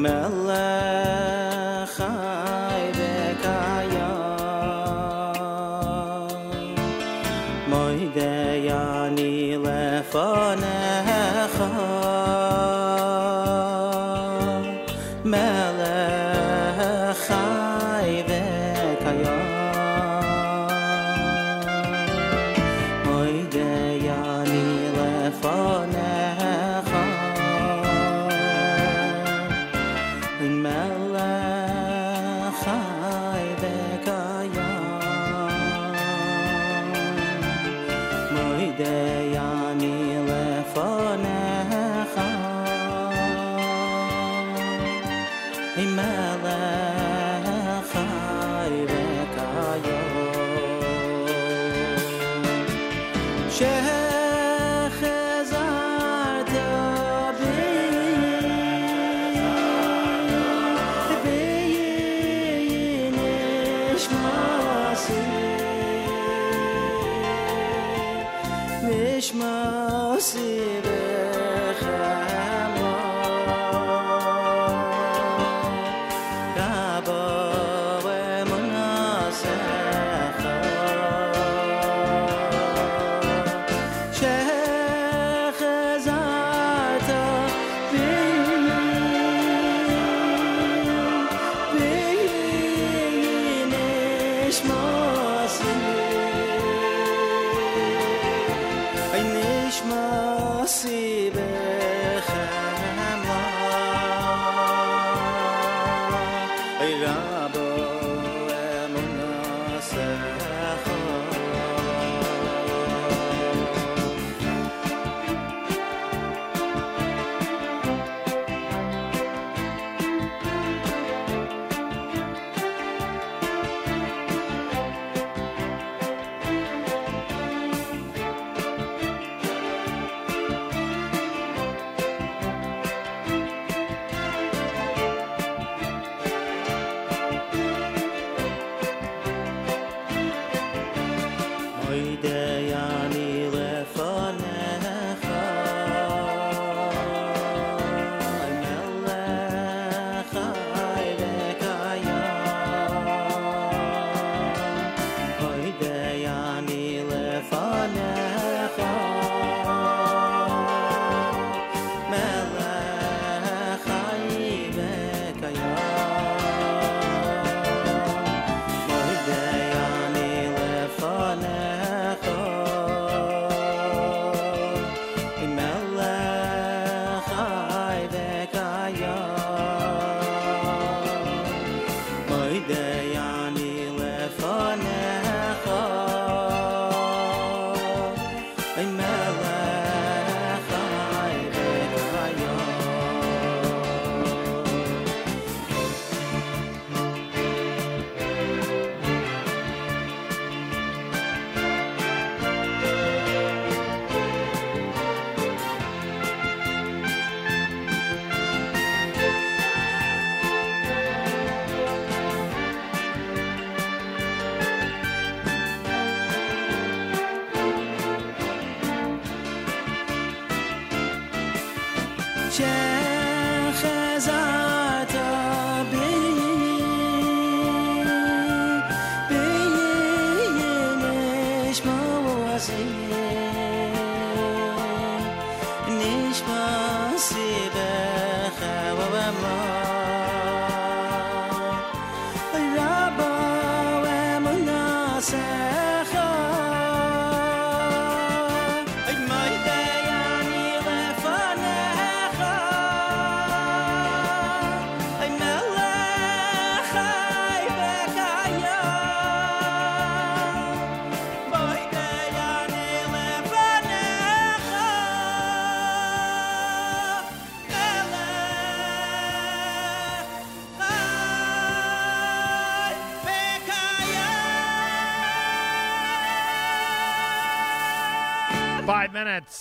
mel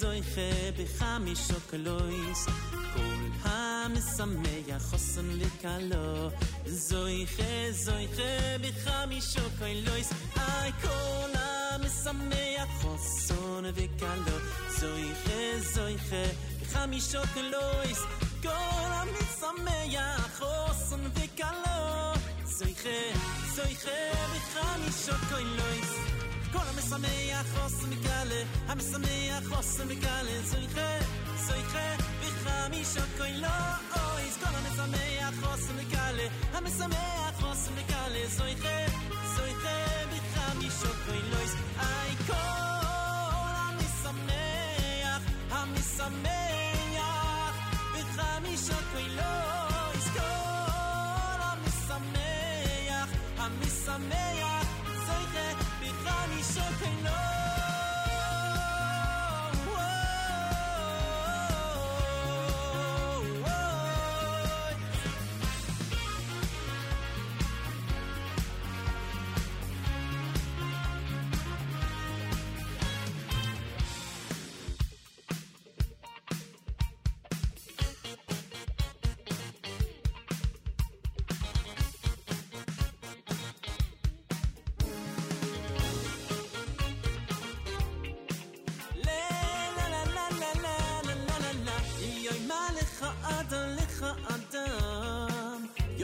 zoyche be khamish okloys kol ham samaya khosn likalo zoyche zoyche be khamish okloys ay kol ham samaya khosn likalo zoyche zoyche be khamish okloys kol ham samaya khosn likalo zoyche zoyche be khamish okloys kol ham samaya khosn mikale, ham samaya חוסן בגלל סויכה, סויכה, בחמישה קוילה, אוי, כל המשמח חוסן בגלל, המשמח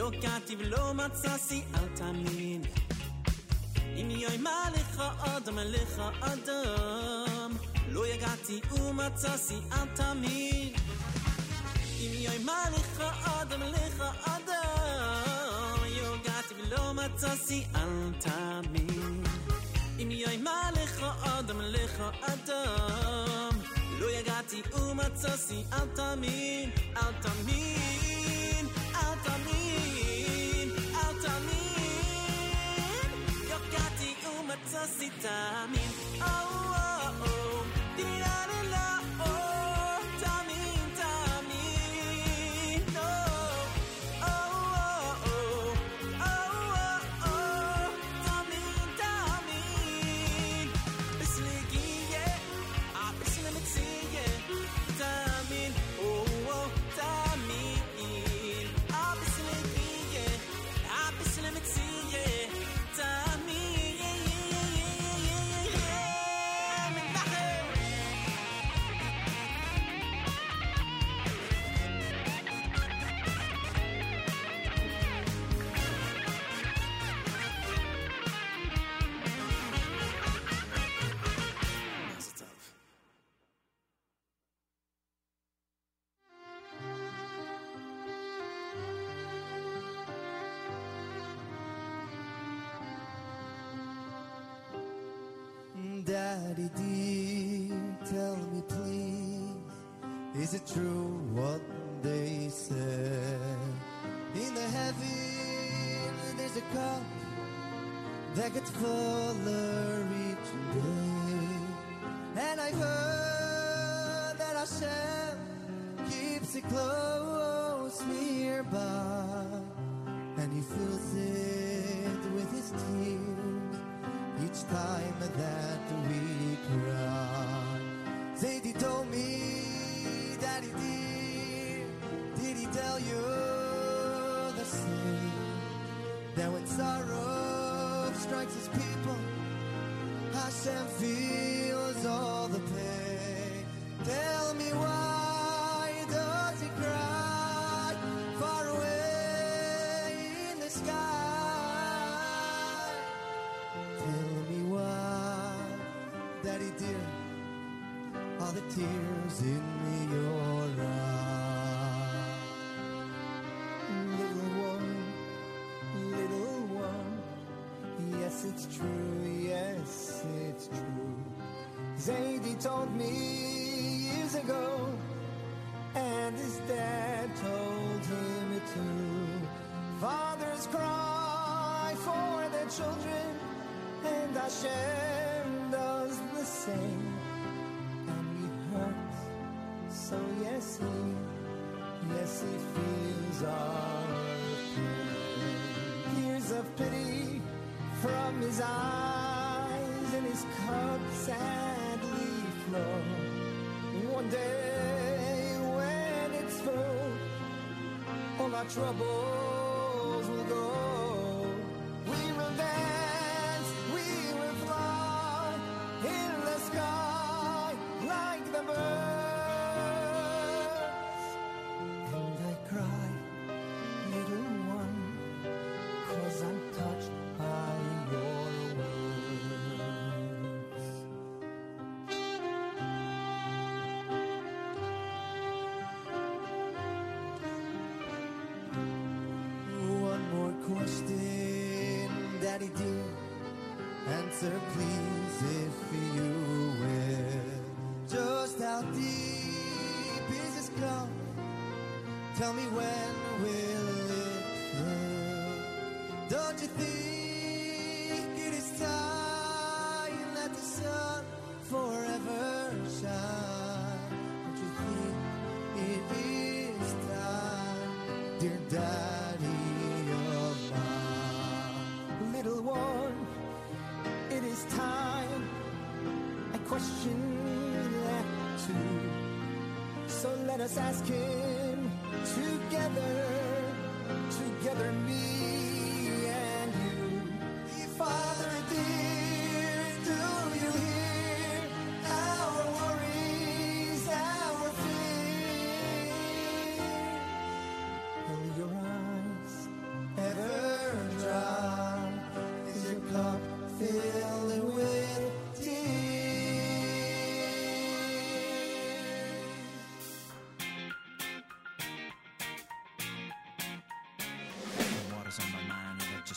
אלוקטיב לא מצא סיעל תמיד. אם יאמר לך אדם לך אדם, לא יגעתי ומצא סיעל תמיד. אם יאמר לך אדם לך אדם, יגעתי ולא מצא סיעל תמיד. אם יאמר לך אדם לך אדם, לא יגעתי ומצא סיעל תמיד, אל תמיד. time in dear, are the tears in your eyes. Little one, little one, yes, it's true, yes, it's true. Zadie told me all our troubles. Daddy dear, answer please if you will. Just how deep is this cup? Tell me when will it fill? Don't you think it is time that the sun forever shine? Don't you think it is time, dear Dad? question. So let us ask Him together, together, me.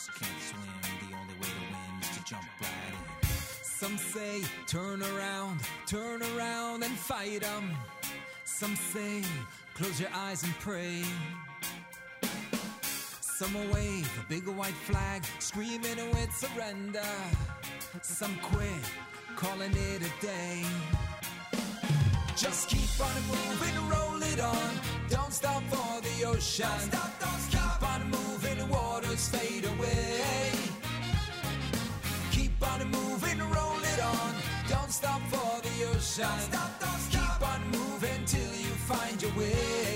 just can't swim. The only way to win is to jump right in. Some say, turn around, turn around and fight them. Some say, close your eyes and pray. Some wave a big white flag, screaming with surrender. Some quit, calling it a day. Just keep on moving, roll it on. Don't stop for the ocean. Don't stop, don't the fade away. Keep on moving, roll it on. Don't stop for the ocean. Don't stop, don't stop. Keep on moving till you find your way.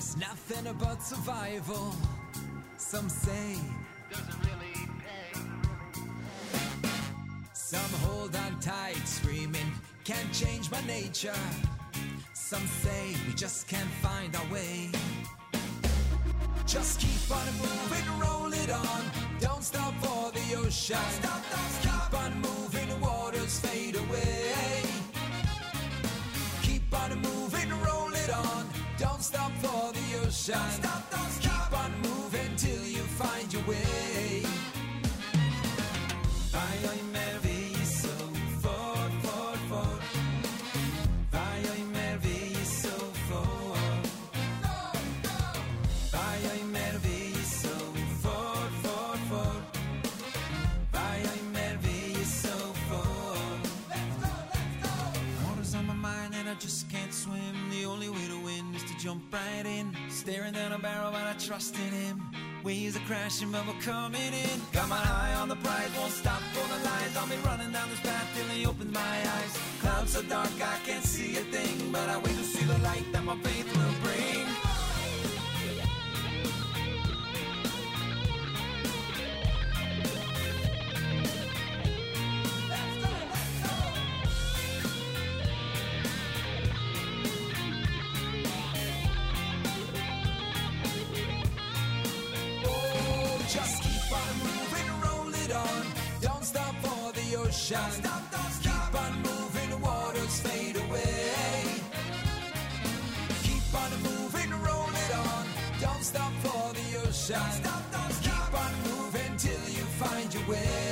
Just nothing about survival. Some say Some hold on tight, screaming, can't change my nature. Some say we just can't find our way. Just keep on moving, roll it on. Don't stop for the ocean. Stop, stop, stop. Keep on moving, waters fade away. Keep on moving, roll it on. Don't stop for the jump right in. Staring down a barrel, but I trust in him. Waves are crashing, but we're coming in. Got my eye on the prize, won't stop for the lies. I'll be running down this path till he opens my eyes. Clouds so dark, I can't see a thing, but I wait to see the light that my faith will bring. Ocean. Stop, don't stop. Keep on moving, waters fade away. Keep on moving, roll it on. Don't stop for the ocean. Stop, don't stop. Keep on moving till you find your way.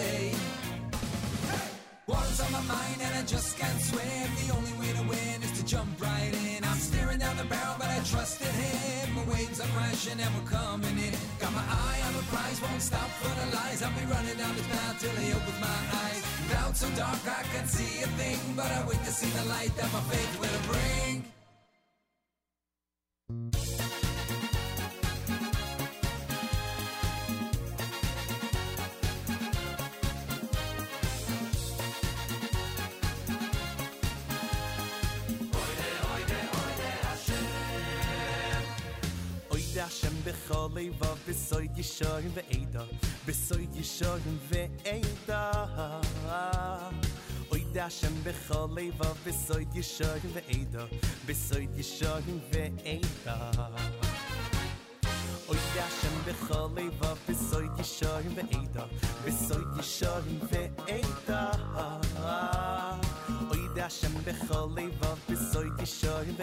On my mind and I just can't swim. The only way to win is to jump right in. I'm staring down the barrel, but I trust in him. My waves are crashing and we're coming in. Got my eye on the prize, won't stop for the lies. I'll be running down this path till he opens my eyes. Clouds so dark I can't see a thing, but I wait to see the light that my faith will bring. B'cholei va b'soy yishorim ve'eda b'soy yishorim ve'eda Oy da Hashem er b'cholei va b'soy yishorim ve'eda b'soy yishorim ve'eda Oy da Hashem er b'cholei va b'soy yishorim ve'eda b'soy yishorim ve'eda Oy da Hashem er b'cholei va b'soy yishorim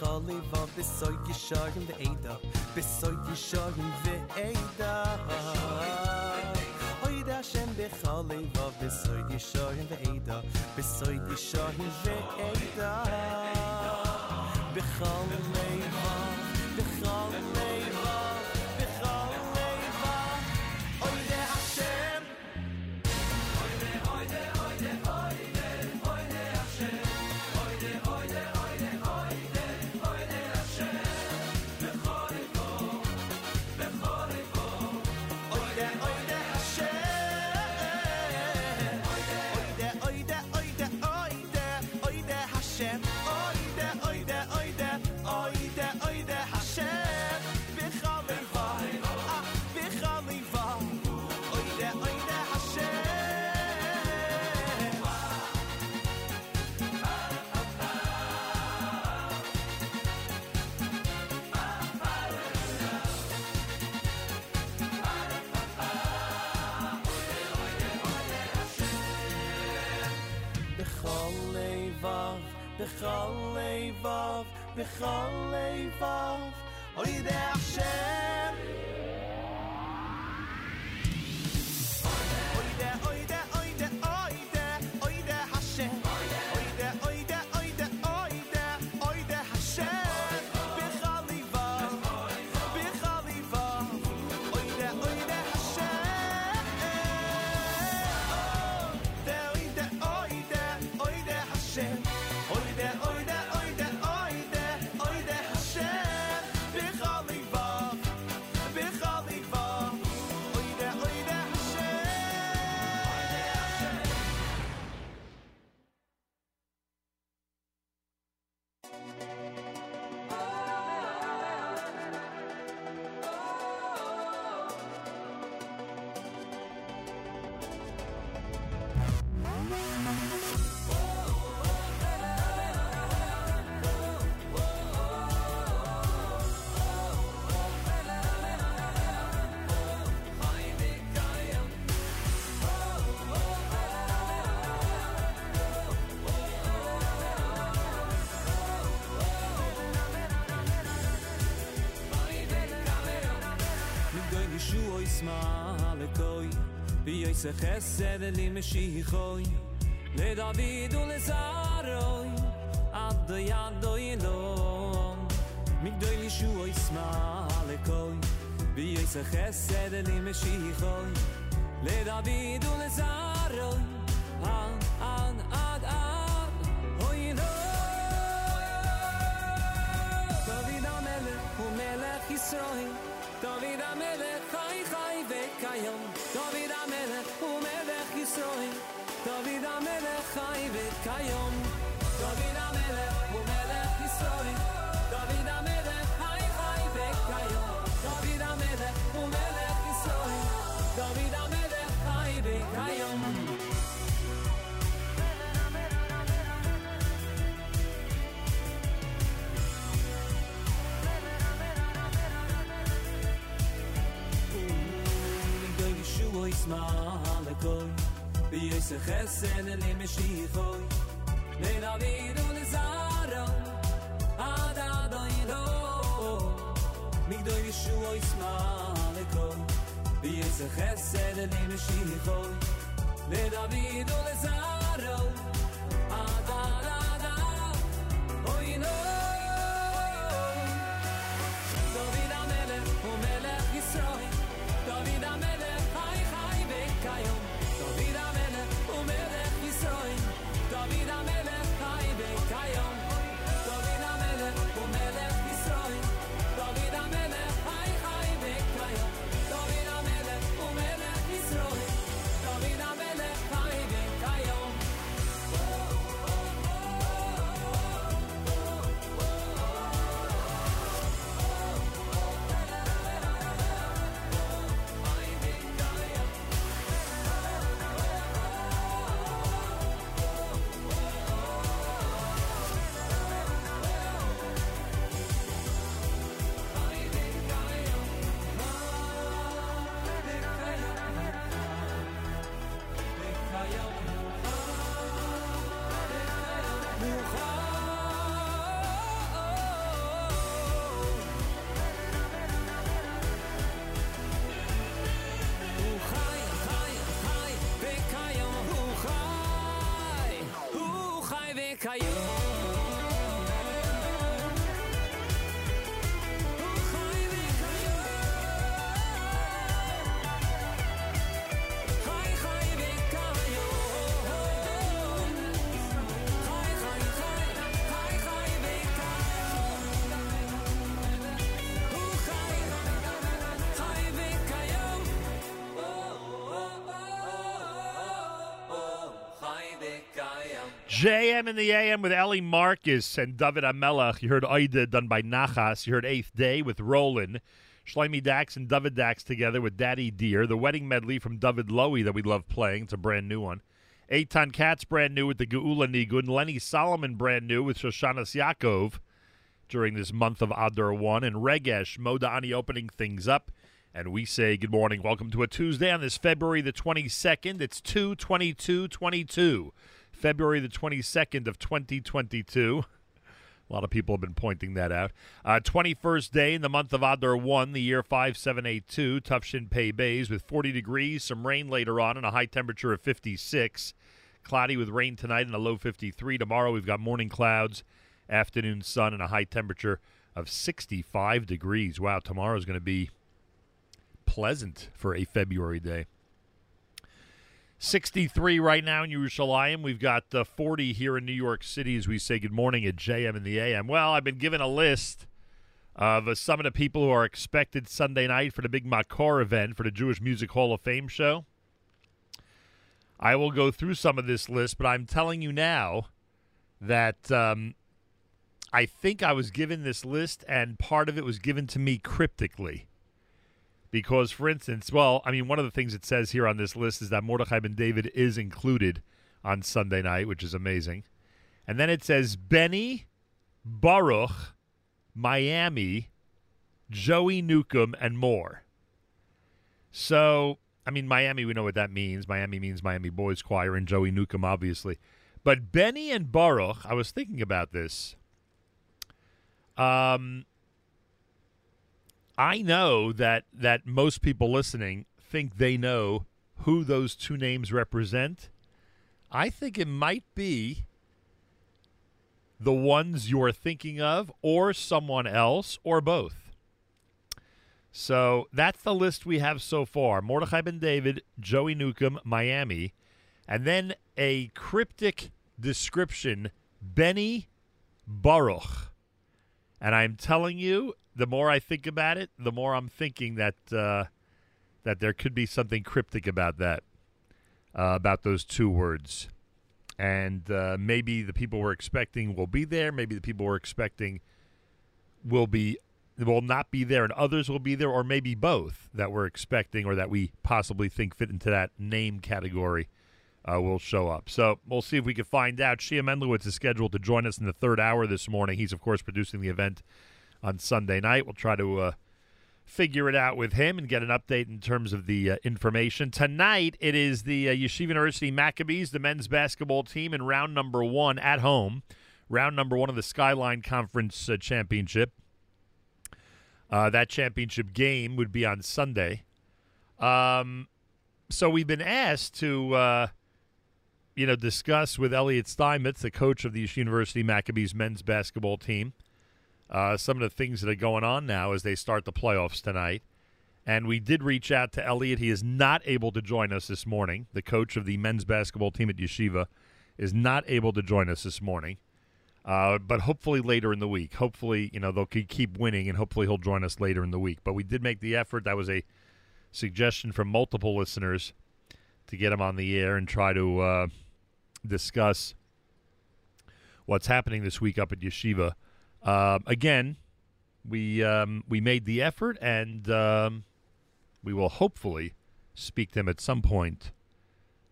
khali va besoy ki de eda besoy ki shagen ve eda hoy da shen be khali va besoy ki de eda besoy ki shagen ve eda be khali va בכל לבב, בכל לבב, אוי דה. Vi oy se chesed li meshichoy Le David u le Zaroy Ad do yad do yilom. Migoy nishu oy smale koy Vi oy se chesed li meshichoy Le David u le Zaroy Ad, ad, ad, ad Oy lo David המלך הוא מלך ישראל דוד המלך חי חי וקיים דוד ma le bi es khasel le mishi khoy le la vid un zaro ada do ido mi do yishu is ma le koy bi es khasel le mishi khoy le la vid un zaro JM in the AM with Ellie Marcus and David Amelach. You heard Aida done by Nachas. You heard Eighth Day with Roland. Shlomi Dax and David Dax together with Daddy Dear. The wedding medley from David Lowy that we love playing. It's a brand new one. Eitan Katz brand new with the Geula Nigun. Lenny Solomon brand new with Shoshanas Yaakov during this month of Adar 1. And Regesh Modani opening things up. And we say good morning. Welcome to a Tuesday on this February the 22nd. It's 2 22 22. February the 22nd of 2022. A lot of people have been pointing that out. Uh, 21st day in the month of Adar 1, the year 5782, Tufshin Pei Bays with 40 degrees, some rain later on, and a high temperature of 56. Cloudy with rain tonight and a low 53. Tomorrow we've got morning clouds, afternoon sun, and a high temperature of 65 degrees. Wow, tomorrow is going to be pleasant for a February day. 63 right now in Yerushalayim. We've got uh, 40 here in New York City as we say good morning at JM in the AM. Well, I've been given a list of uh, some of the people who are expected Sunday night for the big Makor event for the Jewish Music Hall of Fame show. I will go through some of this list, but I'm telling you now that um, I think I was given this list, and part of it was given to me cryptically because, for instance, well, I mean, one of the things it says here on this list is that Mordechai ben David is included on Sunday night, which is amazing. And then it says Benny, Baruch, Miami, Joey Newcomb, and more. So, I mean, Miami, we know what that means. Miami means Miami Boys Choir, and Joey Newcomb, obviously. But Benny and Baruch, I was thinking about this. Um, I know that that most people listening think they know who those two names represent. I think it might be the ones you're thinking of, or someone else, or both. So that's the list we have so far Mordechai Ben David, Joey Newcomb, Miami, and then a cryptic description Benny Baruch. And I'm telling you, the more I think about it, the more I'm thinking that uh, that there could be something cryptic about that, uh, about those two words, and uh, maybe the people we're expecting will be there. Maybe the people we're expecting will be will not be there, and others will be there, or maybe both that we're expecting or that we possibly think fit into that name category. Uh, will show up. So we'll see if we can find out. Shia Mendlowitz is scheduled to join us in the third hour this morning. He's, of course, producing the event on Sunday night. We'll try to uh, figure it out with him and get an update in terms of the uh, information. Tonight, it is the uh, Yeshiva University Maccabees, the men's basketball team, in round number one at home, round number one of the Skyline Conference uh, Championship. Uh, that championship game would be on Sunday. Um, so we've been asked to, uh, you know, discuss with Elliot Steinmetz, the coach of the Yeshiva University Maccabees men's basketball team, uh, some of the things that are going on now as they start the playoffs tonight. And we did reach out to Elliot. He is not able to join us this morning. The coach of the men's basketball team at Yeshiva is not able to join us this morning. Uh, but hopefully later in the week. Hopefully, you know, they'll keep winning, and hopefully he'll join us later in the week. But we did make the effort. That was a suggestion from multiple listeners to get him on the air and try to uh, discuss what's happening this week up at Yeshiva. Uh, again, we um, we made the effort, and um, we will hopefully speak to him at some point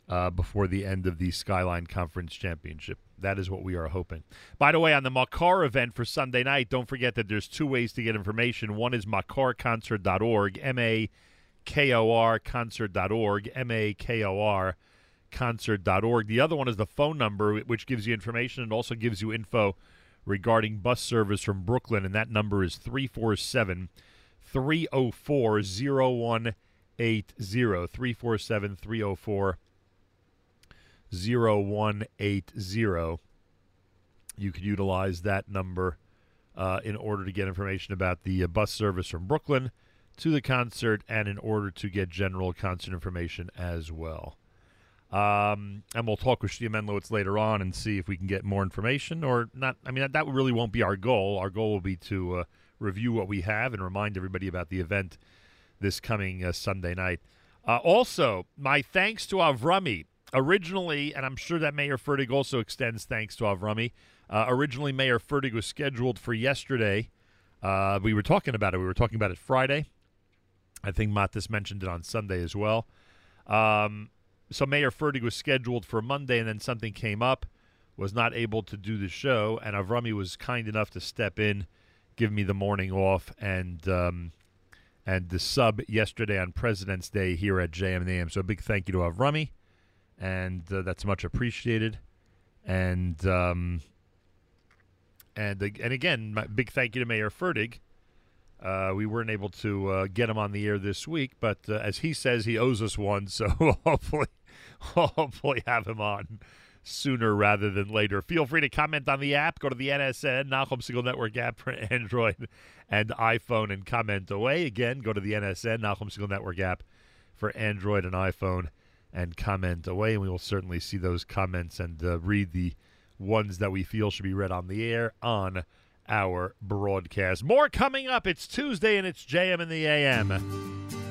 uh, before the end of the Skyline Conference Championship. That is what we are hoping. By the way, on the Makor event for Sunday night, don't forget that there's two ways to get information. One is makorconcert.org, M A K O R concert.org, M A K O R concert.org. The other one is the phone number, which gives you information and also gives you info regarding bus service from Brooklyn, and that number is 347 304 0180. 347 304 0180. you could utilize that number uh, in order to get information about the uh, bus service from Brooklyn to the concert and in order to get general concert information as well. Um, and we'll talk with Shia Mendlowitz later on and see if we can get more information or not. I mean, that, really won't be our goal. Our goal will be to uh, review what we have and remind everybody about the event this coming uh, Sunday night. Uh, also, my thanks to Avrami. Originally, and I'm sure that Meir Fertig also extends thanks to Avrami. Uh, originally, Meir Fertig was scheduled for yesterday. Uh, we were talking about it. We were talking about it Friday. I think Matis mentioned it on Sunday as well. Um, so Meir Fertig was scheduled for Monday, and then something came up, was not able to do the show, and Avrami was kind enough to step in, give me the morning off, and um, and the sub yesterday on President's Day here at JM and So a big thank you to Avrami, and uh, that's much appreciated. And um, and and again, big thank you to Meir Fertig. Uh, we weren't able to uh, get him on the air this week, but uh, as he says, he owes us one. So hopefully, hopefully have him on sooner rather than later. Feel free to comment on the app. Go to the NSN Nachum Segal Network app for Android and iPhone and comment away. Again, go to the NSN Nachum Segal Network app for Android and iPhone and comment away. And we will certainly see those comments and uh, read the ones that we feel should be read on the air on our broadcast. More coming up. It's Tuesday and it's JM in the AM.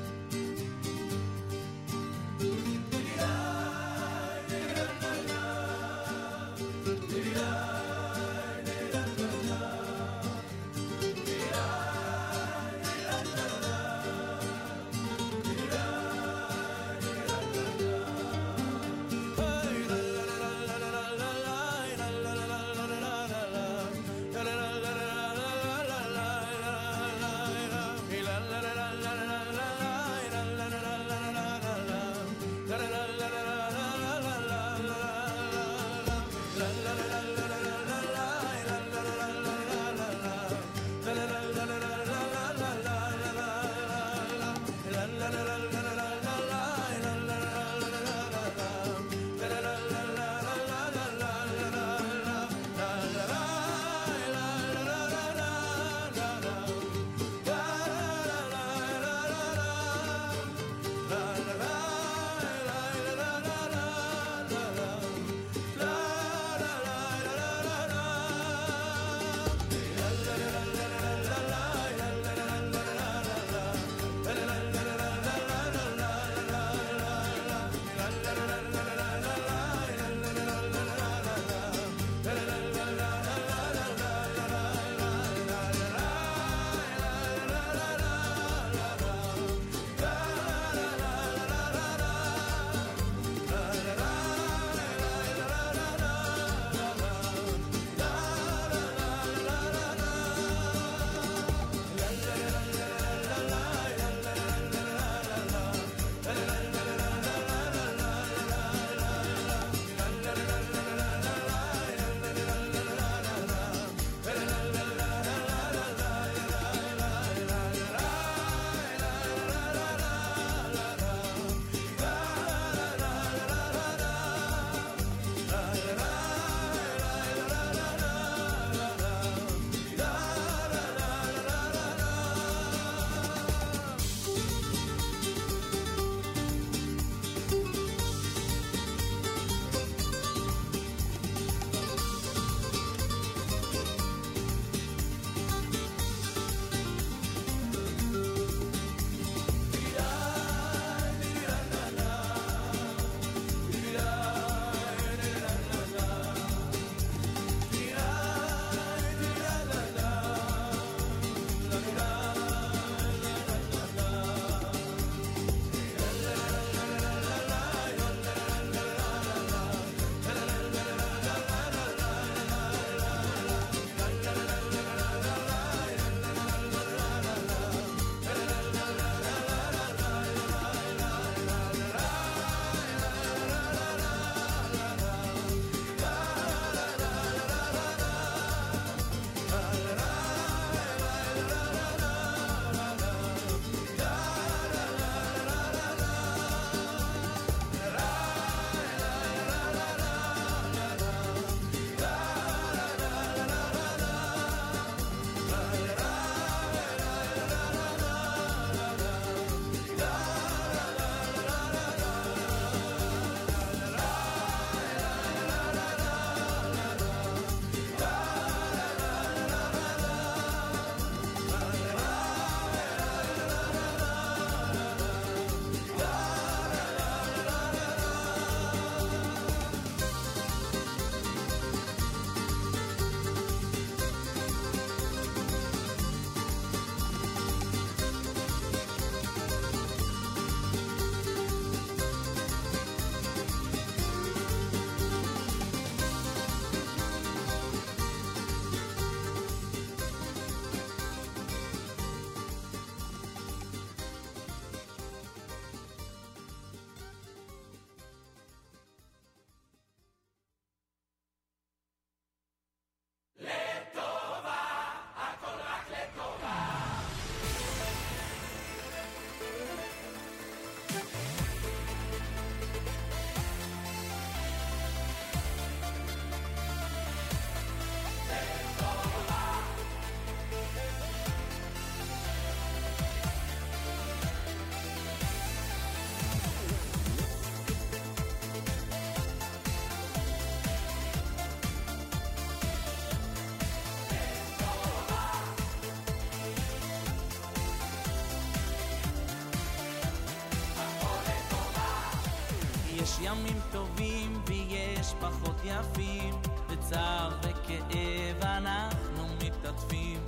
ימים טובים ויש פחות יפים, בצער וכאב אנחנו מתעטפים.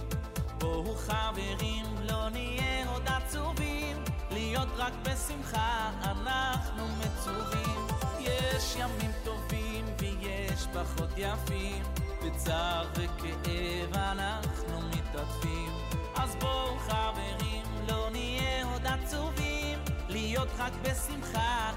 בואו חברים, לא נהיה עוד עצובים, להיות רק בשמחה אנחנו מצווים. יש ימים טובים ויש פחות יפים, בצער וכאב אנחנו מתעטפים. אז בואו חברים, לא נהיה עוד עצובים, להיות רק בשמחה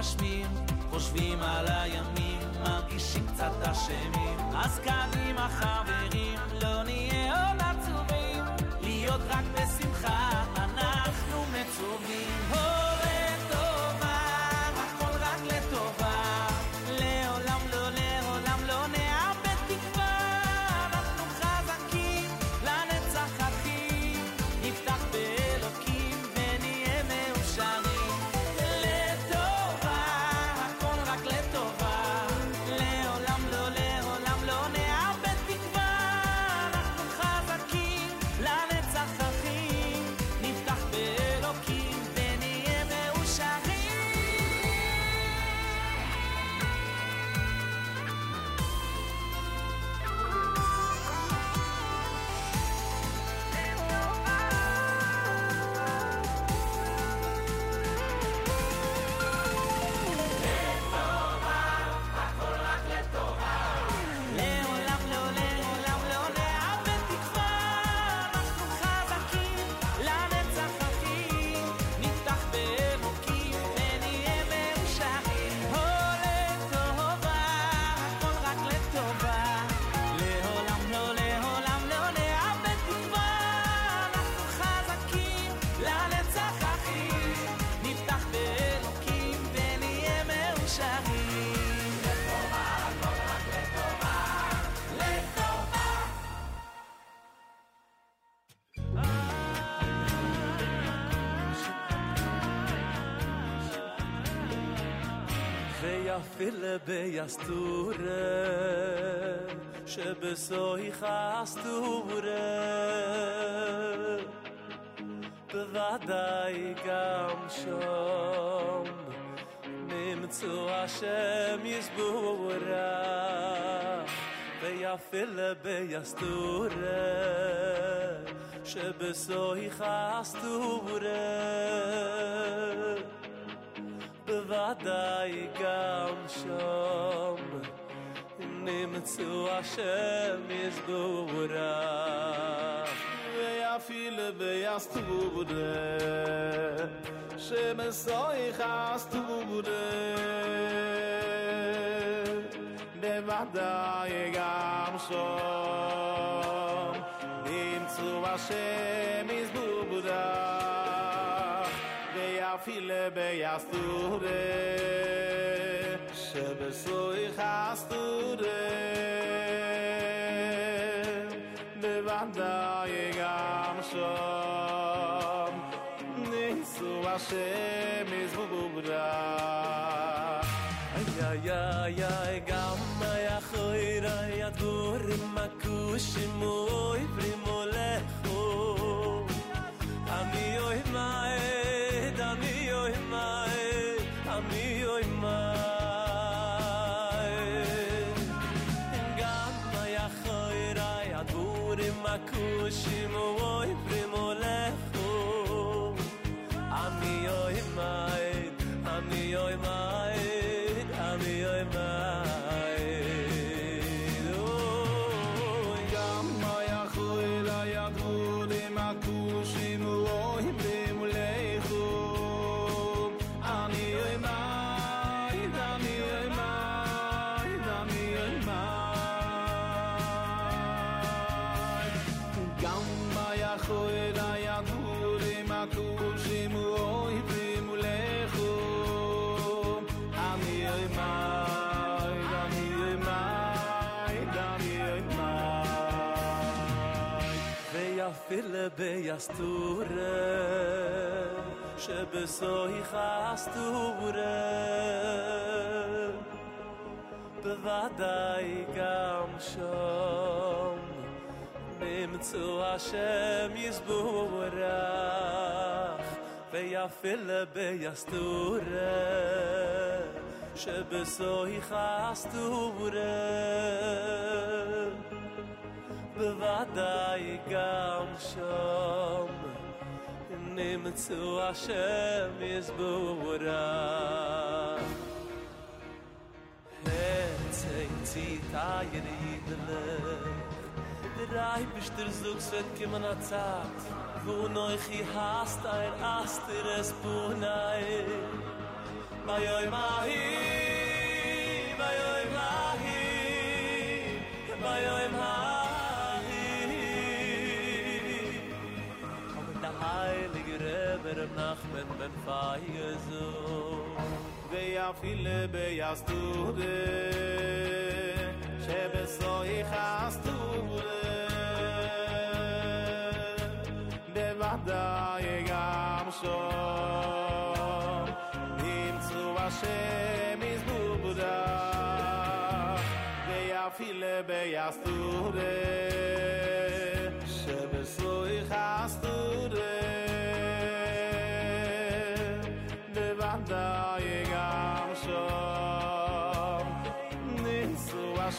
מתגשמים, חושבים על הימים, מרגישים קצת אשמים. אז קדימה חברים, לא ויפיל ביסטורה שבסוי חסטורה בוודאי גם שם נמצאו השם יסבורה ויפיל ביסטורה שבסוי חסטורה בוודאי גם שם. נמצאו השם יסבורה ויפיל ביסטורה שמסוי חסטורה בוודאי גם שם. נמצאו השם יסבורה viele bejast du de schebe so ich hast du de de wanda egam so nicht so was em is bubura ay ay ay egam ay khoira ya dur makush moy ביסטורה שבסוי חסטורה בוודאי גם שם נמצאו השם יסבורך ויפיל ביסטורה שבסוי חסטורה בוודאי גם שם. נמצאו השם יסבורך Hetzing zieht aien idelig Der Ei bist der Suchs wird kiemen a Zad Wo neuch i hast ein Aster es Bunai Bei oi mahi ויפיל ביסטורה שבסוי חסטורה בוודאי גם שם נמצאו השם יזבוברך ויפיל ביסטורה שבסוי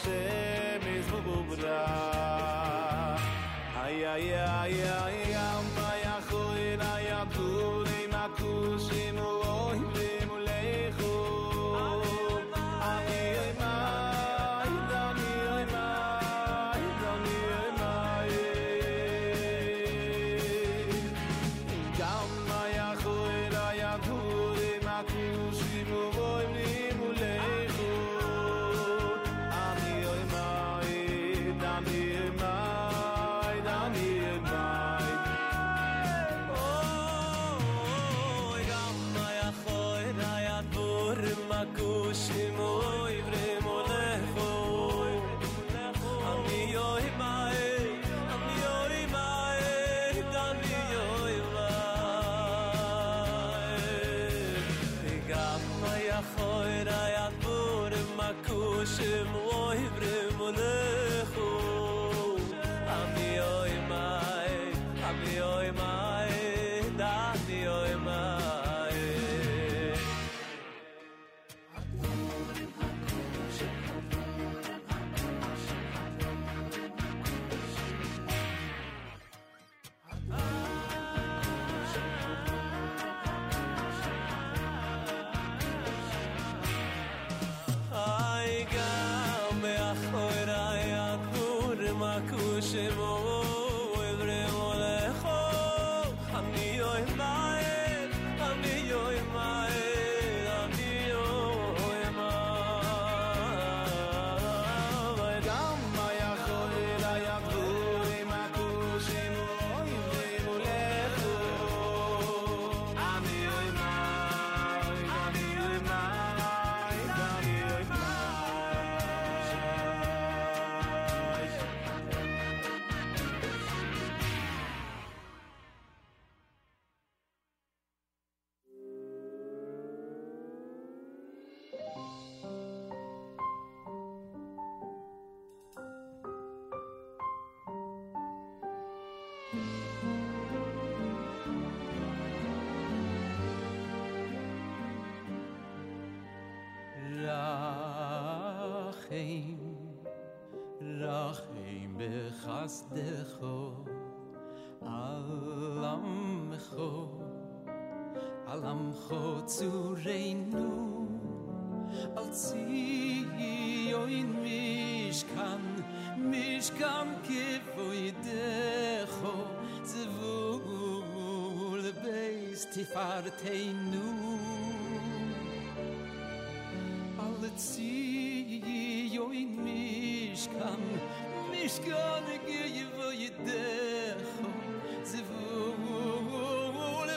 say. as de go alam go alam go zu reinu als sie jo in mich kan mich kan ke vo ide go zu vu le ti far te nu zi in kan nicht kann ich je wo je der so le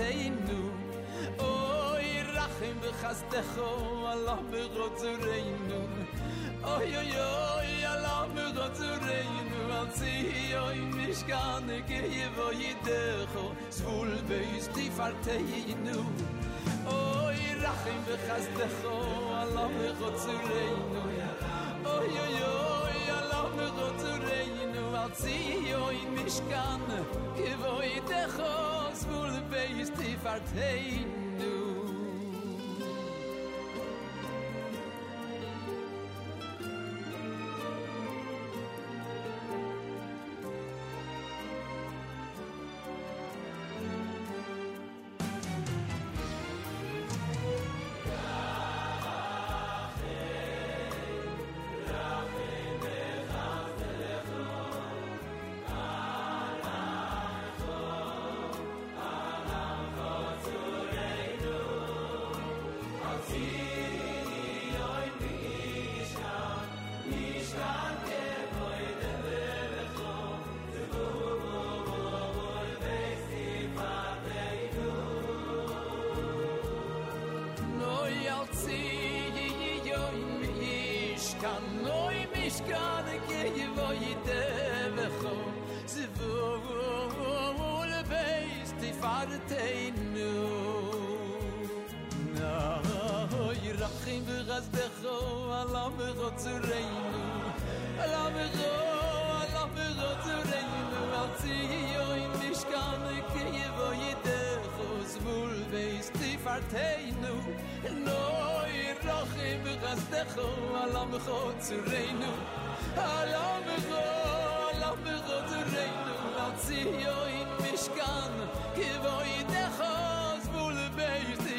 חטאינו אוי רחם וחסדך עלה ברוד זורנו אוי אוי אוי עלה ברוד זורנו על ציון משכן כאיבו ידך סבול ויסטיף ארתינו אוי רחם וחסדך עלה ברוד זורנו אוי אוי אוי עלה ברוד זורנו על ציון משכן כאיבו ידך beis zu reinu la me go la go zu reinu yo in dis kan ke ye vo ye de khos mul veis ti farteinu no i rokh im gas de kho la go zu go la me yo in mishkan kan ke vo ye de khos mul veis ti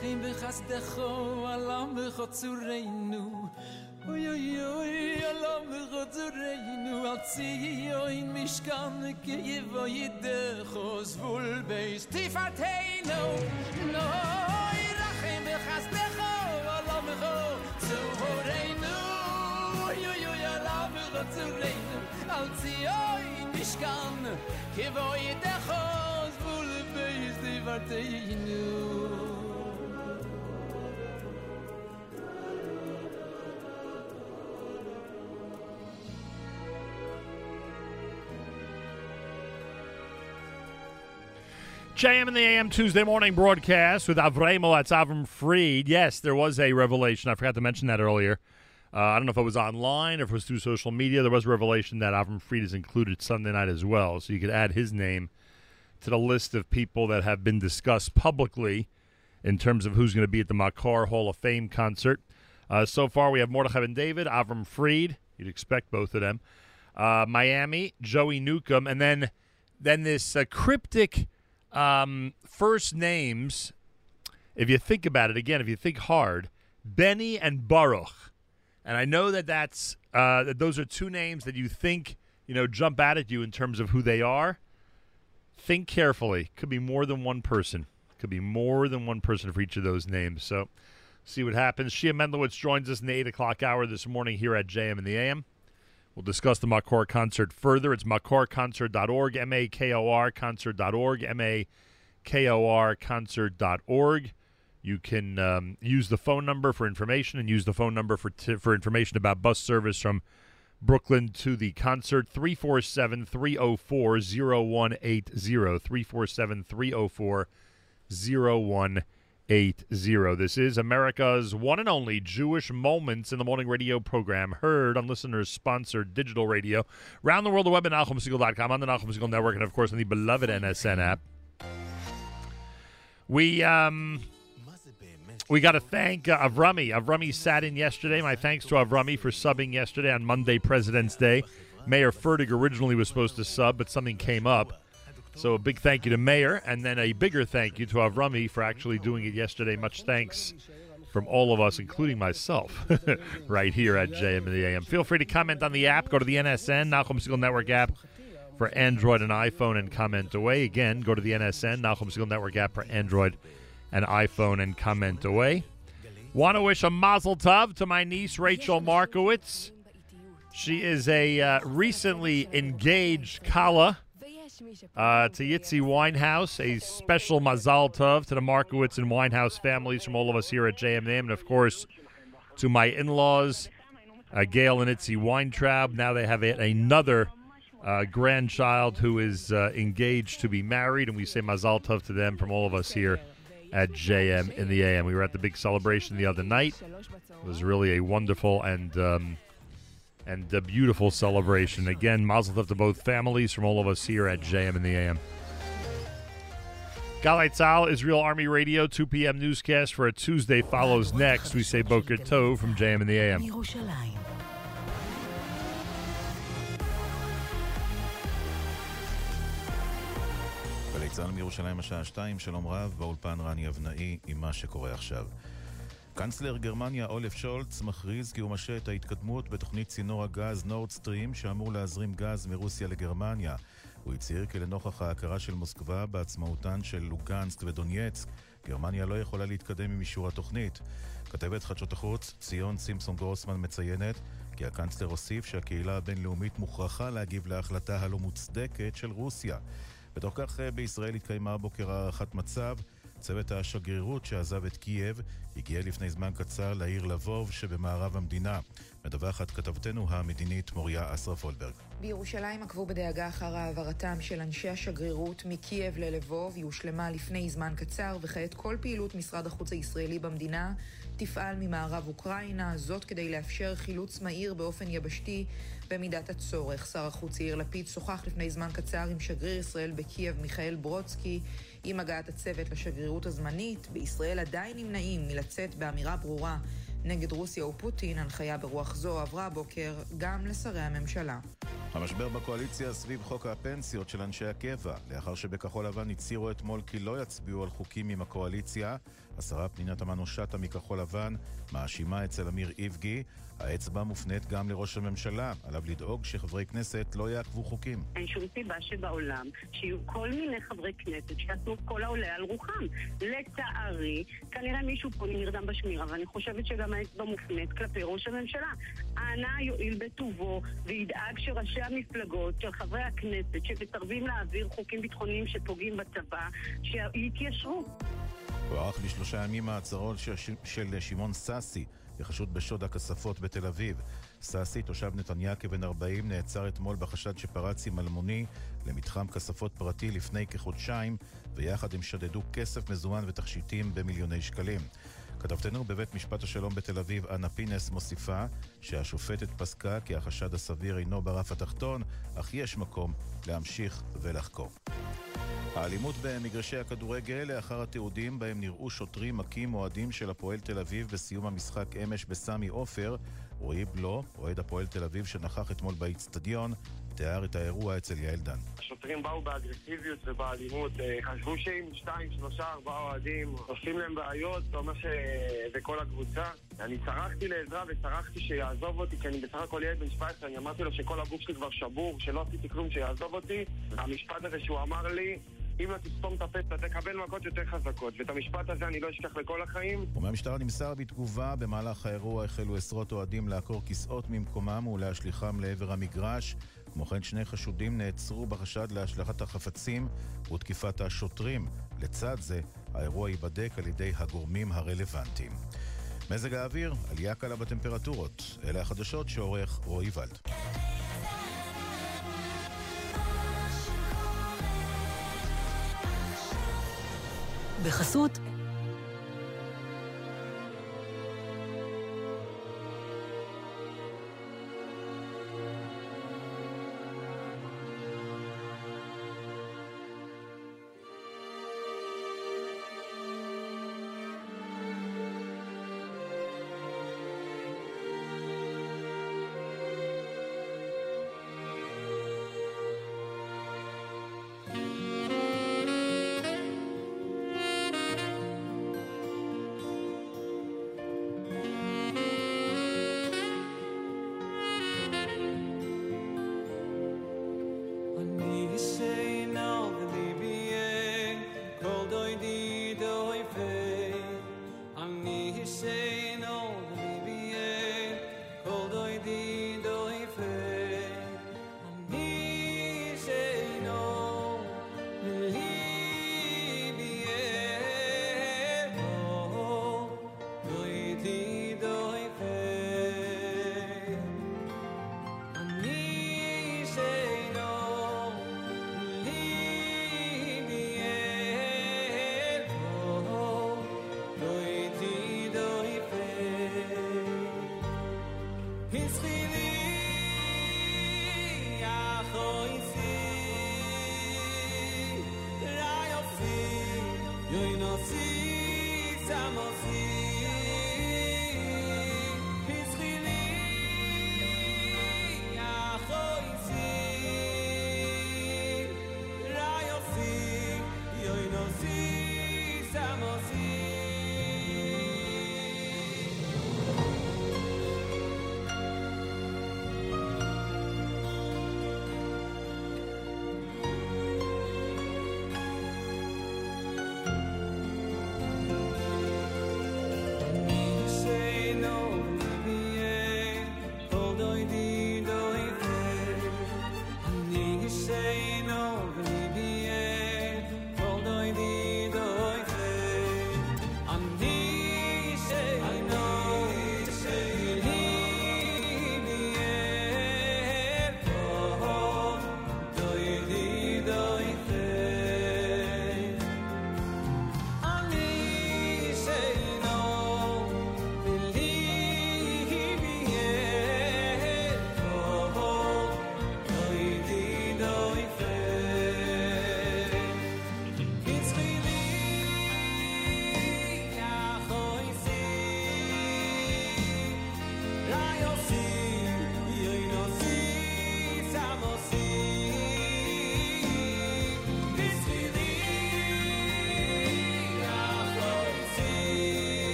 ברוכים בחסדך עולם בחצורנו אוי אוי אוי oy oy על ציון משכן כי יבוא ידך זבול בייס תפעתנו נוי רחם בחסדך עולם בחצורנו Yo-yo-yo-la-bu-ga-tsu-reinu Al-tsi-oi-nish-kan Ki-vo-i-de-chos Bul-be-iz-di-va-te-inu JM in the AM Tuesday morning broadcast with Avremo. That's Avram Fried. Yes, there was a revelation. I forgot to mention that earlier. Uh, I don't know if it was online or if it was through social media. There was a revelation that Avram Fried is included Sunday night as well. So you could add his name to the list of people that have been discussed publicly in terms of who's going to be at the Makor Hall of Fame concert. Uh, so far, we have Mordechai ben David, Avram Fried. You'd expect both of them. Uh, Miami, Joey Newcomb, and then then this uh, cryptic um, first names. If you think about it again, if you think hard, Benny and Baruch, and I know that that's uh, that those are two names that you think you know jump out at you in terms of who they are. Think carefully. Could be more than one person. Could be more than one person for each of those names. So, see what happens. Shia Mendlowitz joins us in the eight o'clock hour this morning here at JM in the AM. We'll discuss the Makor concert further. It's makorconcert.org, M A K O R concert.org, M A K O R concert.org. You can um, use the phone number for information and use the phone number for, t- for information about bus service from Brooklyn to the concert 347 304 0180. 347 304 0180. This is America's one and only Jewish Moments in the Morning radio program, heard on listeners sponsored digital radio. Round the world, the web at NachumSegal.com, on the Nachum Segal Network, and of course on the beloved NSN app. We, um, we got to thank uh, Avrami. Avrami sat in yesterday. My thanks to Avrami for subbing yesterday on Monday, President's Day. Meir Fertig originally was supposed to sub, but something came up. So a big thank you to Meir, and then a bigger thank you to Avrami for actually doing it yesterday. Much thanks from all of us, including myself, right here at JM and the AM. Feel free to comment on the app. Go to the NSN, Nachum Segal Network app for Android and iPhone and comment away. Again, go to the NSN, Nachum Segal Network app for Android and iPhone and comment away. Want to wish a mazel tov to my niece Rachel Markowitz. She is a uh, recently engaged Kala uh, to Yitzi Winehouse. A special mazal tov to the Markowitz and Winehouse families from all of us here at JMM, and of course to my in-laws, uh, Gail and Itzy Weintraub. Now they have another uh, grandchild who is uh, engaged to be married, and we say mazal tov to them from all of us here at JM in the AM. We were at the big celebration the other night. It was really a wonderful and um, and the beautiful celebration. Again, mazel tov to both families from all of us here at JM in the AM. Galei Tzahal, Israel Army Radio, 2 p.m. newscast for a Tuesday follows next. We say Boker Tov from JM in the AM. מירושלים השעה 2, שלום רב, באולפן רני אבנאי עם מה שקורה עכשיו. קנצלר גרמניה אולף שולץ מכריז כי הוא משה את ההתקדמות בתוכנית צינור הגז נורדסטרים שאמור להזרים גז מרוסיה לגרמניה. הוא הצהיר כי לנוכח ההכרה של מוסקבה בעצמאותן של לוגנסק ודונייצק, גרמניה לא יכולה להתקדם עם אישור התוכנית. כתבת חדשות החוץ ציון סימפסון גרוסמן מציינת כי הקנצלר הוסיף שהקהילה הבינלאומית מוכרחה להגיב להחלטה הלא מוצדקת של רוסיה. בתוך כך אה, בישראל התקיימה הבוקר הערכת מצב. צוות השגרירות שעזב את קייב הגיע לפני זמן קצר לעיר לבוב שבמערב המדינה. מדווחת כתבתנו המדינית מוריה אסרף אולברג. בירושלים עקבו בדאגה אחר העברתם של אנשי השגרירות מקייב ללבוב, היא הושלמה לפני זמן קצר, וכעת כל פעילות משרד החוץ הישראלי במדינה תפעל ממערב אוקראינה, זאת כדי לאפשר חילוץ מהיר באופן יבשתי במידת הצורך. שר החוץ יאיר לפיד שוחח לפני זמן קצר עם שגריר ישראל בקייב מיכאל ברודסקי. עם הגעת הצוות לשגרירות הזמנית, בישראל עדיין נמנעים מלצאת באמירה ברורה נגד רוסיה ופוטין, הנחיה ברוח זו עברה הבוקר גם לשרי הממשלה. המשבר בקואליציה סביב חוק הפנסיות של אנשי הקבע. לאחר שבכחול לבן הצהירו אתמול כי לא יצביעו על חוקים עם הקואליציה, השרה פנינה תמנו שטה מכחול לבן מאשימה אצל אמיר איבגי. האצבע מופנית גם לראש הממשלה, עליו לדאוג שחברי כנסת לא יעכבו חוקים. אין שום סיבה שבעולם שיהיו כל מיני חברי כנסת שיעשו כל העולה על רוחם. לצערי, כנראה מישהו פה נרדם בשמירה, ואני חושבת שגם האצבע מופנית כלפי ראש הממשלה. אנא יואיל בטובו וידאג שראשי המפלגות, של חברי הכנסת, שמסרבים להעביר חוקים ביטחוניים שפוגעים בצבא, שיתיישרו. הוארך לשלושה ימים מעצרו של, של שמעון סאסי, בחשוד בשוד הכספות בתל אביב. סאסי, תושב נתניה כבן 40, נעצר אתמול בחשד שפרץ עם אלמוני למתחם כספות פרטי לפני כחודשיים, ויחד הם שדדו כסף מזומן ותכשיטים במיליוני שקלים. כתבתנו בבית משפט השלום בתל אביב, אנה פינס, מוסיפה שהשופטת פסקה כי החשד הסביר אינו ברף התחתון, אך יש מקום להמשיך ולחקור. האלימות במגרשי הכדורגל לאחר התיעודים בהם נראו שוטרים מכים אוהדים של הפועל תל אביב בסיום המשחק אמש בסמי עופר. רועי בלו, אוהד הפועל תל אביב שנכח אתמול באיצטדיון, תיאר את האירוע אצל יעל דן. השוטרים באו באגרסיביות ובאלימות, אה, חשבו שאם שתיים, שלושה, ארבעה אוהדים עושים להם בעיות, זה אומר שזה כל הקבוצה. אני צרחתי לעזרה וצרחתי שיעזוב אותי, כי אני בסך הכל ילד בן 17, אני אמרתי לו שכל הגוף שלי כבר שבור, שלא עשיתי כלום, שיעזוב אותי. המשפט הזה שהוא אמר לי, אם לא תסתום את הפה, אתה תקבל מכות יותר חזקות. ואת המשפט הזה אני לא אשכח לכל החיים. ומהמשטרה נמסר בתגובה, במהלך האירוע החלו עשרות אוהדים לעקור כיסאות ממקומם ולהשליכם לעבר המגרש. כמו כן שני חשודים נעצרו בחשד להשלכת החפצים ותקיפת השוטרים. לצד זה, האירוע ייבדק על ידי הגורמים הרלוונטיים. מזג האוויר, עלייה קלה בטמפרטורות. אלה החדשות שעורך רועי ולד. בחסות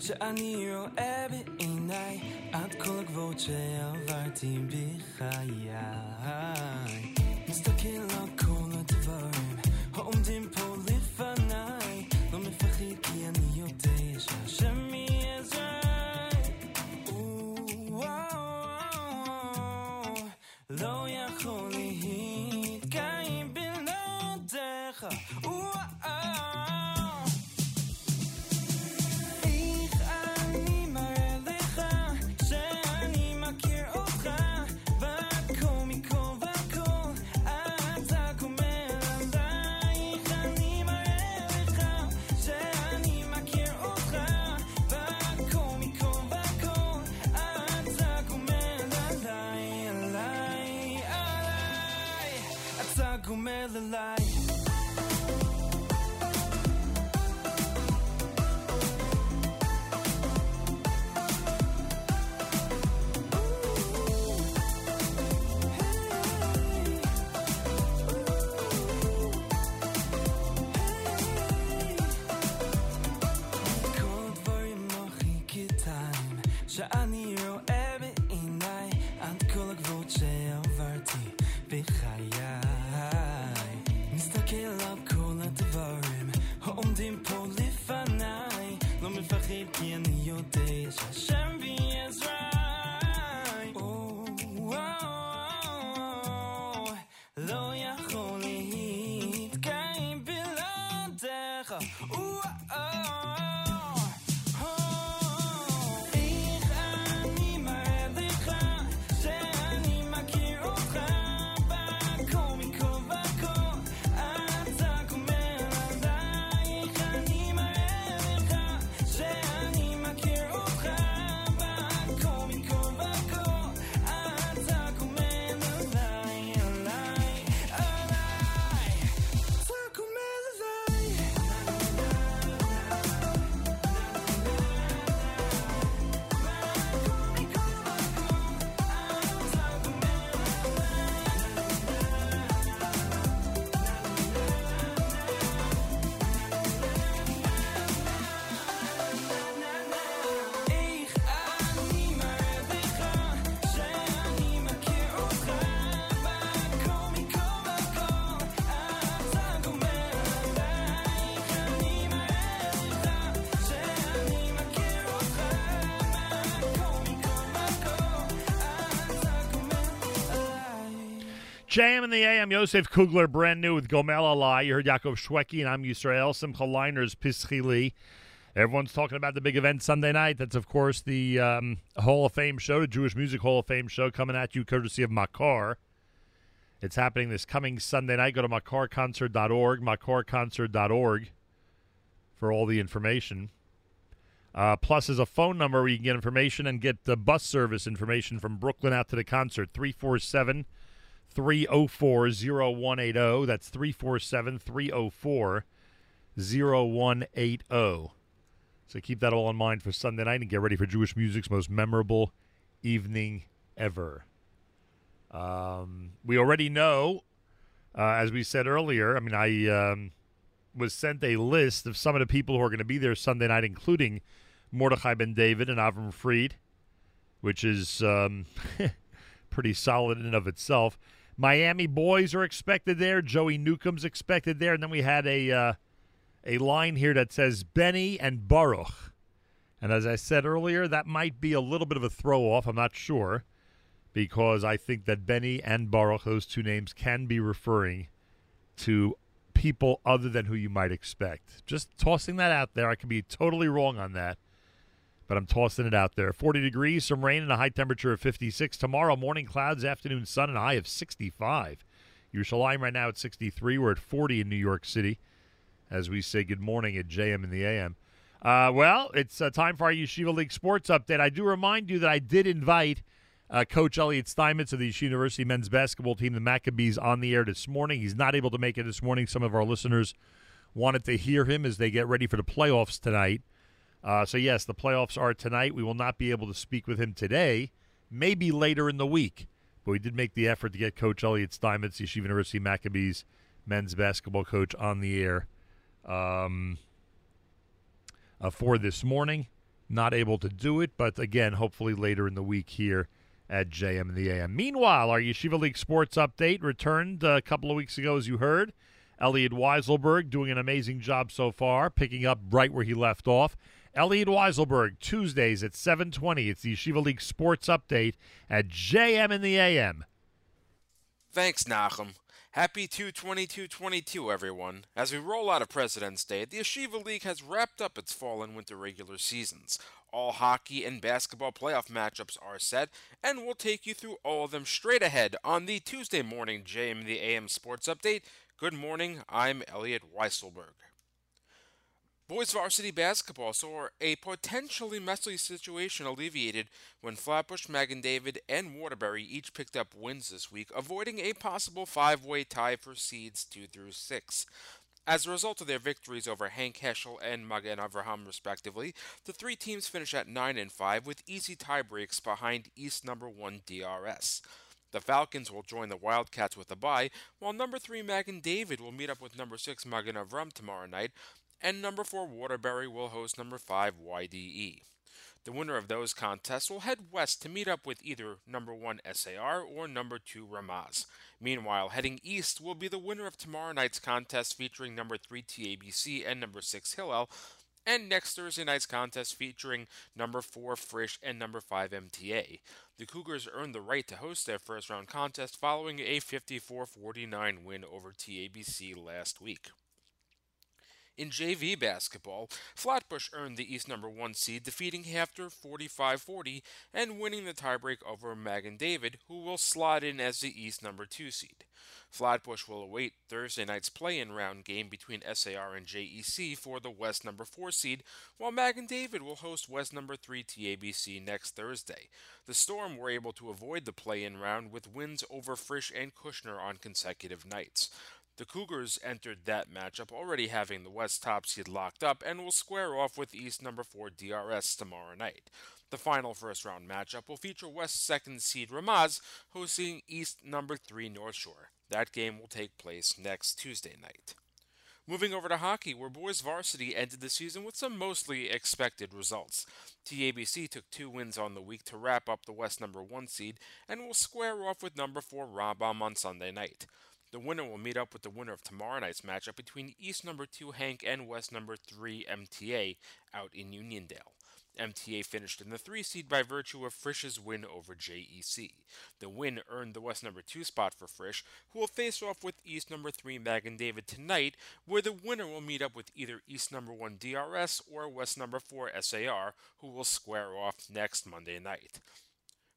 שאני רואה בעיניי עד כל הגבוהות שעברתי בחיי Oh. JM in the AM, Yosef Kugler, brand new with Gomel Alai. You heard Yaakov Shwekey, and I'm Yisrael. Simcha Leiner's, Pischili. Everyone's talking about the big event Sunday night. That's, of course, the um, Hall of Fame show, the Jewish Music Hall of Fame show, coming at you courtesy of Makor. It's happening this coming Sunday night. Go to makorconcert.org, makorconcert.org for all the information. Uh, plus, there's a phone number where you can get information and get the bus service information from Brooklyn out to the concert 347 304 0180. That's 347 304 0180. So keep that all in mind for Sunday night and get ready for Jewish music's most memorable evening ever. Um, we already know, uh, as we said earlier, I mean, I um, was sent a list of some of the people who are going to be there Sunday night, including Mordechai Ben David and Avram Fried, which is um, pretty solid in and of itself. Miami boys are expected there. Joey Newcomb's expected there, and then we had a uh, a line here that says Benny and Baruch. And as I said earlier, that might be a little bit of a throw off. I'm not sure because I think that Benny and Baruch, those two names, can be referring to people other than who you might expect. Just tossing that out there. I could be totally wrong on that, but I'm tossing it out there. 40 degrees, some rain, and a high temperature of 56. Tomorrow, morning clouds, afternoon sun, and a high of 65. Yerushalayim right now at 63. We're at 40 in New York City as we say good morning at JM in the AM. Uh, well, it's uh, time for our Yeshiva League sports update. I do remind you that I did invite uh, Coach Elliot Steinmetz of the Yeshiva University men's basketball team, the Maccabees, on the air this morning. He's not able to make it this morning. Some of our listeners wanted to hear him as they get ready for the playoffs tonight. Uh, so, yes, the playoffs are tonight. We will not be able to speak with him today, maybe later in the week. But we did make the effort to get Coach Elliot Steinmetz, Yeshiva University Maccabees men's basketball coach, on the air um, uh, for this morning. Not able to do it, but again, hopefully later in the week here at JM and the AM. Meanwhile, our Yeshiva League sports update returned a couple of weeks ago, as you heard. Elliot Weiselberg doing an amazing job so far, picking up right where he left off. Elliot Weiselberg, Tuesdays at 720. It's the Yeshiva League sports update at JM in the AM. Thanks, Nachum. Happy 22222, everyone. As we roll out of President's Day, the Yeshiva League has wrapped up its fall and winter regular seasons. All hockey and basketball playoff matchups are set, and we'll take you through all of them straight ahead on the Tuesday morning JM in the AM Sports Update. Good morning, I'm Elliot Weiselberg. Boys varsity basketball saw a potentially messy situation alleviated when Flatbush, Magen David, and Waterbury each picked up wins this week, avoiding a possible five-way tie for seeds two through six. As a result of their victories over HANC Heschel and Magen Avraham, respectively, the three teams finish at nine and five with easy tiebreaks behind East number one DRS. The Falcons will join the Wildcats with a bye, while number three Magen David will meet up with number six Magen Avram tomorrow night, and number 4 Waterbury will host number 5 YDE. The winner of those contests will head west to meet up with either number 1 SAR or number 2 Ramaz. Meanwhile, heading east will be the winner of tomorrow night's contest featuring number 3 TABC and number 6 Hillel, and next Thursday night's contest featuring number 4 Frisch and number 5 MTA. The Cougars earned the right to host their first round contest following a 54 49 win over TABC last week. In JV basketball, Flatbush earned the East number 1 seed, defeating HAFTR 45 40 and winning the tiebreak over Magen David, who will slot in as the East number 2 seed. Flatbush will await Thursday night's play in round game between SAR and JEC for the West number 4 seed, while Magen David will host West number 3 TABC next Thursday. The Storm were able to avoid the play in round with wins over Frisch and Kushner on consecutive nights. The Cougars entered that matchup already having the West top seed locked up and will square off with East number 4 DRS tomorrow night. The final first round matchup will feature West second seed Ramaz hosting East number 3 North Shore. That game will take place next Tuesday night. Moving over to hockey, where boys varsity ended the season with some mostly expected results. TABC took two wins on the week to wrap up the West number 1 seed and will square off with number 4 Rambam on Sunday night. The winner will meet up with the winner of tomorrow night's matchup between East number 2 HANC and West number 3 MTA out in Uniondale. MTA finished in the 3 seed by virtue of Frisch's win over JEC. The win earned the West number 2 spot for Frisch, who will face off with East number 3 Magen David tonight, where the winner will meet up with either East number 1 DRS or West number 4 SAR, who will square off next Monday night.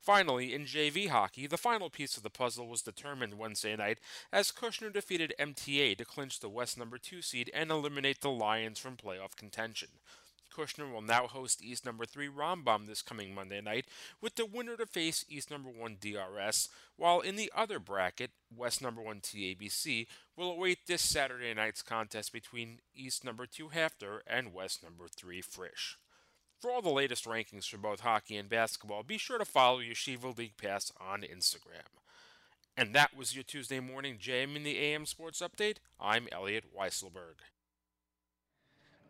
Finally, in JV hockey, the final piece of the puzzle was determined Wednesday night as Kushner defeated MTA to clinch the West number 2 seed and eliminate the Lions from playoff contention. Kushner will now host East number 3 Rambam this coming Monday night, with the winner to face East number 1 DRS, while in the other bracket, West number 1 TABC will await this Saturday night's contest between East number 2 HAFTR and West number 3 Frisch. For all the latest rankings for both hockey and basketball, be sure to follow Yeshiva League Pass on Instagram. And that was your Tuesday morning JM in the AM Sports Update. I'm Elliot Weiselberg.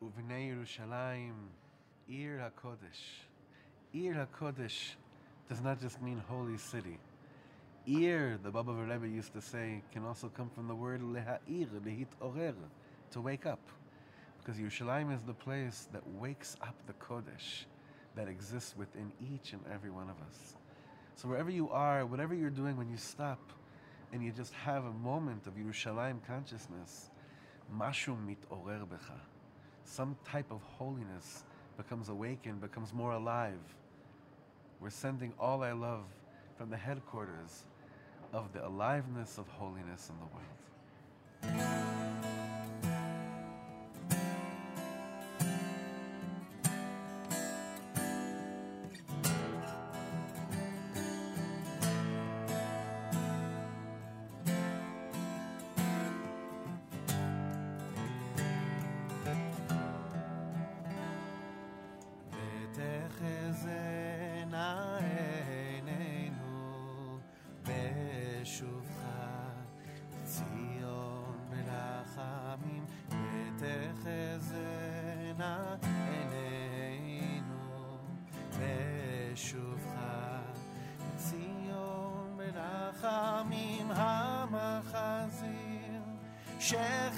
ובני ירושלים, עיר הקודש. עיר הקודש does not just mean holy city. Ir, the Baba Rebbe used to say, can also come from the word leha'ir, lehitorer, to wake up. Because Yerushalayim is the place that wakes up the Kodesh that exists within each and every one of us. So wherever you are, whatever you're doing when you stop and you just have a moment of Yerushalayim consciousness, mashu mitorer becha. Some type of holiness becomes awakened, becomes more alive. We're sending all our love from the headquarters of the aliveness of holiness in the world. share.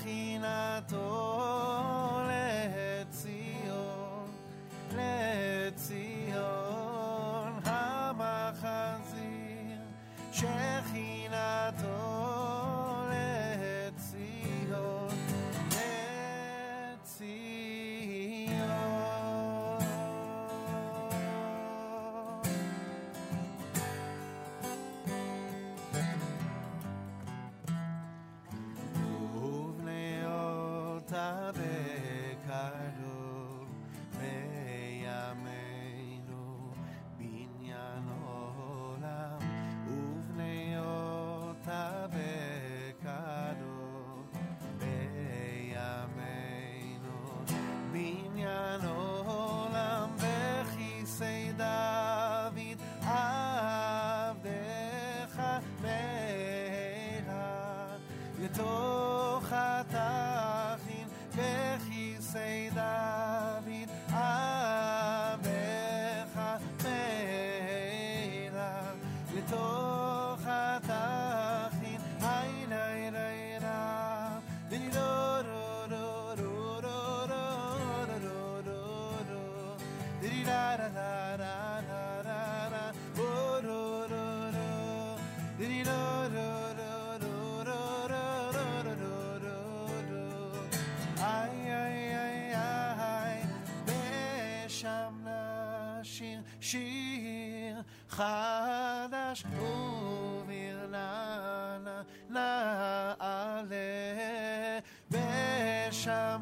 שם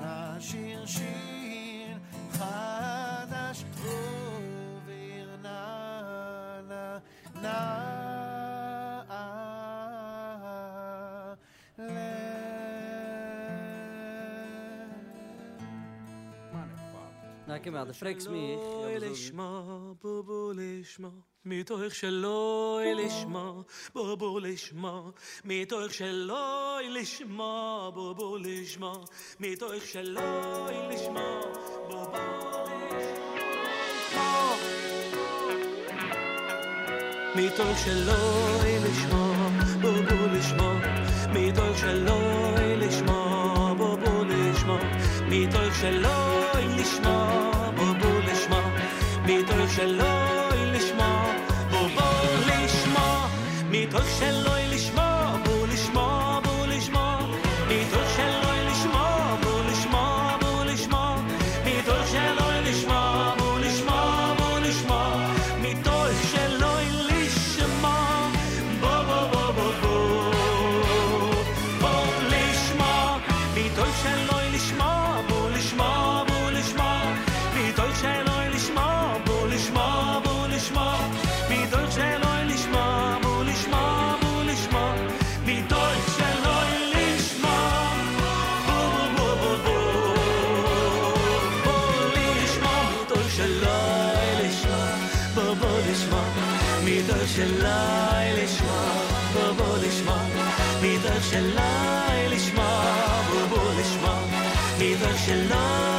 נשיר שיר חדש וביר נא נא נא Na kem ad freks mi elishma bubulishma mit euch shlo elishma bubulishma mit euch shlo שלוי לשמע בו בו מתוך שלוי לשמע בו בו לשמע מתוך שלוי לשמע בו בו לשמע מתוך שלוי לשמע בו בו לשמע מתוך שלוי שלא לשמוע, בוא בוא לשמוע, מדרך שלא לשמוע, בוא בוא לשמוע, מדרך שלא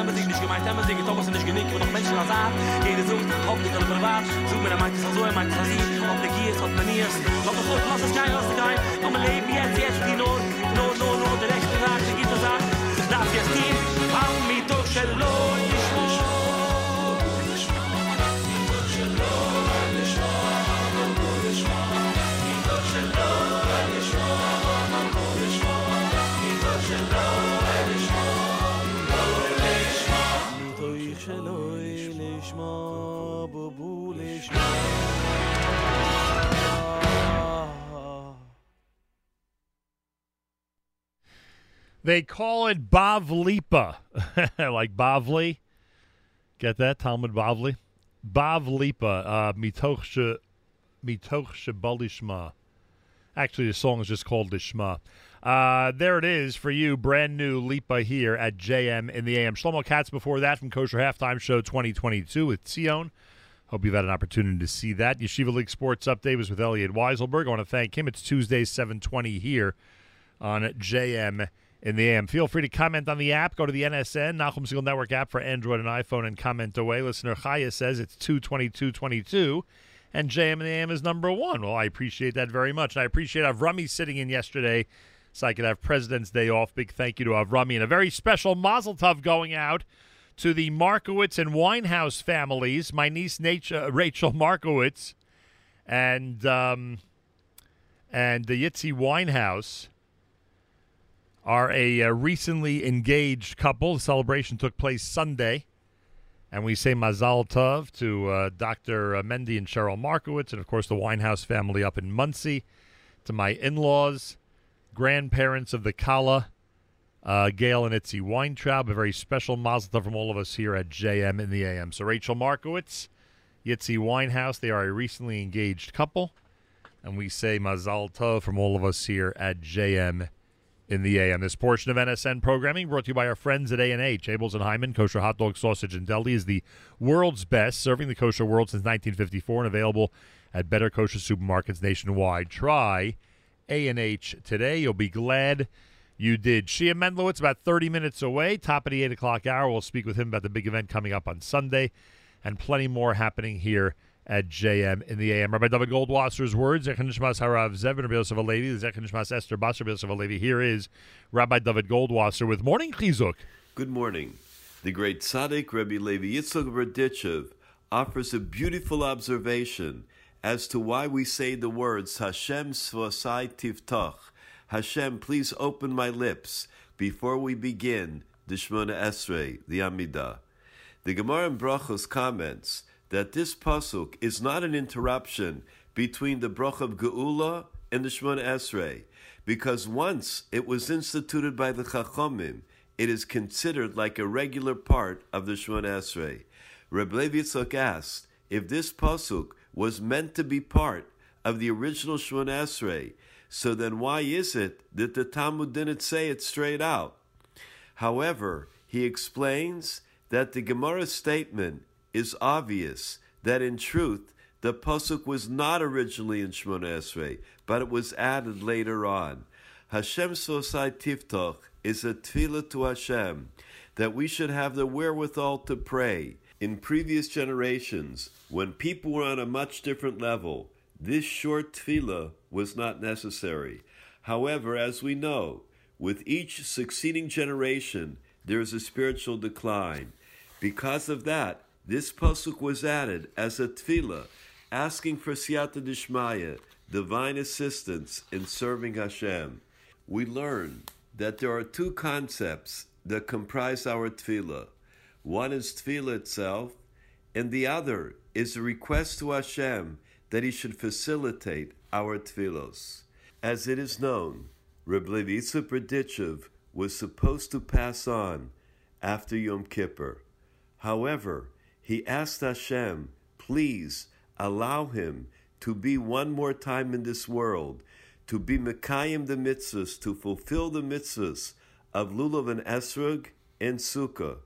haben sich nicht gemeint, haben sich Thomas und nicht genick, aber noch Menschen als an. Jeder sucht, hofft nicht alle privat. Sucht mir, er meint es so, er meint es ich. Ob der Gier ist, ob der Niers. Lass uns gut, lass uns kein, lass uns kein. Wir leben They call it Bavlipa, like Bavli. Get that Talmud Bavli, Bavlipa. Uh, mitoch she, mitoch shebalishma. Actually, the song is just called Lishma. Uh, there it is for you, brand new Lipa here at JM in the AM. Shlomo Katz before that from Kosher Halftime Show 2022 with Tzion. Hope you've had an opportunity to see that. Yeshiva League Sports Update was with Elliot Weiselberg. I want to thank him. It's Tuesday, 720 here on JM in the AM. Feel free to comment on the app. Go to the NSN, Nachum Segal Network app for Android and iPhone and comment away. Listener Chaya says it's 22222 and JM and the AM is number one. Well, I appreciate that very much. And I appreciate Avrami sitting in yesterday so I could have President's Day off. Big thank you to Avrami and a very special Mazel Tov going out to the Markowitz and Winehouse families. My niece Nature, Rachel Markowitz and um, and the Yitzi Winehouse are a, uh recently engaged couple. The celebration took place Sunday. And we say Mazal Tov to uh, Dr. Mendy and Cheryl Markowitz, and of course the Winehouse family up in Monsey, to my in laws, grandparents of the Kala, uh, Gail and Itzy Weintraub. A very special Mazel Tov from all of us here at JM in the AM. So Rachel Markowitz, Yitzi Winehouse, they are a recently engaged couple. And we say Mazal Tov from all of us here at JM in the AM. This portion of NSN programming brought to you by our friends at A&H. Abels and Hyman, kosher hot dog, sausage, and deli is the world's best, serving the kosher world since 1954 and available at better kosher supermarkets nationwide. Try A&H today. You'll be glad you did. Shia Mendlowitz, about 30 minutes away, top of the 8 o'clock hour. We'll speak with him about the big event coming up on Sunday and plenty more happening here at JM in the AM. Rabbi David Goldwasser's words, Zechon Nishmas Harav Zevin Rabbi Yosef Alevi, Zechon Nishmas Esther Rabbi Yosef Alevi. Here is Rabbi David Goldwasser with Morning Chizuk. Good morning. The great tzaddik Rabbi Levi Yitzchak Berdichev offers a beautiful observation as to why we say the words Hashem svosai tivtach. Hashem, please open my lips before we begin the Shemona Esrei, the Amidah. The Gemara in Brachos comments that this pasuk is not an interruption between the brach of Geula and the Shemona Esrei, because once it was instituted by the Chachomim, it is considered like a regular part of the Shemona Esrei. Reb Levi Yitzchak asked if this pasuk was meant to be part of the original Shemona Esrei, so then why is it that the Talmud didn't say it straight out? However, he explains that the Gemara statement is obvious that in truth the pasuk was not originally in Shemona Esrei, but it was added later on. Hashem Sosai Tiftoch is a tefillah to Hashem that we should have the wherewithal to pray. In previous generations, when people were on a much different level, this short tefillah was not necessary. However, as we know, with each succeeding generation, there is a spiritual decline. Because of that, this pasuk was added as a tefillah, asking for siyata dishmaya, divine assistance in serving Hashem. We learn that there are two concepts that comprise our tefillah. One is tefillah itself, and the other is a request to Hashem that He should facilitate our tefillos. As it is known, Reb Levi Yitzhak Berdichev was supposed to pass on after Yom Kippur. However, he asked Hashem, please allow him to be one more time in this world, to be Mekayim the mitzvahs, to fulfill the mitzvahs of Lulav and Esrog and Sukkah.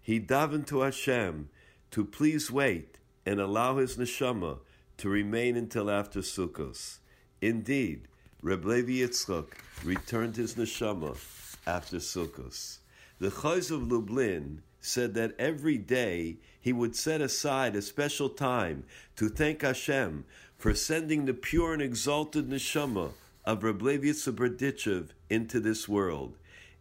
He davened to Hashem to please wait and allow his neshama to remain until after Sukkos. Indeed, Reb Levi Yitzchak returned his neshama after Sukkos. The Chayz of Lublin said that every day he would set aside a special time to thank Hashem for sending the pure and exalted neshama of Levi Yitzchak Berdichev into this world.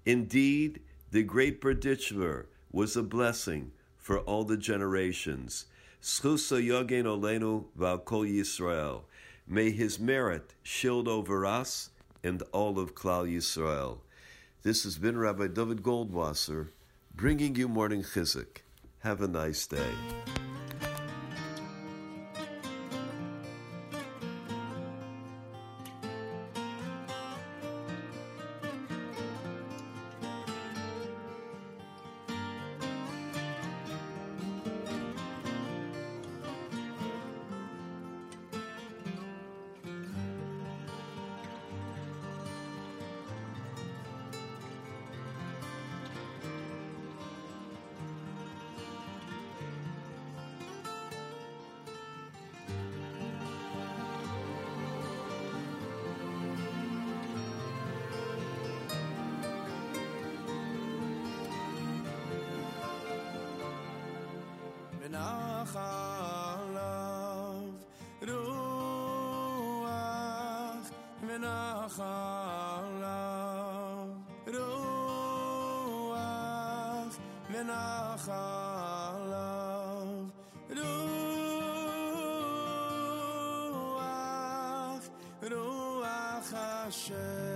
Indeed, the great Berdichever was a blessing for all the generations. Schusa Yogen Olenu Valkol Yisrael. May his merit shield over us and all of Klal Yisrael. This has been Rabbi David Goldwasser bringing you morning chizuk. Have a nice day. nach alav. Ruach ve nach alav. Ruach ve nach alav. Ruach ruach hashem.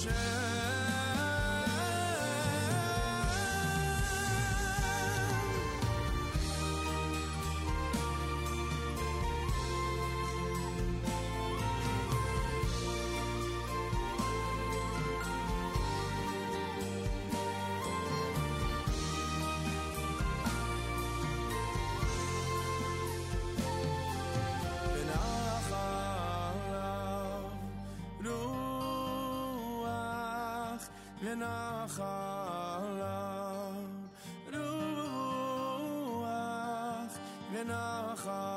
shame. רוח ונחלם רוח ונחלם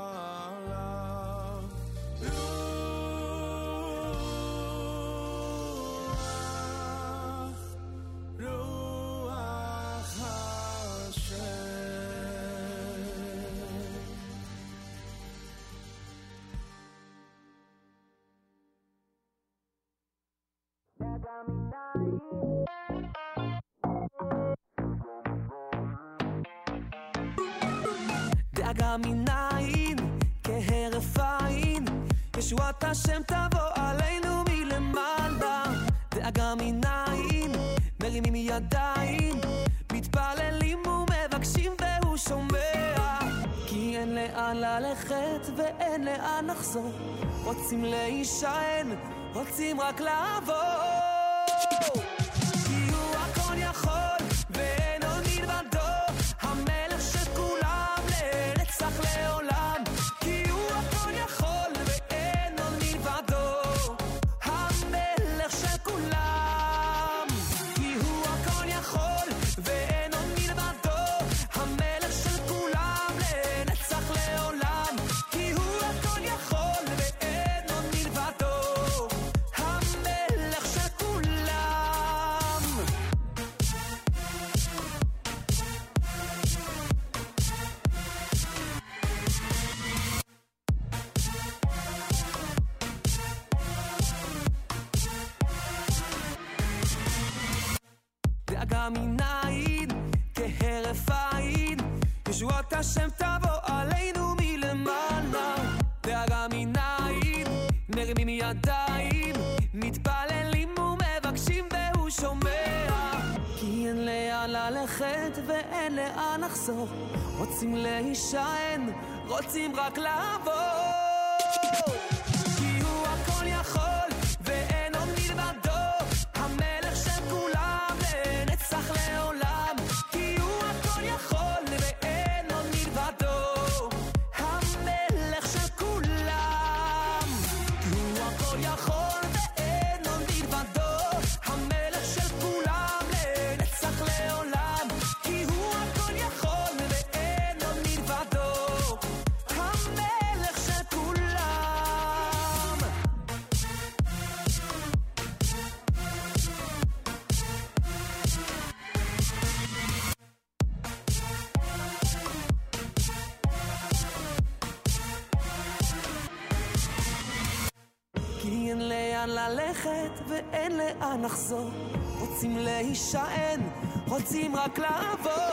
דאגה מנין, כהרף עין, ישועת השם תבוא עלינו מלמעלה. דאגה מנין, מרימים ידיים, מתפללים ומבקשים והוא שומע. כי אין לאן ללכת ואין לאן לחזור, רוצים להישען, רוצים רק לעבור. כמניין, כהרף עין, ישועת השם תבוא עלינו מלמעלה. דאגה מניין, מרימים ידיים, מתפללים ומבקשים והוא שומע. כי אין לאן ללכת ואין לאן לחזור, רוצים להישען, רוצים רק לעבור. רוצים להישען, רוצים רק לעבוד.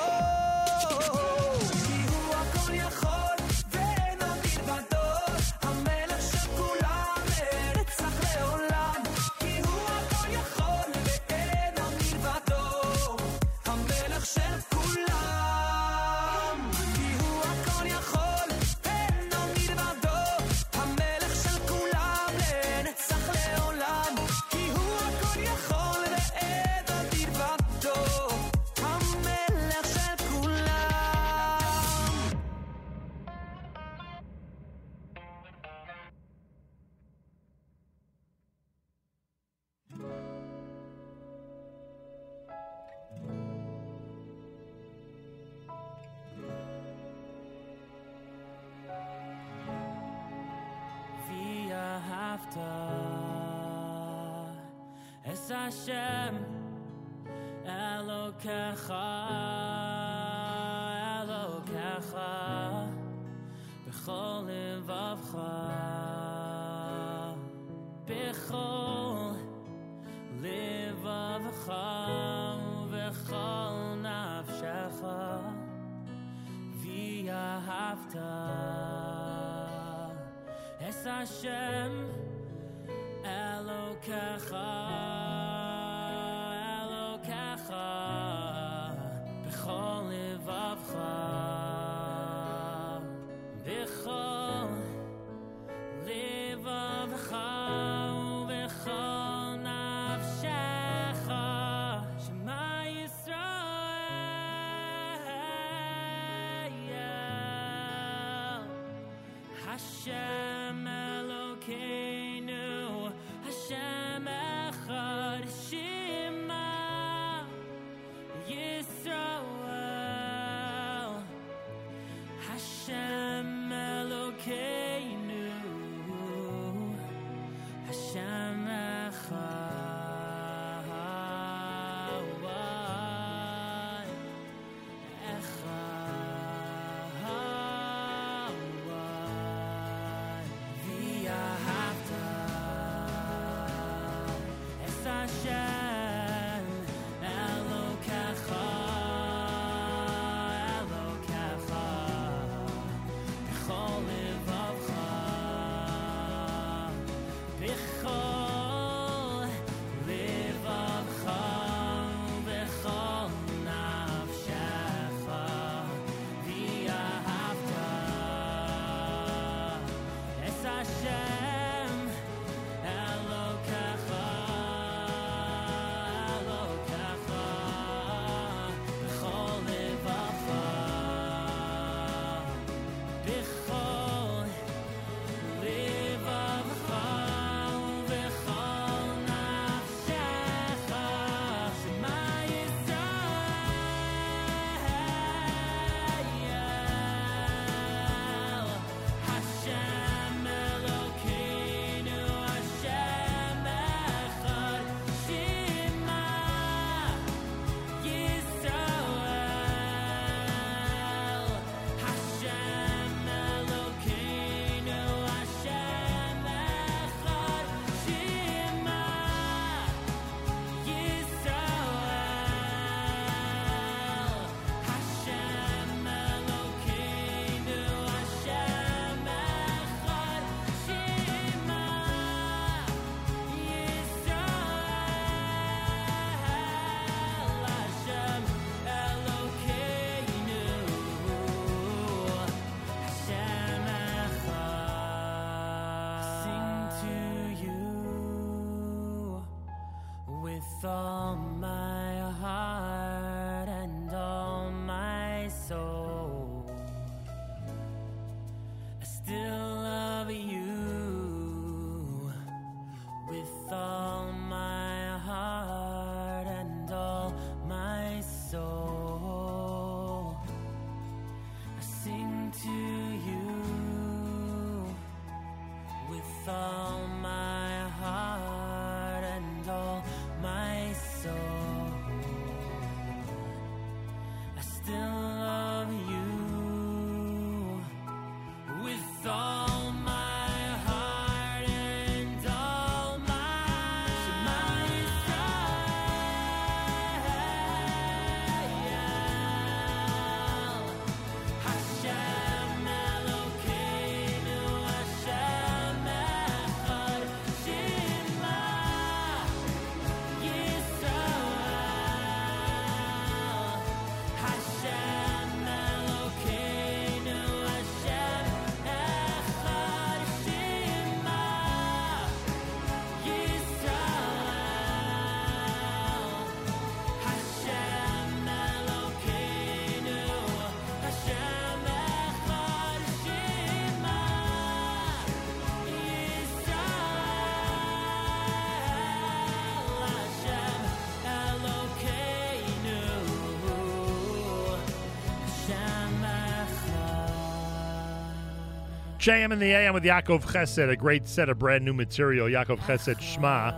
JM in the AM with Yaakov Chesed, a great set of brand new material. Yaakov Chesed Shema.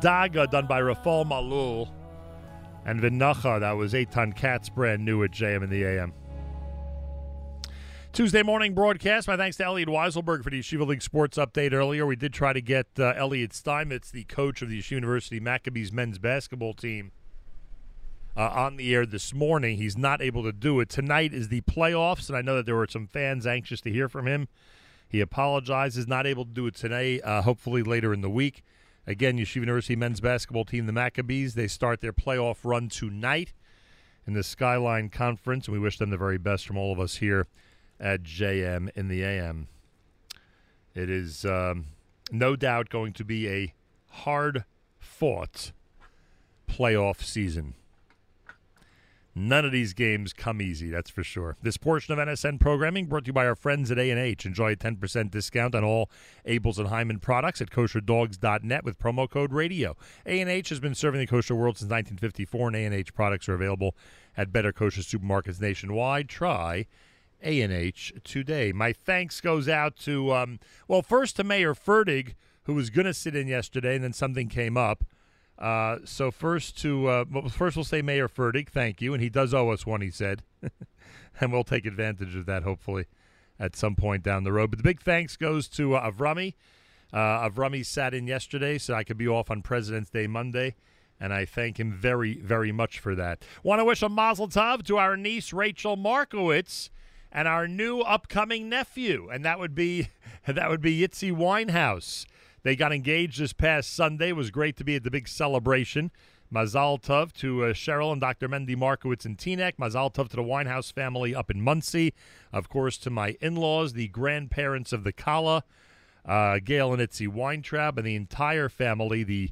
Daga, done by Rafal Malul. And Vinacha, that was Eitan Katz, brand new at JM in the AM. Tuesday morning broadcast. My thanks to Elliot Weiselberg for the Yeshiva League Sports update earlier. We did try to get uh, Elliot Steinmetz, the coach of the Yeshiva University Maccabees men's basketball team, uh, on the air this morning. He's not able to do it. Tonight is the playoffs, and I know that there were some fans anxious to hear from him. He apologizes, not able to do it today, uh, hopefully later in the week. Again, Yeshiva University men's basketball team, the Maccabees, they start their playoff run tonight in the Skyline Conference, and we wish them the very best from all of us here at JM in the AM. It is um, no doubt going to be a hard fought playoff season. None of these games come easy, that's for sure. This portion of NSN programming brought to you by our friends at A&H. Enjoy a 10% discount on all Abels and Hyman products at kosherdogs.net with promo code radio. A&H has been serving the kosher world since 1954 and A&H products are available at better kosher supermarkets nationwide. Try A&H today. My thanks goes out to um, well, first to Meir Fertig who was going to sit in yesterday and then something came up. Uh, so first to uh, well, first we'll say Meir Fertig, thank you, and he does owe us one. He said, and we'll take advantage of that hopefully at some point down the road. But the big thanks goes to uh, Avrami. Uh, Avrami sat in yesterday, so I could be off on President's Day Monday, and I thank him very, very much for that. Want to wish a Mazel Tov to our niece Rachel Markowitz and our new upcoming nephew, and that would be that would be Yitzi Winehouse. They got engaged this past Sunday. It was great to be at the big celebration. Mazal Tov to uh, Cheryl and Dr. Mendy Markowitz in Teaneck. Mazal Tov to the Winehouse family up in Monsey. Of course, to my in-laws, the grandparents of the Kala, uh, Gail and Itzy Weintraub, and the entire family, the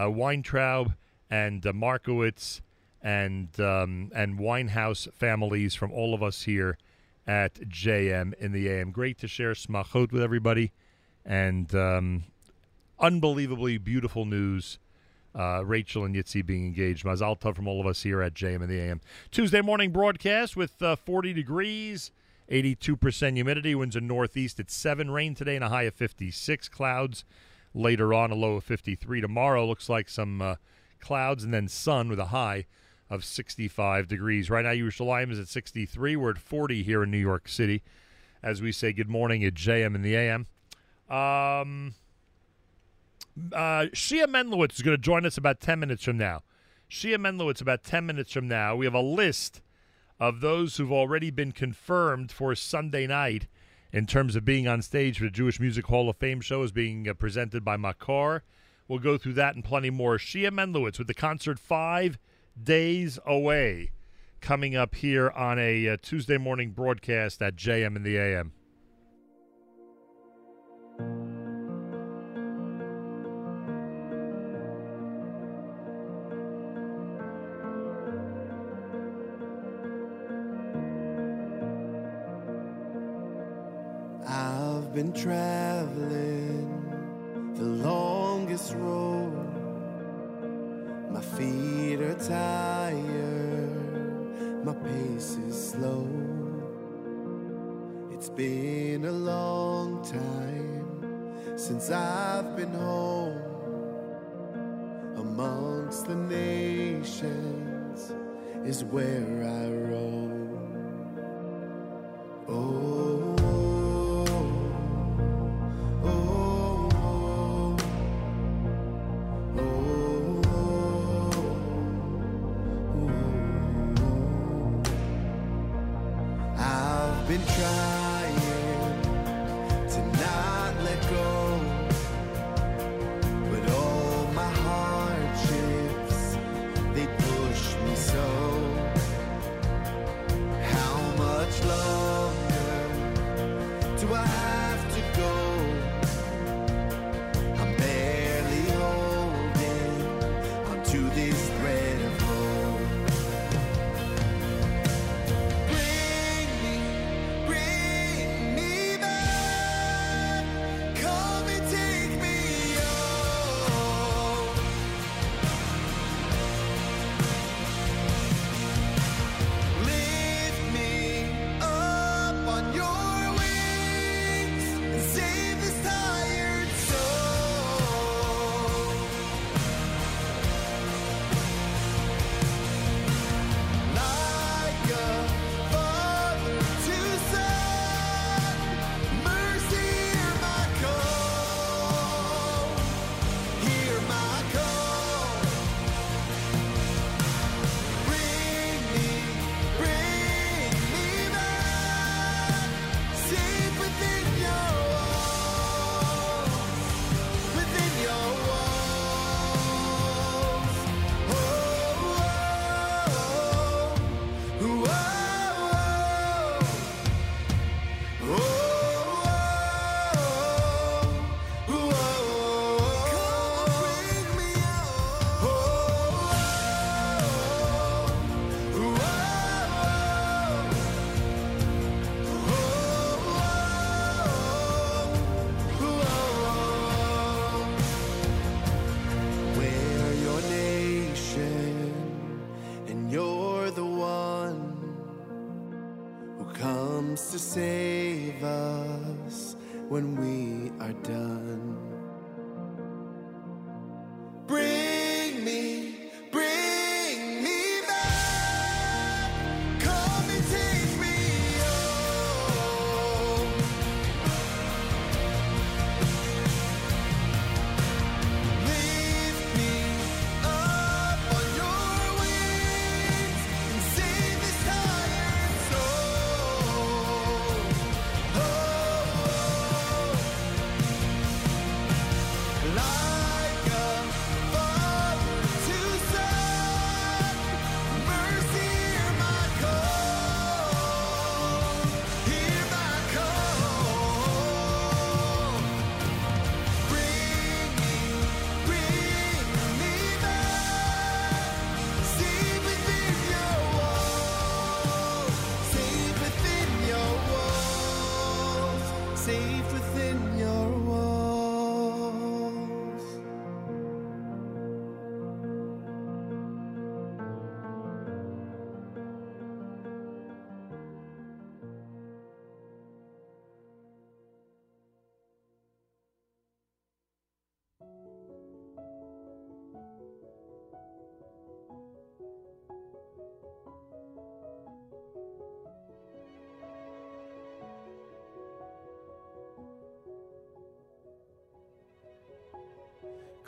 uh, Weintraub and uh, Markowitz and um, and Winehouse families from all of us here at JM in the AM. Great to share smachot with everybody, and um, unbelievably beautiful news. Uh, Rachel and Yitzi being engaged. Mazal tov from all of us here at JM in the AM. Tuesday morning broadcast with uh, 40 degrees, 82% humidity, winds in northeast at 7. Rain today and a high of 56. Clouds later on, a low of 53. Tomorrow looks like some uh, clouds and then sun with a high of 65 degrees. Right now, Yerushalayim is at 63. We're at 40 here in New York City as we say good morning at JM in the AM. Um, uh, Shia Mendlowitz is going to join us about 10 minutes from now. Shia Mendlowitz, about 10 minutes from now. We have a list of those who've already been confirmed for Sunday night in terms of being on stage for the Jewish Music Hall of Fame show is being uh, presented by Makor. We'll go through that and plenty more. Shia Mendlowitz with the concert five days away coming up here on a uh, Tuesday morning broadcast at JM in the AM. Been traveling the longest road. My feet are tired, my pace is slow. It's been a long time since I've been home. Amongst the nations is where I roam. Oh. Been trying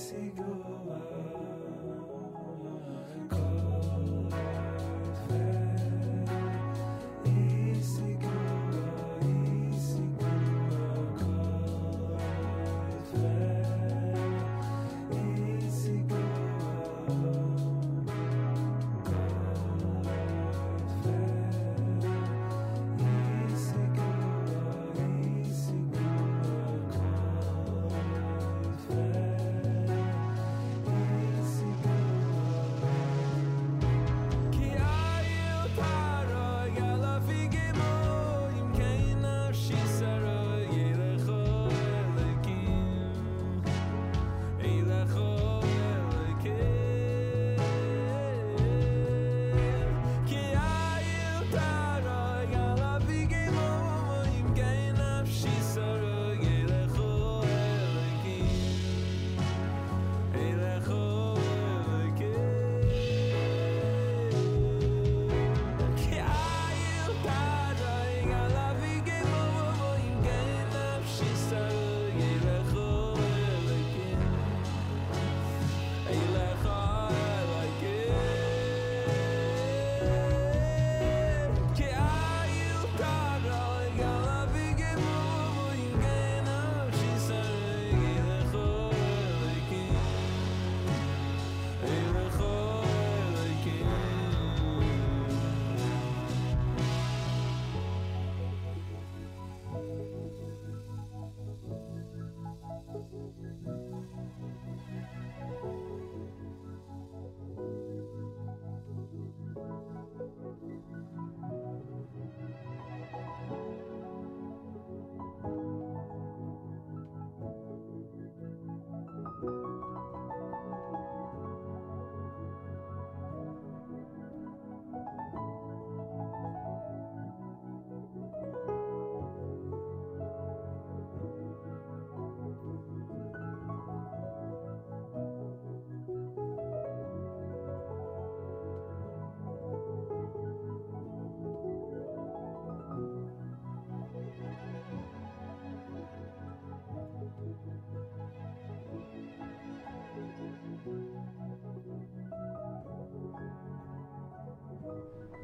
see go.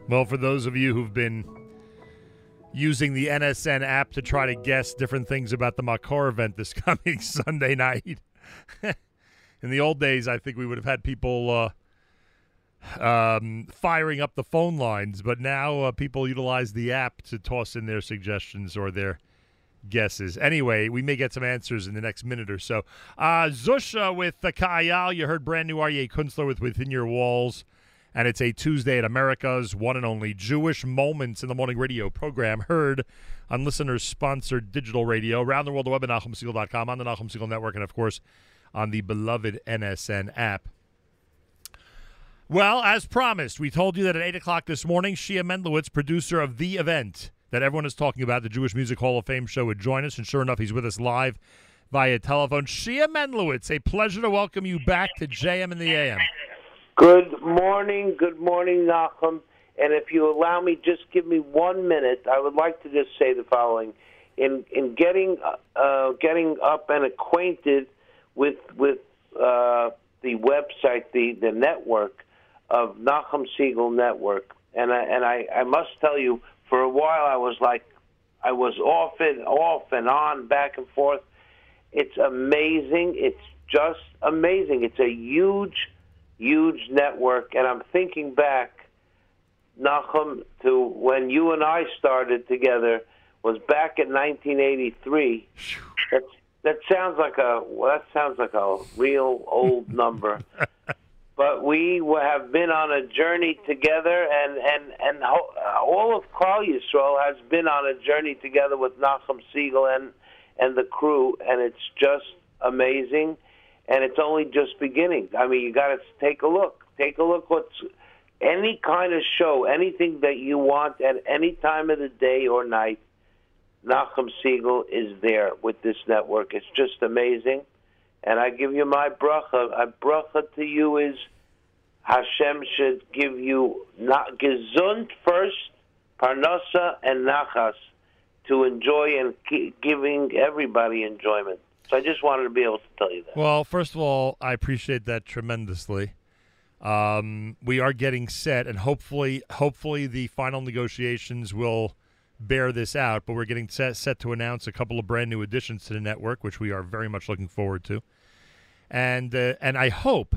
Well, for those of you who've been using the NSN app to try to guess different things about the Makor event this coming Sunday night, in the old days, I think we would have had people uh, um, firing up the phone lines, but now uh, people utilize the app to toss in their suggestions or their guesses. Anyway, we may get some answers in the next minute or so. Uh, Zusha with the Kayal. You heard brand new Aryeh Kunstler with Within Your Walls. And it's a Tuesday at America's one and only Jewish Moments in the Morning radio program heard on listeners sponsored digital radio around the world, the web at NachumSegal.com, on the Nachum Segal Network, and of course on the beloved NSN app. Well, as promised, we told you that at 8 o'clock this morning, Shia Mendlowitz, producer of the event that everyone is talking about, the Jewish Music Hall of Fame show, would join us. And sure enough, he's with us live via telephone. Shia Mendlowitz, a pleasure to welcome you back to JM in the AM. Good morning, good morning, Nachum. And if you allow me, just give me one minute. I would like to just say the following: in in getting uh, getting up and acquainted with with uh, the website, the the network of Nachum Segal Network, and I, and I I must tell you, for a while I was like, I was off and off and on, back and forth. It's amazing. It's just amazing. It's a huge huge network. And I'm thinking back, Nachum, to when you and I started together was back in 1983. That that sounds like a well, that sounds like a real old number. but we have been on a journey together, and and and all of Klal Yisrael has been on a journey together with Nachum Segal and and the crew, and it's just amazing and it's only just beginning. I mean, you got to take a look. Take a look what's any kind of show, anything that you want at any time of the day or night. Nachum Segal is there with this network. It's just amazing, and I give you my bracha. A bracha to you is Hashem should give you not gesund first, parnasa and nachas to enjoy and gi- giving everybody enjoyment. So I just wanted to be able to tell you that. Well, first of all, I appreciate that tremendously. Um, we are getting set, and hopefully, hopefully, the final negotiations will bear this out. But we're getting set, set to announce a couple of brand new additions to the network, which we are very much looking forward to. And uh, and I hope,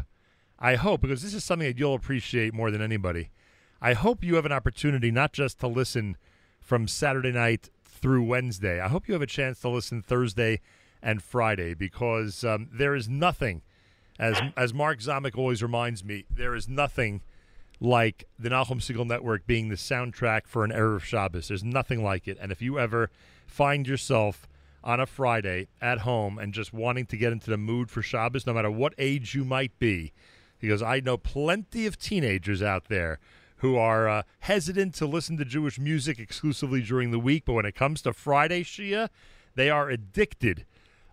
I hope because this is something that you'll appreciate more than anybody. I hope you have an opportunity not just to listen from Saturday night through Wednesday. I hope you have a chance to listen Thursday and Friday because um, there is nothing, as as Mark Zamek always reminds me, there is nothing like the Nachum Segal Network being the soundtrack for an Erev Shabbos. There's nothing like it. And if you ever find yourself on a Friday at home and just wanting to get into the mood for Shabbos, no matter what age you might be, because I know plenty of teenagers out there who are uh, hesitant to listen to Jewish music exclusively during the week, but when it comes to Friday Shia, they are addicted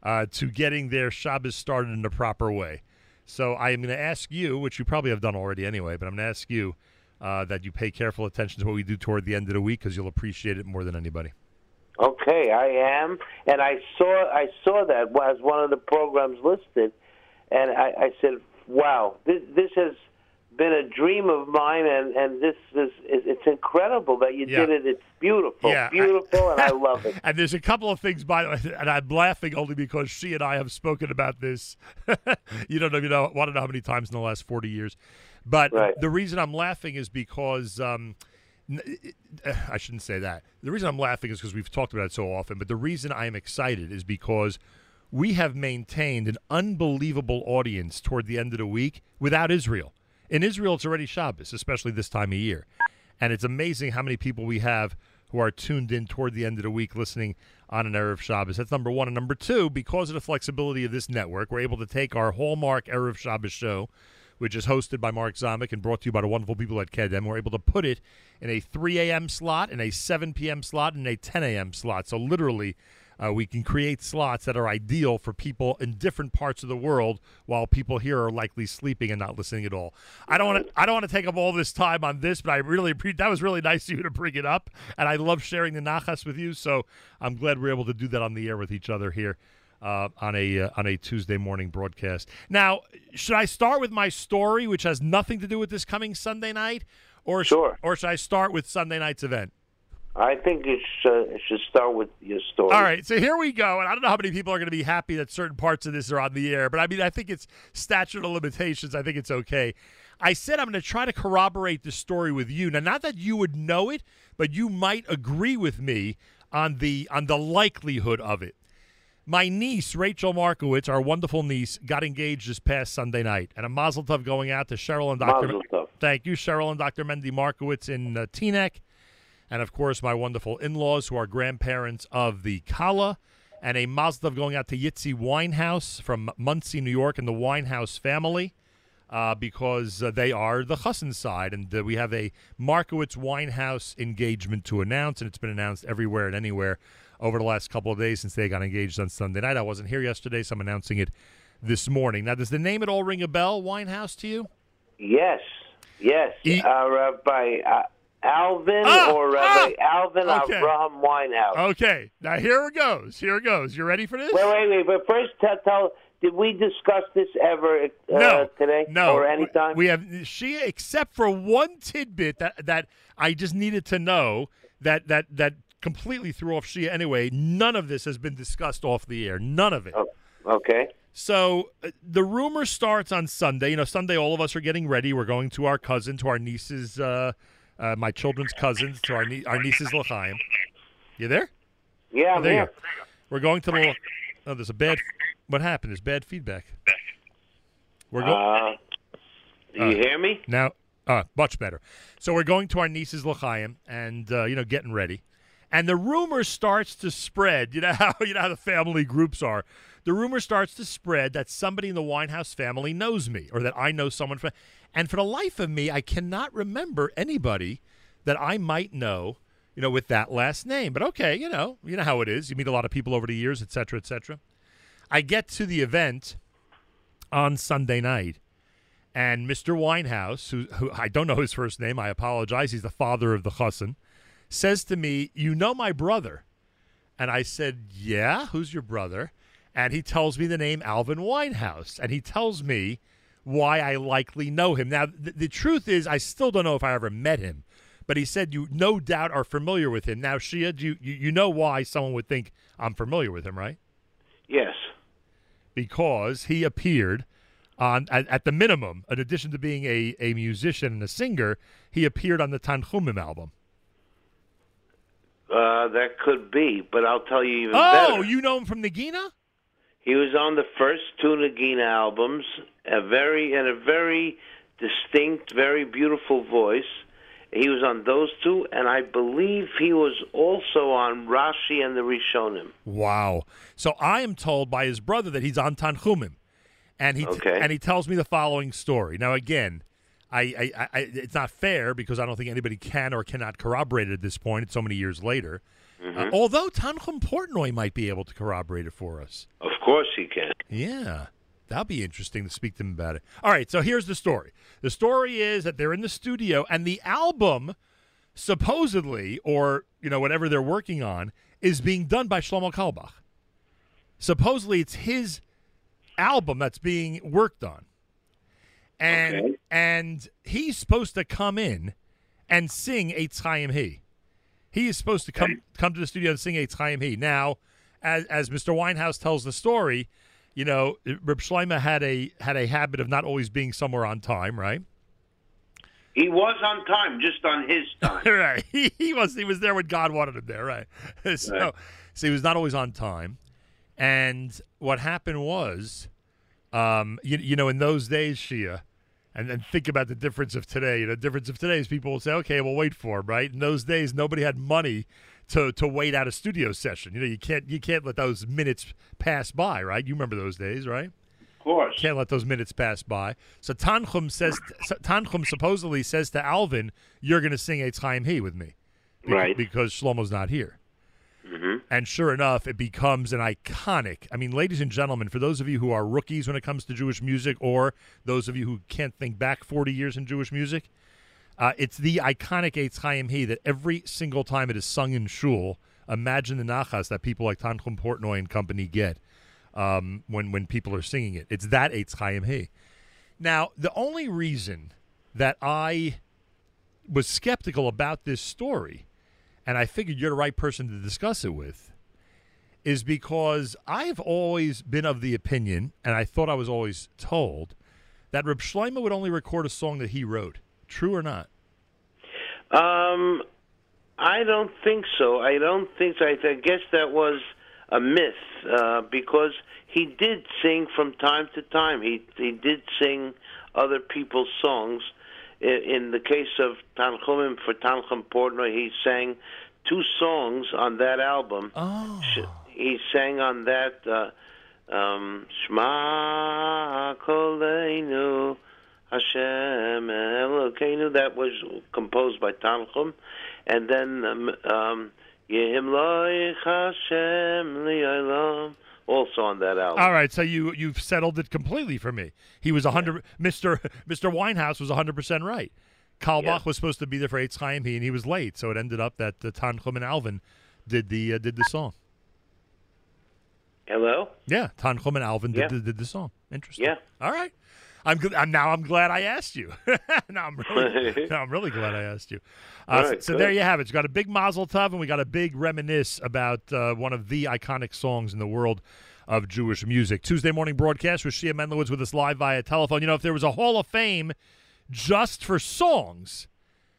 uh, to getting their Shabbos started in the proper way. So I am going to ask you, which you probably have done already anyway, but I'm going to ask you uh, that you pay careful attention to what we do toward the end of the week because you'll appreciate it more than anybody. Okay, I am, and I saw I saw that as one of the programs listed, and I, I said, "Wow, this this has been a dream of mine, and and this is it's incredible that you Yeah. did it. It's beautiful, Yeah, I- beautiful, and I love it." And there's a couple of things, by the way, and I'm laughing only because she and I have spoken about this. you don't know, you know, I want to know how many times in the last 40 years. But the reason I'm laughing is because um, uh, I shouldn't say that. The reason I'm laughing is because we've talked about it so often. But the reason I am excited is because we have maintained an unbelievable audience toward the end of the week without Israel. In Israel, it's already Shabbos, especially this time of year. And it's amazing how many people we have who are tuned in toward the end of the week listening on an Erev Shabbos. That's number one. And number two, because of the flexibility of this network, we're able to take our hallmark Erev Shabbos show, which is hosted by Mark Zamek and brought to you by the wonderful people at Kedem. We're able to put it in a 3 a.m. slot, in a 7 p.m. slot, and a 10 a.m. slot. So literally, uh, we can create slots that are ideal for people in different parts of the world, while people here are likely sleeping and not listening at all. I don't want to. I don't want to take up all this time on this, but I really appreciate that was really nice of you to bring it up, and I love sharing the nachas with you. So I'm glad we're able to do that on the air with each other here uh, on a uh, on a Tuesday morning broadcast. Now, should I start with my story, which has nothing to do with this coming Sunday night, Or sh- Sure. or should I start with Sunday night's event? I think it should, you should start with your story. All right, so here we go. And I don't know how many people are going to be happy that certain parts of this are on the air, but I mean, I think it's statute of limitations. I think it's okay. I said I'm going to try to corroborate the story with you. Now, not that you would know it, but you might agree with me on the on the likelihood of it. My niece, Rachel Markowitz, our wonderful niece, got engaged this past Sunday night, and a mazel tov going out to Cheryl and Dr. Mazel tov. Thank you, Cheryl and Dr. Mendy Markowitz in uh, Teaneck and of course my wonderful in-laws who are grandparents of the Kala, and a tov going out to Yitzi Winehouse from Monsey, New York, and the Winehouse family, uh, because uh, they are the Chassan side, and uh, we have a Markowitz Winehouse engagement to announce, and it's been announced everywhere and anywhere over the last couple of days since they got engaged on Sunday night. I wasn't here yesterday, so I'm announcing it this morning. Now, does the name at all ring a bell, Winehouse, to you? Yes, yes. E- uh, Rabbi uh, Alvin Ah, or Rabbi Alvin okay. Avraham Winehouse. Okay, now here it goes. Here it goes. You ready for this? Wait, wait, wait. But first, tell, tell did we discuss this ever uh, no, today no, or anytime? We have she, except for one tidbit that that I just needed to know that that that completely threw off Shia. Anyway, none of this has been discussed off the air. None of it. okay. So uh, the rumor starts on Sunday. You know, Sunday, all of us are getting ready. We're going to our cousin, to our niece's, uh, uh, my children's cousins, to our nie- our niece's l'chaim. You there? Yeah, Oh, there you here. We're going to the. Oh, there's a bad. What happened? There's bad feedback. We're going. Uh, do you hear me? Now, uh, much better. So we're going to our niece's l'chaim and uh, you know getting ready, and the rumor starts to spread. You know how you know how the family groups are. The rumor starts to spread that somebody in the Winehouse family knows me, or that I know someone from. And for the life of me, I cannot remember anybody that I might know. You know, with that last name. But okay, you know, you know how it is. You meet a lot of people over the years, et cetera, et cetera. I get to the event on Sunday night, and Mr. Winehouse, who, who I don't know his first name, I apologize. He's the father of the chassan, says to me, "You know my brother," and I said, "Yeah, who's your brother?" And he tells me the name Alvin Winehouse, and he tells me why I likely know him. Now, th- the truth is, I still don't know if I ever met him, but he said you no doubt are familiar with him. Now, Shia, do you, you you know why someone would think I'm familiar with him, right? Yes. because he appeared on at, at the minimum, in addition to being a, a musician and a singer, he appeared on the Tanchumim album. Uh, that could be, but I'll tell you even Oh, better. you know him from Nagina? He was on the first two Nagina albums, a very and a very distinct, very beautiful voice. He was on those two, and I believe he was also on Rashi and the Rishonim. Wow. So I am told by his brother that he's on Tanchumim, and he Okay. and he tells me the following story. Now again, I, I, I, it's not fair because I don't think anybody can or cannot corroborate it at this point. It's so many years later. Mm-hmm. Uh, although Tanchum Portnoy might be able to corroborate it for us. Of course he can. Yeah. That'll be interesting to speak to him about it. All right, so here's the story. The story is that they're in the studio and the album supposedly or, you know, whatever they're working on is being done by Shlomo Carlebach. Supposedly it's his album that's being worked on. And and he's supposed to come in and sing a Chaim He. He is supposed to come come to the studio and sing a Chaim He. Now, as as Mr. Winehouse tells the story, you know, Reb Shlomo had a had a habit of not always being somewhere on time, right? He was on time, just on his time. right. He, he was he was there when God wanted him there, right? so, Right. so he was not always on time. And what happened was, um, you, you know, in those days, Shia, and then think about the difference of today. You know, the difference of today is people will say, okay, we'll wait for him, right? In those days, nobody had money to to wait out a studio session. You know, you can't you can't let those minutes pass by, right? You remember those days, right? Of course. Can't let those minutes pass by. So Tanchum says Tanchum supposedly says to Alvin, "You're going to sing a Chaim He with me, Bec- Right. Because Shlomo's not here." Mm-hmm. And sure enough, it becomes an iconic. I mean, ladies and gentlemen, for those of you who are rookies when it comes to Jewish music, or those of you who can't think back 40 years in Jewish music, uh, it's the iconic Eitz Chaim He that every single time it is sung in shul, imagine the nachas that people like Tanchum Portnoy and company get um, when when people are singing it. It's that Eitz Chaim He. Now, the only reason that I was skeptical about this story, and I figured you're the right person to discuss it with, is because I've always been of the opinion, and I thought I was always told, that Reb Shlomo would only record a song that he wrote. True or not? Um, I don't think so. I don't think so. I, I guess that was a myth uh, because he did sing from time to time. He he did sing other people's songs. In, in the case of Tanchumim for Tanchum Portnoy, he sang two songs on that album. Oh. He sang on that uh, um, Shema Koleinu Hashem Elokeinu. That was composed by Tanchum, and then um, um, Yehim Hashem Li'olam, also on that album. All right, so you you've settled it completely for me. He was hundred. Mister Mister Winehouse was hundred percent right. Carlebach was supposed to be there for Eitz Chaim He and he was late, so it ended up that uh, Tanchum and Alvin did the uh, did the song. Hello. Yeah, Tanchum and Alvin did, Yeah. the, did the song. Interesting. Yeah. All right. I'm, I'm now. I'm glad I asked you. now I'm really. now I'm really glad I asked you. Uh, All so- so there you have it. You got a big Mazel Tov, and we got a big reminisce about uh, one of the iconic songs in the world of Jewish music. Tuesday morning broadcast with Shia Mendlowitz with us live via telephone. You know, if there was a Hall of Fame just for songs,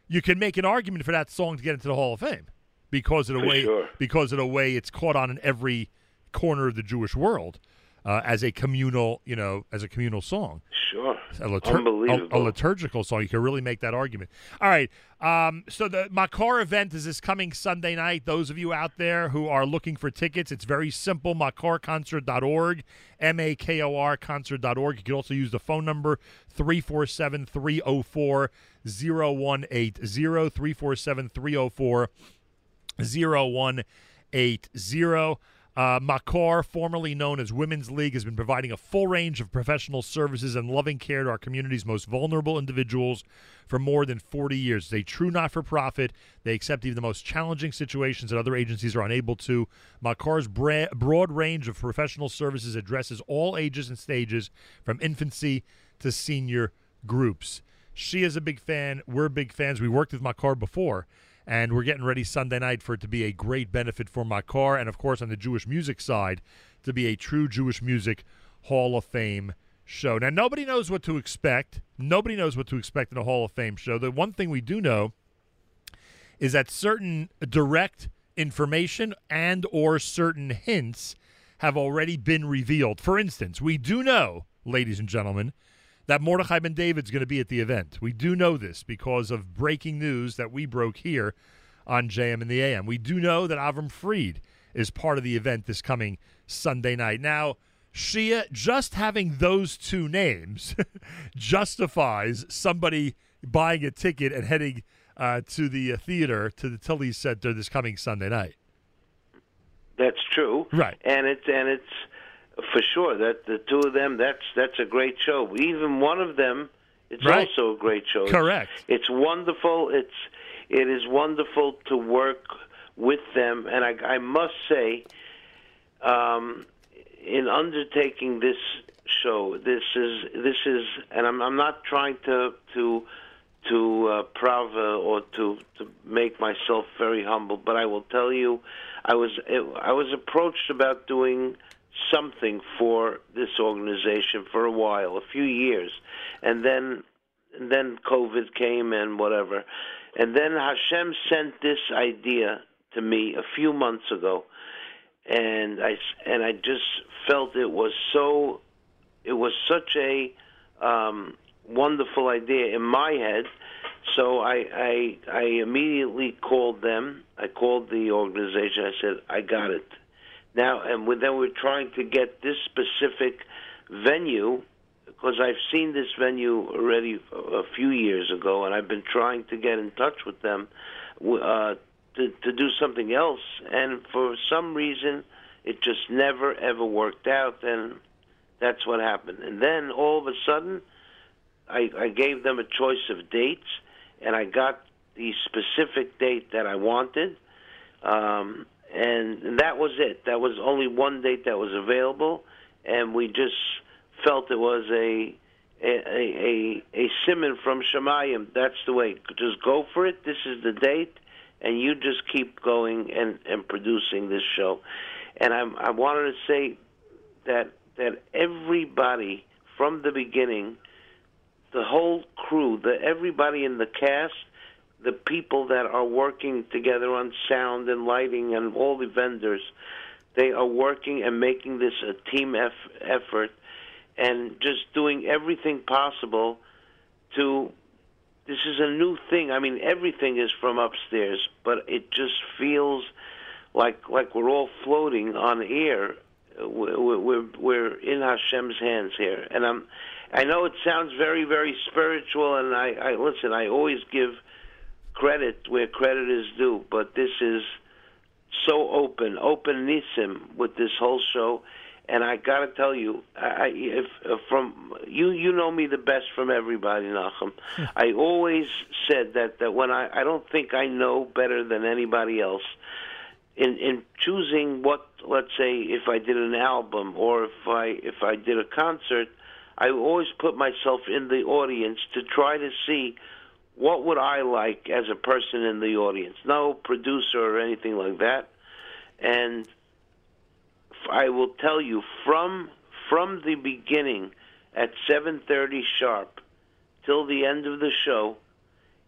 you can make an argument for that song to get into the Hall of Fame because of the For way sure. because of the way it's caught on in every corner of the Jewish world uh, as a communal, you know, as a communal song. Sure. A, litur- Unbelievable. a, a liturgical song. You can really make that argument. All right. Um, so the Makor event is this coming Sunday night. Those of you out there who are looking for tickets, it's very simple. makorconcert.org, M-A-K-O-R concert.org. You can also use the phone number 347-304-0180, 347-304 0180. Uh, Makor, formerly known as Women's League, has been providing a full range of professional services and loving care to our community's most vulnerable individuals for more than 40 years. It's a true not for profit. They accept even the most challenging situations that other agencies are unable to. Makor's bra- broad range of professional services addresses all ages and stages, from infancy to senior groups. She is a big fan. We're big fans. We worked with Makor before, and we're getting ready Sunday night for it to be a great benefit for Makor, and of course on the Jewish music side, to be a true Jewish music Hall of Fame show. Now nobody knows what to expect. Nobody knows what to expect in a Hall of Fame show. The one thing we do know is that certain direct information and or certain hints have already been revealed. For instance, we do know, ladies and gentlemen, that Mordechai Ben David's going to be at the event. We do know this because of breaking news that we broke here on JM in the AM. We do know that Avram Fried is part of the event this coming Sunday night. Now, Shia, just having those two names justifies somebody buying a ticket and heading uh, to the uh, theater, to the Tilly Center this coming Sunday night. That's true. Right. And it's and it's for sure that the two of them that's that's a great show. Even one of them it's Right. also a great show. Correct. It's, it's wonderful. It's it is wonderful to work with them and I I must say um in undertaking this show this is this is and I'm I'm not trying to to to uh, or to to make myself very humble, but I will tell you, I was I was approached about doing something for this organization for a while, a few years, and then and then COVID came and whatever, and then Hashem sent this idea to me a few months ago, and I and I just felt it was so it was such a um, wonderful idea in my head. So I, I I immediately called them. I called the organization. I said I got it. Now and then we're trying to get this specific venue because I've seen this venue already a a few years ago, and I've been trying to get in touch with them uh, to to do something else. And for some reason, it just never ever worked out, and that's what happened. And then all of a sudden, I, I gave them a choice of dates, and I got the specific date that I wanted, um, and, that was it. That was only one date that was available, and we just felt it was a a a a, a simon from Shemayim. That's the way. Just go for it. This is the date, and you just keep going and and producing this show. And I I wanted to say that that everybody from the beginning, the whole crew, the everybody in the cast, the people that are working together on sound and lighting and all the vendors, they are working and making this a team eff- effort and just doing everything possible to this is a new thing. I mean, everything is from upstairs, but it just feels like like we're all floating on air. We're we're, in Hashem's hands here, and I'm. I know it sounds very very spiritual, and I, I listen. I always give credit where credit is due, but this is so open, open nisim with this whole show. And I got to tell you, I, if, if from you, you know me the best from everybody, Nachum. I always said that that when I, I don't think I know better than anybody else. In in choosing what, let's say, if I did an album or if I if I did a concert, I always put myself in the audience to try to see what would I like as a person in the audience. No producer or anything like that. And I will tell you from from the beginning at 7:30 sharp till the end of the show,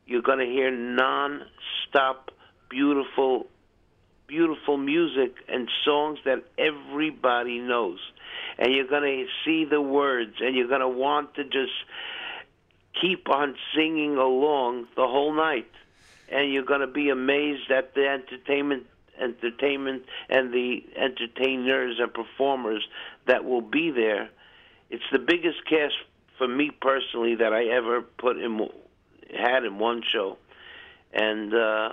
you're going to hear non-stop beautiful beautiful music and songs that everybody knows. And you're going to see the words and you're going to want to just keep on singing along the whole night. And you're going to be amazed at the entertainment entertainment and the entertainers and performers that will be there. It's the biggest cast for me personally that I ever put in had in one show. And uh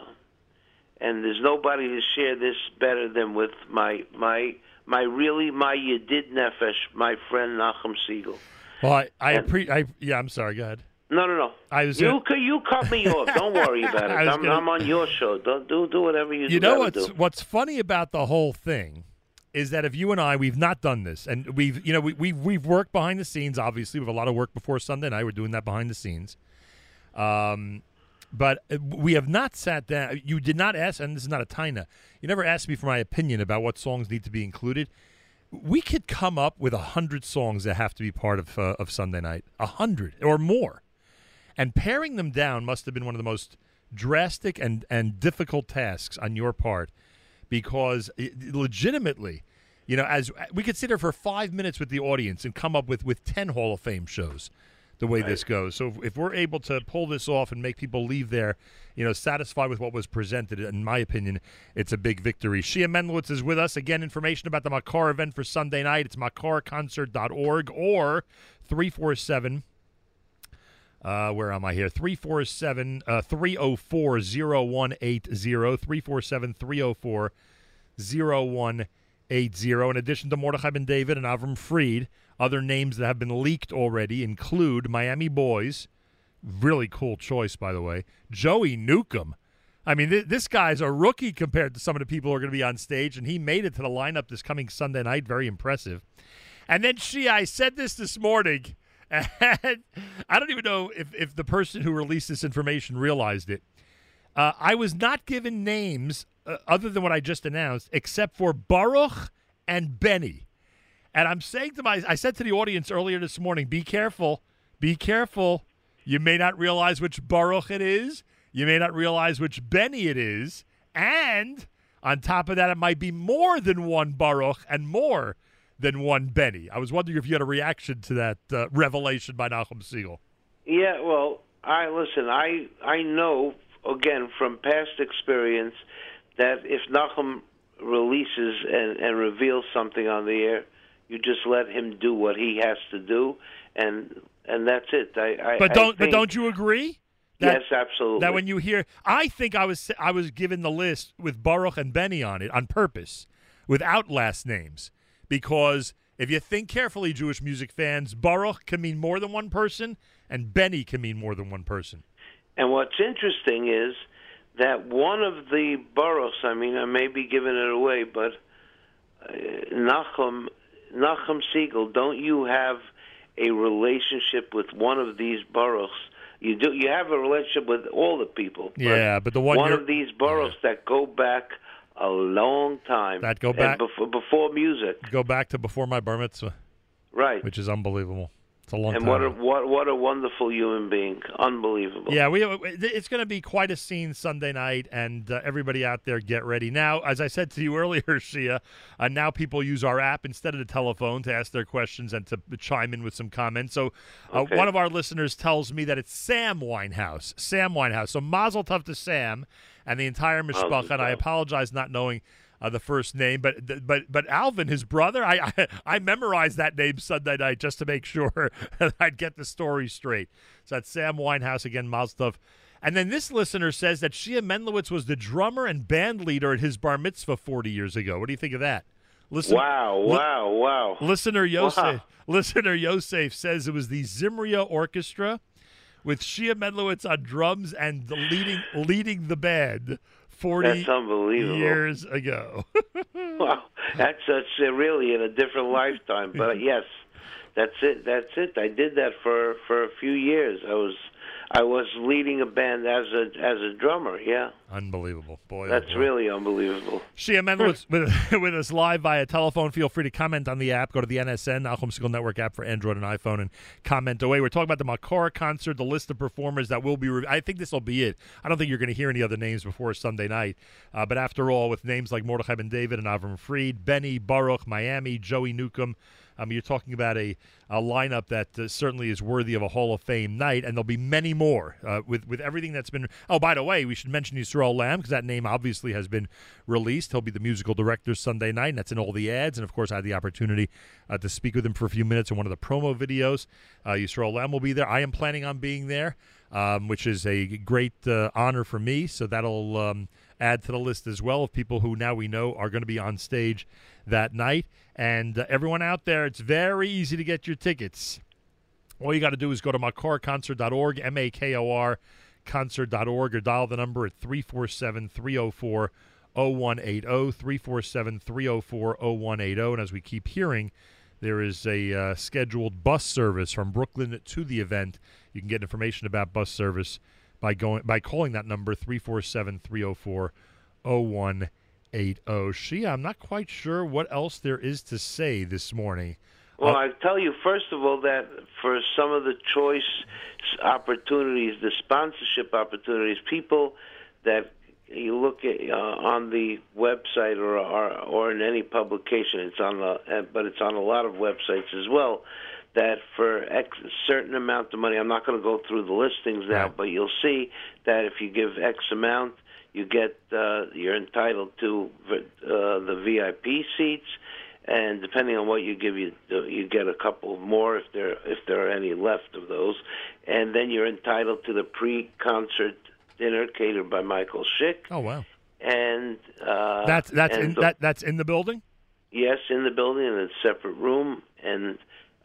and there's nobody to share this better than with my my my really my Yedid Nefesh, my friend Nachum Segal. Well, I I, And- appre- I yeah, I'm sorry. Go ahead. No, no, no. I was you you cut me off. Don't worry about it. I'm, gonna- I'm on your show. Don't do do whatever you, do. You know what's do. what's funny about the whole thing is that if you and I we've not done this, and we've you know we we've we've worked behind the scenes. Obviously, we have a lot of work before Sunday night. We're doing that behind the scenes. Um, but uh, we have not sat down. You did not ask, and this is not a Tina. You never asked me for my opinion about what songs need to be included. We could come up with a hundred songs that have to be part of uh, of Sunday night, a hundred or more, and paring them down must have been one of the most drastic and and difficult tasks on your part, because it, legitimately, you know, as we could sit here for five minutes with the audience and come up with with ten Hall of Fame shows the way this goes. So if, if we're able to pull this off and make people leave there, you know, satisfied with what was presented, in my opinion, it's a big victory. Shia Mendlowitz is with us. Again, information about the Makor event for Sunday night. It's makorconcert.org or 347 uh, where am I here? 347 uh, 304 0180. 347 304 0180. In addition to Mordechai Ben David and Avram Fried, other names that have been leaked already include Miami Boys. Really cool choice, by the way. Joey Newcomb. I mean, th- this guy's a rookie compared to some of the people who are going to be on stage, and he made it to the lineup this coming Sunday night. Very impressive. And then she, I said this this morning, and I don't even know if, if the person who released this information realized it. Uh, I was not given names uh, other than what I just announced, except for Baruch and Benny. And I'm saying to my, I said to the audience earlier this morning, be careful, be careful. You may not realize which Baruch it is. You may not realize which Benny it is. And on top of that, it might be more than one Baruch and more than one Benny. I was wondering if you had a reaction to that uh, revelation by Nachum Segal. Yeah, well, I listen. I I know again from past experience that if Nachum releases and, and reveals something on the air, you just let him do what he has to do, and and that's it. I, I But don't but think- don't you agree? yes, absolutely. That when you hear, I think I was I was given the list with Baruch and Benny on it on purpose, without last names, because if you think carefully, Jewish music fans, Baruch can mean more than one person, and Benny can mean more than one person. And what's interesting is that one of the Baruchs, I mean, I may be giving it away, but uh, Nachum, Nachum Segal, don't you have a relationship with one of these Baruchs? You do. You have a relationship with all the people. but Yeah, but the one one of these boroughs that go back a long time. That go and back- before, before music, Go back to before my bar mitzvah, right? which is unbelievable. It's a long and time. what a, what what a wonderful human being, unbelievable. Yeah, we it's going to be quite a scene Sunday night, and uh, everybody out there get ready. Now, as I said to you earlier, Shia, uh, now people use our app instead of the telephone to ask their questions and to chime in with some comments. So, uh, Okay. one of our listeners tells me that it's Sam Winehouse. Sam Winehouse. So, Mazel Tov to Sam and the entire mishpacha. And I apologize not knowing. Uh, the first name, but but but Alvin, his brother, I, I I memorized that name Sunday night just to make sure that I'd get the story straight. So that's Sam Winehouse again, Mazel Tov. And then this listener says that Shia Mendlowitz was the drummer and band leader at his bar mitzvah 40 years ago. What do you think of that? Listen, Wow! li- Wow! Wow! Listener Yosef, Wow. listener Yosef says it was the Zimria Orchestra with Shia Mendlowitz on drums and the leading leading the band 40 That's unbelievable. years ago. Wow, that's that's uh, really in a different lifetime. But yes, that's it. That's it. I did that for for a few years. I was I was leading a band as a as a drummer. Yeah, Unbelievable, boy. oh that's boy. really unbelievable. Shia Mendlowitz with, with us live via telephone. Feel free to comment on the app. Go to the NSN, Nachum Segal Network app for Android and iPhone, and comment away. We're talking about the Makora concert, the list of performers that will be. Re- I think this will be it. I don't think you're going to hear any other names before Sunday night. Uh, but after all, with names like Mordechai Ben David and Avram Fried, Benny, Baruch, Miami, Joey Newcomb, um, you're talking about a, a lineup that uh, certainly is worthy of a Hall of Fame night, and there'll be many more uh, with with everything that's been. Oh, by the way, we should mention Yisrael Lamb because that name obviously has been released. He'll be the musical director Sunday night, and that's in all the ads. And of course, I had the opportunity uh, to speak with him for a few minutes in one of the promo videos. Uh, Yisrael Lamb will be there. I am planning on being there, um, which is a great uh, honor for me. So that'll um, add to the list as well of people who now we know are going to be on stage that night. And uh, everyone out there, it's very easy to get your tickets. All you got to do is go to makorconcert.org, M A K O R concert.org, or dial the number at 347 304 0180, 347 304 0180. And as we keep hearing, there is a uh, scheduled bus service from Brooklyn to the event. You can get information about bus service by going by calling that number 347 304 0180. Shia, I'm not quite sure what else there is to say this morning. Well, Uh, I tell you first of all that for some of the choice opportunities, the sponsorship opportunities, people that you look at uh, on the website or, or or in any publication, it's on the but it's on a lot of websites as well. That for X a certain amount of money, I'm not going to go through the listings now, but you'll see that if you give X amount, you get uh, you're entitled to uh, the VIP seats and depending on what you give you you get a couple more if there if there are any left of those. And then you're entitled to the pre-concert dinner catered by Michael Schick. Oh wow, and uh that's that's and in, the- that that's in the building. yes in the building in a separate room and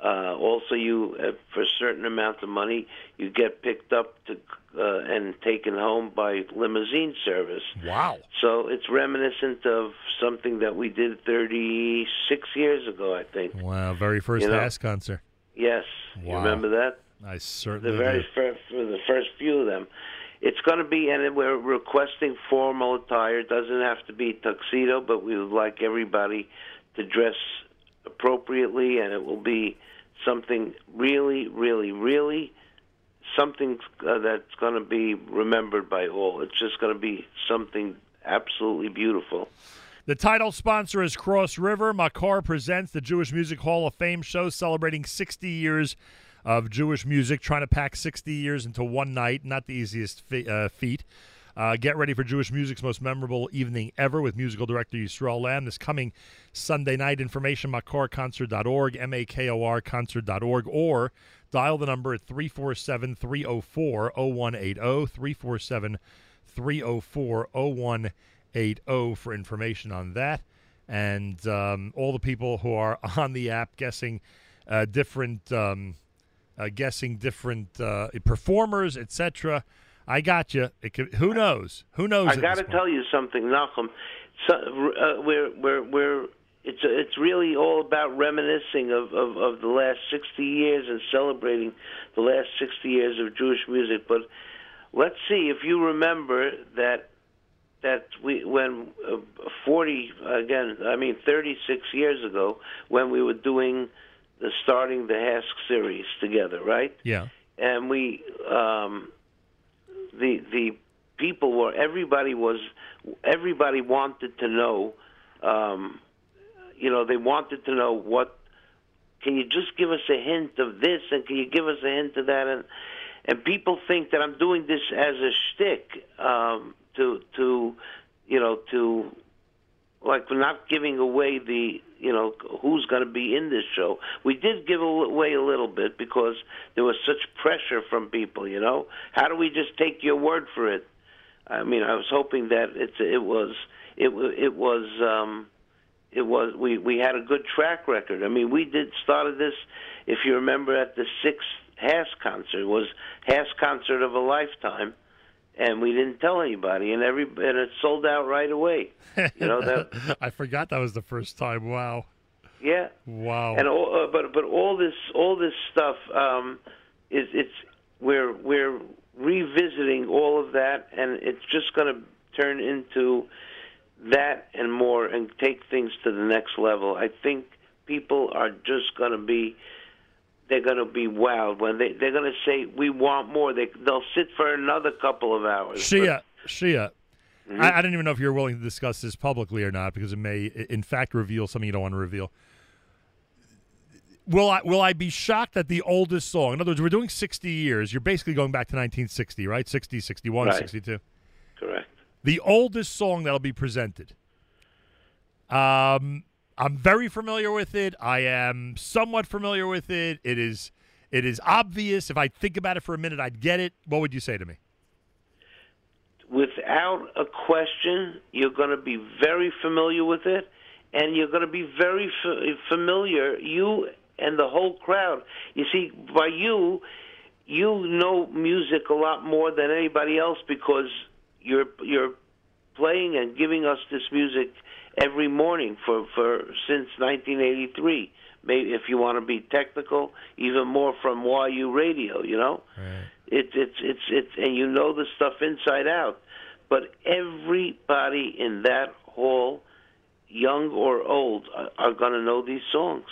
uh also you uh, for a certain amount of money you get picked up to uh, and taken home by limousine service Wow. so it's reminiscent of something that we did 36 years ago, I think. Wow, very first You know, concert. Yes, you Wow. remember that? I certainly The very do. first, for the first few of them. It's going to be, and we're requesting formal attire. It doesn't have to be tuxedo, but we would like everybody to dress appropriately, and it will be something really, really, really something uh, that's going to be remembered by all. It's just going to be something absolutely beautiful. The title sponsor is Cross River. Makor presents the Jewish Music Hall of Fame show celebrating 60 years of Jewish music, trying to pack 60 years into one night. Not the easiest fe- uh, feat. Uh, get ready for Jewish music's most memorable evening ever with musical director Yisrael Lamb this coming Sunday night. Information makorconcert.org, M A K O R concert.org, or dial the number at 347 304 0180, 347 304 0180 for information on that. And um, all the people who are on the app guessing uh, different. Um, uh, guessing different uh, performers, etc. I got you. It could, who knows? Who knows? I got to tell you something, Nachum. So, uh, we're we're we're it's it's really all about reminiscing of, of of the last 60 years and celebrating the last 60 years of Jewish music. But let's see if you remember that that we when uh, 40 again I mean 36 years ago when we were doing the starting the HASC series together, right? Yeah. and we um the the people were everybody was everybody wanted to know um you know they wanted to know what can you just give us a hint of this and can you give us a hint of that? And and people think that I'm doing this as a shtick um to to you know to like not giving away the you know who's going to be in this show. We did give away a little bit because there was such pressure from people. You know, how do we just take your word for it? I mean, I was hoping that it's it was it it was um, it was we we had a good track record. I mean, we did started this. If you remember, at the sixth HASC concert it was HASC concert of a lifetime. And we didn't tell anybody, and every and it sold out right away. You know that I forgot that was the first time. Wow. Yeah. Wow. And all, uh, but but all this all this stuff um, is it's we're we're revisiting all of that, and it's just going to turn into that and more, and take things to the next level. I think people are just going to be they're going to be wild when they they're going to say we want more. They they'll sit for another couple of hours. Shia, Shia. Mhm. I, I don't even know if you're willing to discuss this publicly or not because it may, in fact, reveal something you don't want to reveal. Will I will I be shocked that the oldest song? In other words, we're doing 60 years. You're basically going back to 1960, right? 60, 61, Right. 62. Correct. The oldest song that'll be presented. Um, I'm very familiar with it. I am somewhat familiar with it. It is it is obvious. If I think about it for a minute, I'd get it. What would you say to me? without a question, you're going to be very familiar with it, and you're going to be very f- familiar, you and the whole crowd. You see, by you, you know music a lot more than anybody else because you're you're playing and giving us this music every morning for for since 1983. Maybe if you want to be technical, even more from YU Radio. You know. It's it's it's it's and you know the stuff inside out. But everybody in that hall, young or old, are, are going to know these songs.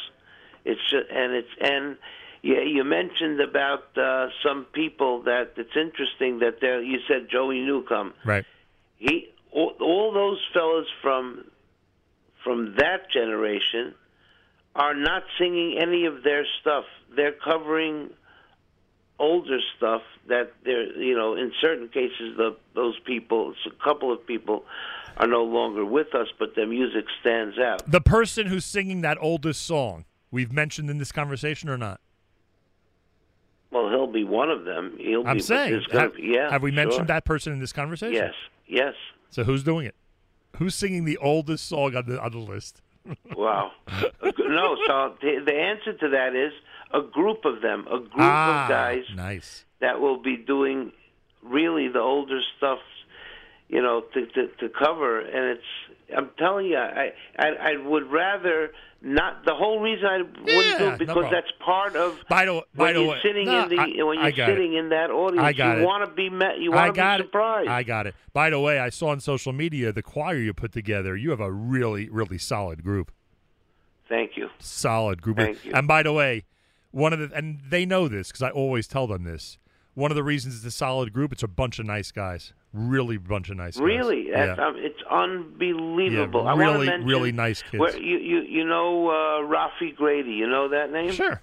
It's just, and it's and yeah, you mentioned about uh, some people that it's interesting that they you said Joey Newcomb. Right. He all, all those fellas from from that generation are not singing any of their stuff. They're covering older stuff that they're you know in certain cases the those people a couple of people are no longer with us but their music stands out The person who's singing that oldest song, we've mentioned in this conversation or not? well he'll be one of them he'll I'm be saying, have, be- yeah have we sure. mentioned that person in this conversation? yes yes So who's doing it? Who's singing the oldest song on the on the list? wow no so the, the answer to that is a group of them a group Ah, of guys nice that will be doing really the older stuff, you know, to to, to cover. And it's I'm telling you, I, I I would rather not. The whole reason I wouldn't do Yeah, no it because problem. that's part of By the, by when the you're way, sitting No, in the I- when you're got it. sitting in that audience. I got you want to be met. You want to be it. surprised. I got it. By the way, I saw on social media the choir you put together. You have a really, really solid group. Thank you. Solid group. Thank you. And by the way, one of the and they know this because I always tell them this. One of the reasons it's a solid group, it's a bunch of nice guys. Really, bunch of nice guys. Really, yeah. Um, it's unbelievable. Yeah, really, mention really nice kids. Where, you you you know uh, Rafi Grady. You know that name? Sure.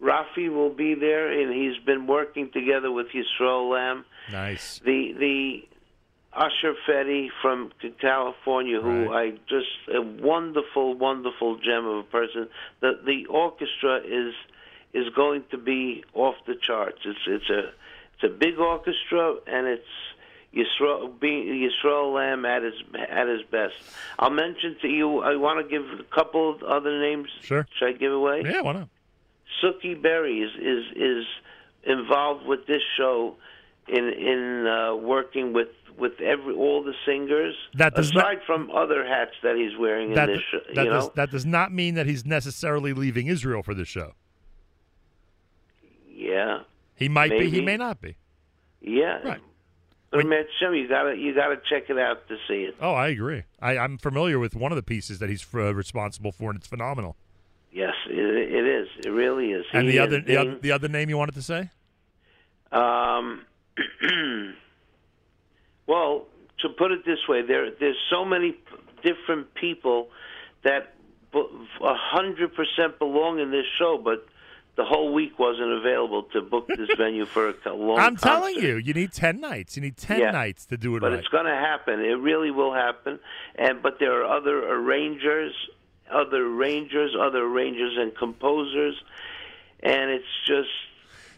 Rafi will be there, and he's been working together with Yisrael Lamb. Nice. The the Usher Fetty from California, who I just a wonderful, wonderful gem of a person. The the orchestra is is going to be off the charts. It's it's a it's a big orchestra, and it's Yisrael being Yisrael Lamb at his at his best. I'll mention to you. I want to give a couple of other names. Sure. Should I give away? Yeah, why not? Suki Berry is, is is involved with this show in in uh, working with with every all the singers. That does not- aside from other hats that he's wearing That, in this show. that you does know, that does not mean that he's necessarily leaving Israel for this show. yeah, He might be. He may not be. yeah. Right. But Shem, you gotta you gotta check it out to see it. Oh, I agree. I, I'm familiar with one of the pieces that he's uh, responsible for, and it's phenomenal. Yes, it, it is. It really is. and He the other, the other the other name you wanted to say? Um, well, to put it this way, there there's so many p- different people that a hundred percent belong in this show, but the whole week wasn't available to book this venue for a long. I'm telling concert. you, you need ten nights. You need ten Yeah. nights to do it but right. it's going to happen. It really will happen. And but there are other arrangers, other arrangers, other arrangers and composers, and it's just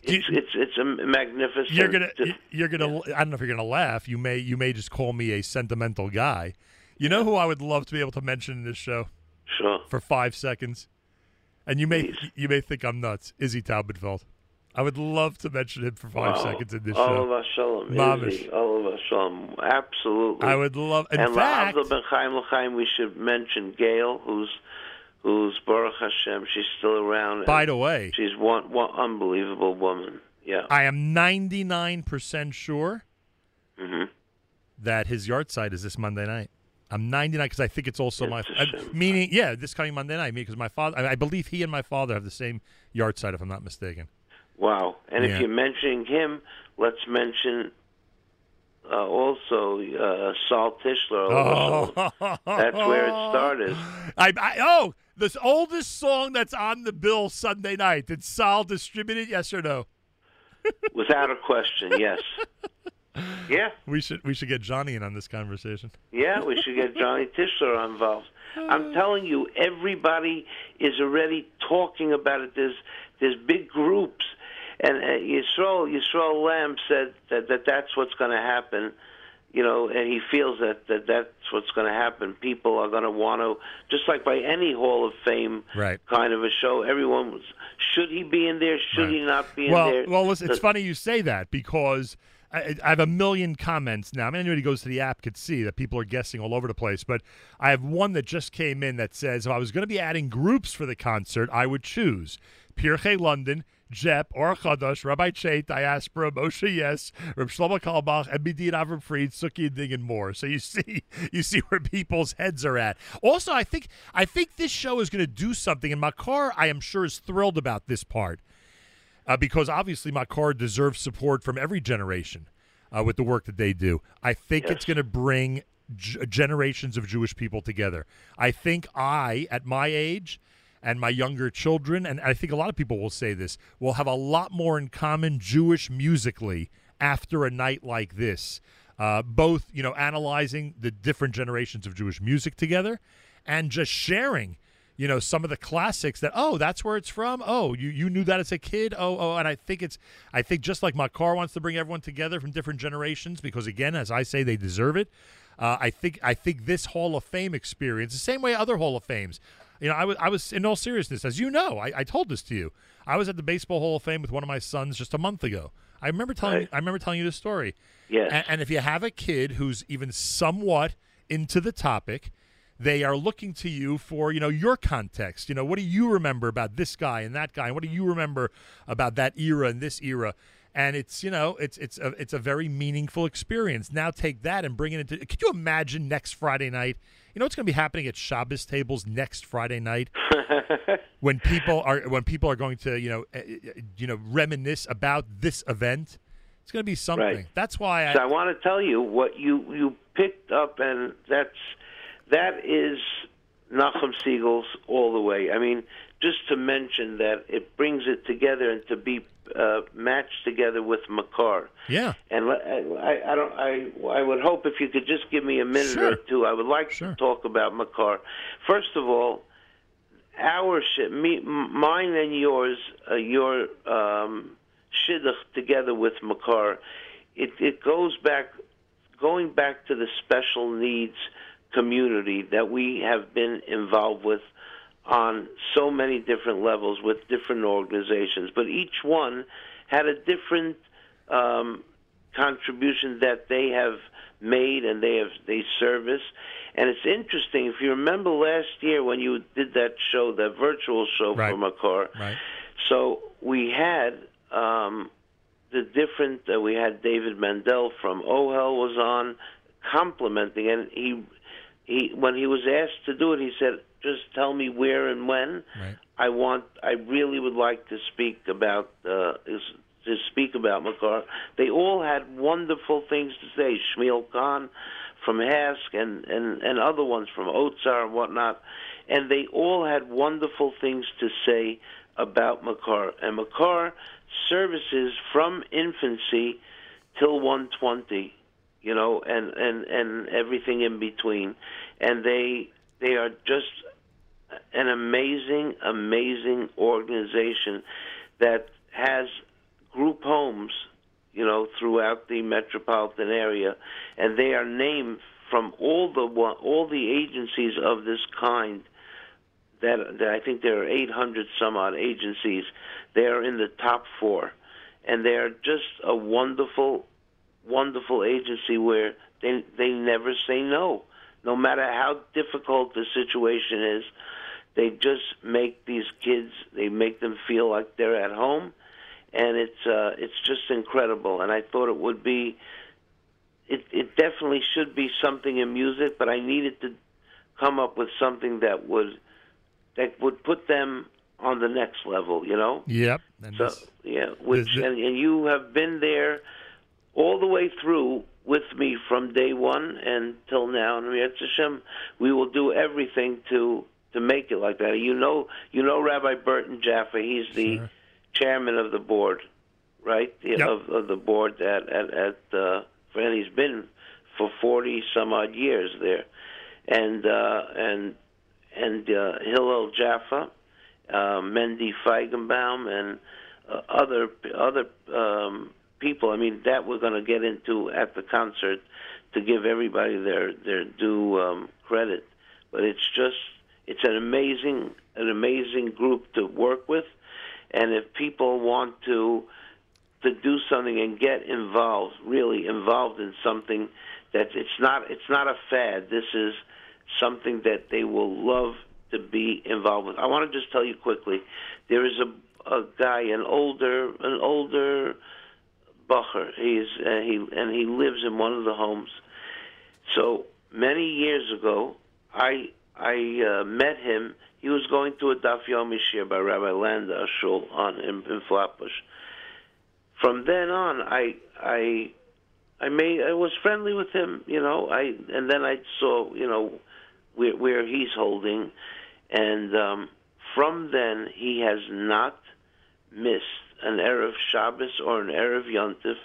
it's it's it's a magnificent. You're gonna, you're gonna. I don't know if you're gonna laugh. You may, you may just call me a sentimental guy. You know who I would love to be able to mention in this show? Sure. For five seconds, and you may, you may think I'm nuts. Izzy Talbotfeld. I would love to mention him for five Wow. seconds in this show. Shalom, Mamish. Shalom, absolutely. I would love. In and fact, La'avdil ben Chaim L'chaim, we should mention Gail, who's who's Baruch Hashem. She's still around. By the way- she's one one unbelievable woman. Yeah. I am 99% sure hmm that his yahrzeit is this Monday night. I'm 99 because I think it's also my It's uh, shame. meaning. Yeah, this coming Monday night. Because my father. I, I believe he and my father have the same yahrzeit, if I'm not mistaken. Wow. And Yeah. if you're mentioning him, let's mention uh, also uh, Saul Tischler. Also. That's where it started. I, I oh, this oldest song that's on the bill Sunday night. Did Sal distribute it? Yes or no? Without a question, yes. Yeah, We should we should get Johnny in on this conversation. yeah, we should get Johnny Tischler involved. I'm telling you, everybody is already talking about it. There's there's big groups, and uh, Yisrael Yisrael Lamb said that, that that's what's going to happen. You know, and he feels that, that that's what's going to happen. People are going to want to, just like by any Hall of Fame Right. kind of a show. Everyone was, should he be in there? Should he not be in well, there? well, listen, it's funny you say that because I, I have a million comments now. I mean, anybody who goes to the app could see that people are guessing all over the place. But I have one that just came in that says if I was going to be adding groups for the concert, I would choose Pirche London, Jep, Or Chadash, Rabbi Che, Diaspora, Moshe Yess, Reb Shlomo Carlebach, Ebedin Avram Fried, Suki Ding, and more. So you see, you see where people's heads are at. Also, I think I think this show is going to do something, and Makor, I am sure, is thrilled about this part uh, because obviously my Makor deserves support from every generation uh, with the work that they do. I think it's going to bring g- generations of Jewish people together. I think I, at my age, and my younger children, and I think a lot of people will say this, will have a lot more in common Jewish musically after a night like this. Uh, both, you know, analyzing the different generations of Jewish music together, and just sharing you know some of the classics that oh that's where it's from. Oh you you knew that as a kid. Oh oh and i think it's i think just like Makor wants to bring everyone together from different generations because again as i say they deserve it. Uh, i think i think this hall of fame experience the same way other hall of fames you know i was i was in all seriousness as you know i, I told this to you. I was at the baseball hall of fame with one of my sons just a month ago. I remember telling i remember telling you this story. Yes. and, and if you have a kid who's even somewhat into the topic they are looking to you for you know your context. You know what do you remember about this guy and that guy? And what do you remember about that era and this era? And it's you know it's it's a, it's a very meaningful experience. Now take that and bring it into could you imagine next friday night? You know what's going to be happening at Shabbos tables next Friday night? When people are when people are going to you know eh, you know reminisce about this event? It's going to be something. Right. that's why I, so I want to tell you what you you picked up, and that's that is Nachum Segal's all the way. I mean, just to mention that it brings it together and to be uh, matched together with Makor. yeah And I, I don't. I I would hope if you could just give me a minute or Sure. two. I would like to talk about Makor. First of all, our shit, me, mine and yours, uh, your um, shidduch together with Makor. It it goes back, going back to the special needs community that we have been involved with on so many different levels with different organizations, but each one had a different um, contribution that they have made and they have they service. And it's interesting if you remember last year when you did that show, that virtual show Right. for Makor. Right. So we had um, the different. Uh, we had David Mandel from OHEL was on complimenting, and he he when he was asked to do it, he said, "Just tell me where and when. Right. I want. I really would like to speak about uh, is to speak about Makor. They all had wonderful things to say. Shmuel Khan from HASC and and and other ones from Otsar and whatnot, and they all had wonderful things to say about Makor. And Makor services from infancy till 120 you know, and and and everything in between, and they they are just an amazing, amazing organization that has group homes, you know, throughout the metropolitan area, and they are named from all the all the agencies of this kind. That, that I think there are 800 some odd agencies. They are in the top four, and they are just a wonderful wonderful agency where they they never say no, no matter how difficult the situation is. They just make these kids. They make them feel like they're at home, and it's uh, it's just incredible. And I thought it would be. It it definitely should be something in music, but I needed to come up with something that would that would put them on the next level. You know. Yep. And So this- yeah, which and, and you have been there all the way through with me from day one until now. And Hashem, we will do everything to to make it like that. You know, you know Rabbi Burton Jaffa. He's the chairman of the board, right? The- Of, of the board at at, at uh, and he's been for forty some odd years there, and uh, and and uh, Hillel Jaffa, uh, Mendy Feigenbaum, and uh, other other um, people. I mean, that we're going to get into at the concert to give everybody their their due um, credit. But it's just it's an amazing an amazing group to work with, and if people want to to do something and get involved, really involved in something that it's not it's not a fad. This is something that they will love to be involved with. I want to just tell you quickly, there is a a guy, an older an older Bacher. He's uh, he and he lives in one of the homes. So many years ago, I I uh, met him. He was going to a Daf Yomi shiur by Rabbi Landa Shul on in, in Flatbush. From then on, I I I made I was friendly with him, you know. I and then I saw, you know, where where he's holding, and um, from then he has not missed an erev Shabbos or an erev Yontif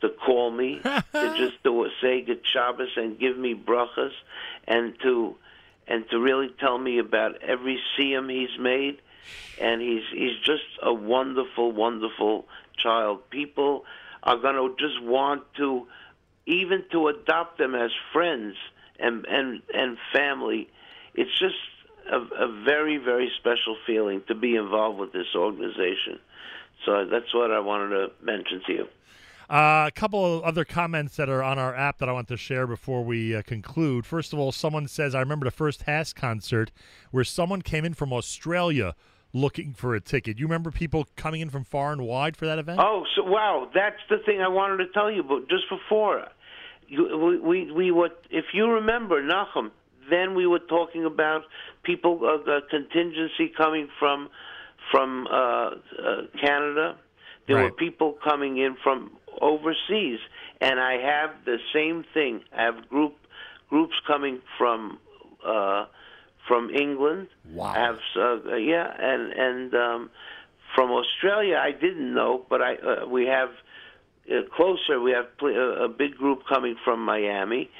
to call me to just to say good Shabbos and give me brachas, and to and to really tell me about every siyum he's made, and he's he's just a wonderful, wonderful child. People are going to just want to even to adopt them as friends and and and family. It's just a, a very very special feeling to be involved with this organization. So that's what I wanted to mention to you. Uh, a couple of other comments that are on our app that I want to share before we uh, conclude. First of all, someone says, I remember the first HASC concert where someone came in from Australia looking for a ticket. You remember people coming in from far and wide for that event? Oh, so wow, that's the thing I wanted to tell you. But just before, you, we, we we were, if you remember, Nachum, then we were talking about people, uh, the contingency coming from from uh, uh, Canada. There were people coming in from overseas, and I have the same thing. I have group groups coming from uh, from England. Wow. I have uh, yeah, and and um, from Australia. I didn't know, but I uh, we have uh, closer. We have pl- uh, a big group coming from Miami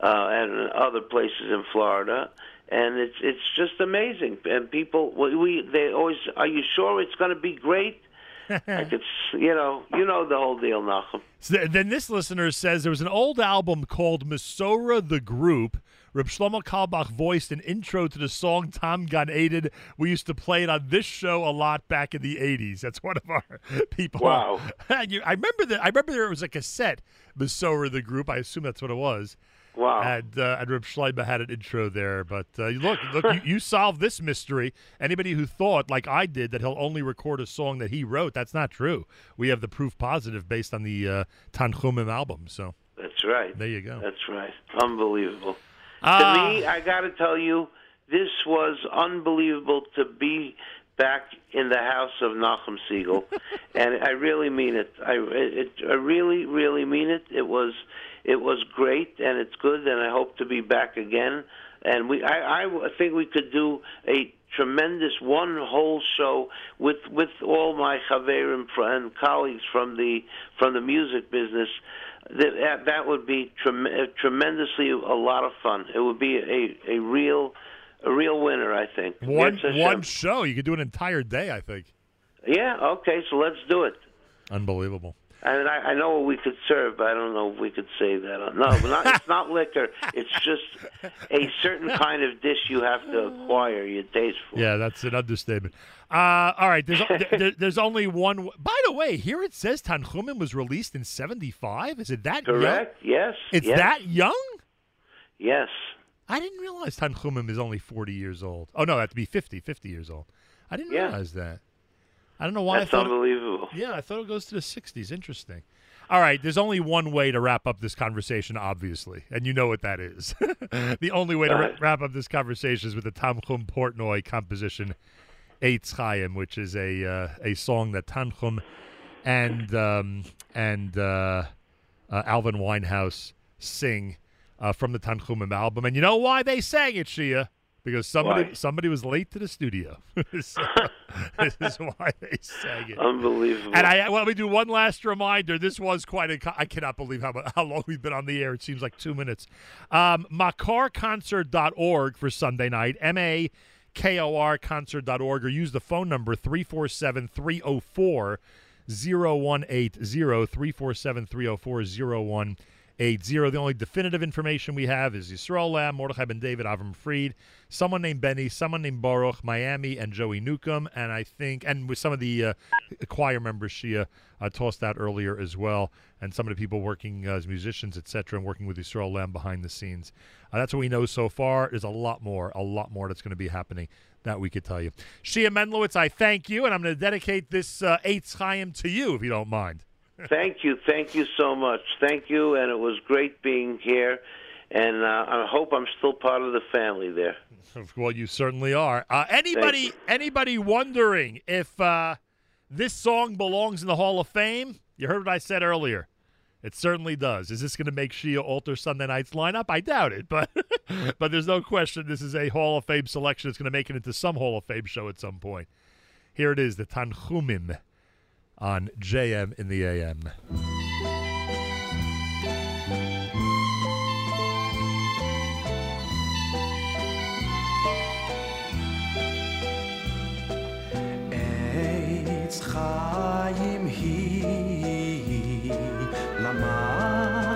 uh, and other places in Florida. And it's it's just amazing, and people we, we they always are you sure it's going to be great? I could, you know, you know the whole deal, Nachum. So th- then this listener says there was an old album called Masora the Group. Reb Shlomo Carlebach voiced an intro to the song Tom Gan Aided. We used to play it on this show a lot back in the 80s. That's one of our people. Wow. You- I remember that. I remember there was a cassette, Masora the Group. I assume that's what it was. Wow. And, uh, and Reb Schleiber had an intro there. But uh, look, look, you, you solved this mystery. Anybody who thought, like I did, that he'll only record a song that he wrote, that's not true. We have the proof positive based on the uh, Tanchumim album. So That's right. there you go. That's right. Unbelievable. Ah. to me, I got to tell you, this was unbelievable to be back in the house of Nachum Segal, and I really mean it. I, it. I really, really mean it. It was, it was great, and it's good, and I hope to be back again. And we, I, I think we could do a tremendous one whole show with with all my chaverim and colleagues from the from the music business. That that, that would be trem- tremendously a lot of fun. It would be a a real a real winner, I think. One one show, you could do an entire day. I think. Yeah. Okay. So let's do it. Unbelievable. I mean, I, I know what we could serve, but I don't know if we could say that. No, not, it's not liquor. It's just a certain kind of dish you have to acquire your taste for. Yeah, that's an understatement. Uh, all right, there's there, there's only one. By the way, here it says Tanchumim was released in '75. Is it that Correct. young? Yes. It's yes. that young? Yes. I didn't realize Tanchumim is only 40 years old. Oh no, that'd be 50, 50 years old. I didn't Yeah. realize that. I don't know why. That's I thought it- unbelievable. yeah, I thought it goes to the 60s. Interesting. All right, there's only one way to wrap up this conversation, obviously, and you know what that is. the only way to ra- wrap up this conversation is with the Tanchum Portnoy composition, Eitz Chaim, which is a uh, a song that Tanchum and um, and uh, uh, Alvin Winehouse sing uh, from the Tanchumim album. And you know why they sang it, Shia? Because somebody Why? somebody was late to the studio. So, this is why they sang it. Unbelievable. And I well, let me do one last reminder. This was quite a. I cannot believe how how long we've been on the air. It seems like two minutes. Um, makorconcert.org for Sunday night. M A K O R concert.org or use the phone number 347 304 0180 347 304 0180. The only definitive information we have is Yisrael Lamb, Mordechai Ben David, Avram Fried, someone named Benny, someone named Baruch, Miami, and Joey Newcomb. And I think, and with some of the uh, choir members Shia uh, tossed out earlier as well, and some of the people working uh, as musicians, etc., and working with Yisrael Lamb behind the scenes. Uh, that's what we know so far. There's a lot more, a lot more that's going to be happening that we could tell you. Shia Mendlowitz, I thank you, and I'm going to dedicate this uh, Eitz Chaim to you, if you don't mind. Thank you, thank you so much. Thank you, and it was great being here. And uh, I hope I'm still part of the family there. Well, you certainly are. Uh, anybody, anybody wondering if uh, this song belongs in the Hall of Fame? You heard what I said earlier. It certainly does. Is this going to make Shia alter Sunday night's lineup? I doubt it, but but there's no question this is a Hall of Fame selection. It's going to make it into some Hall of Fame show at some point. Here it is, the Tanchumim on JM in the AM. עץ חיים היא, למה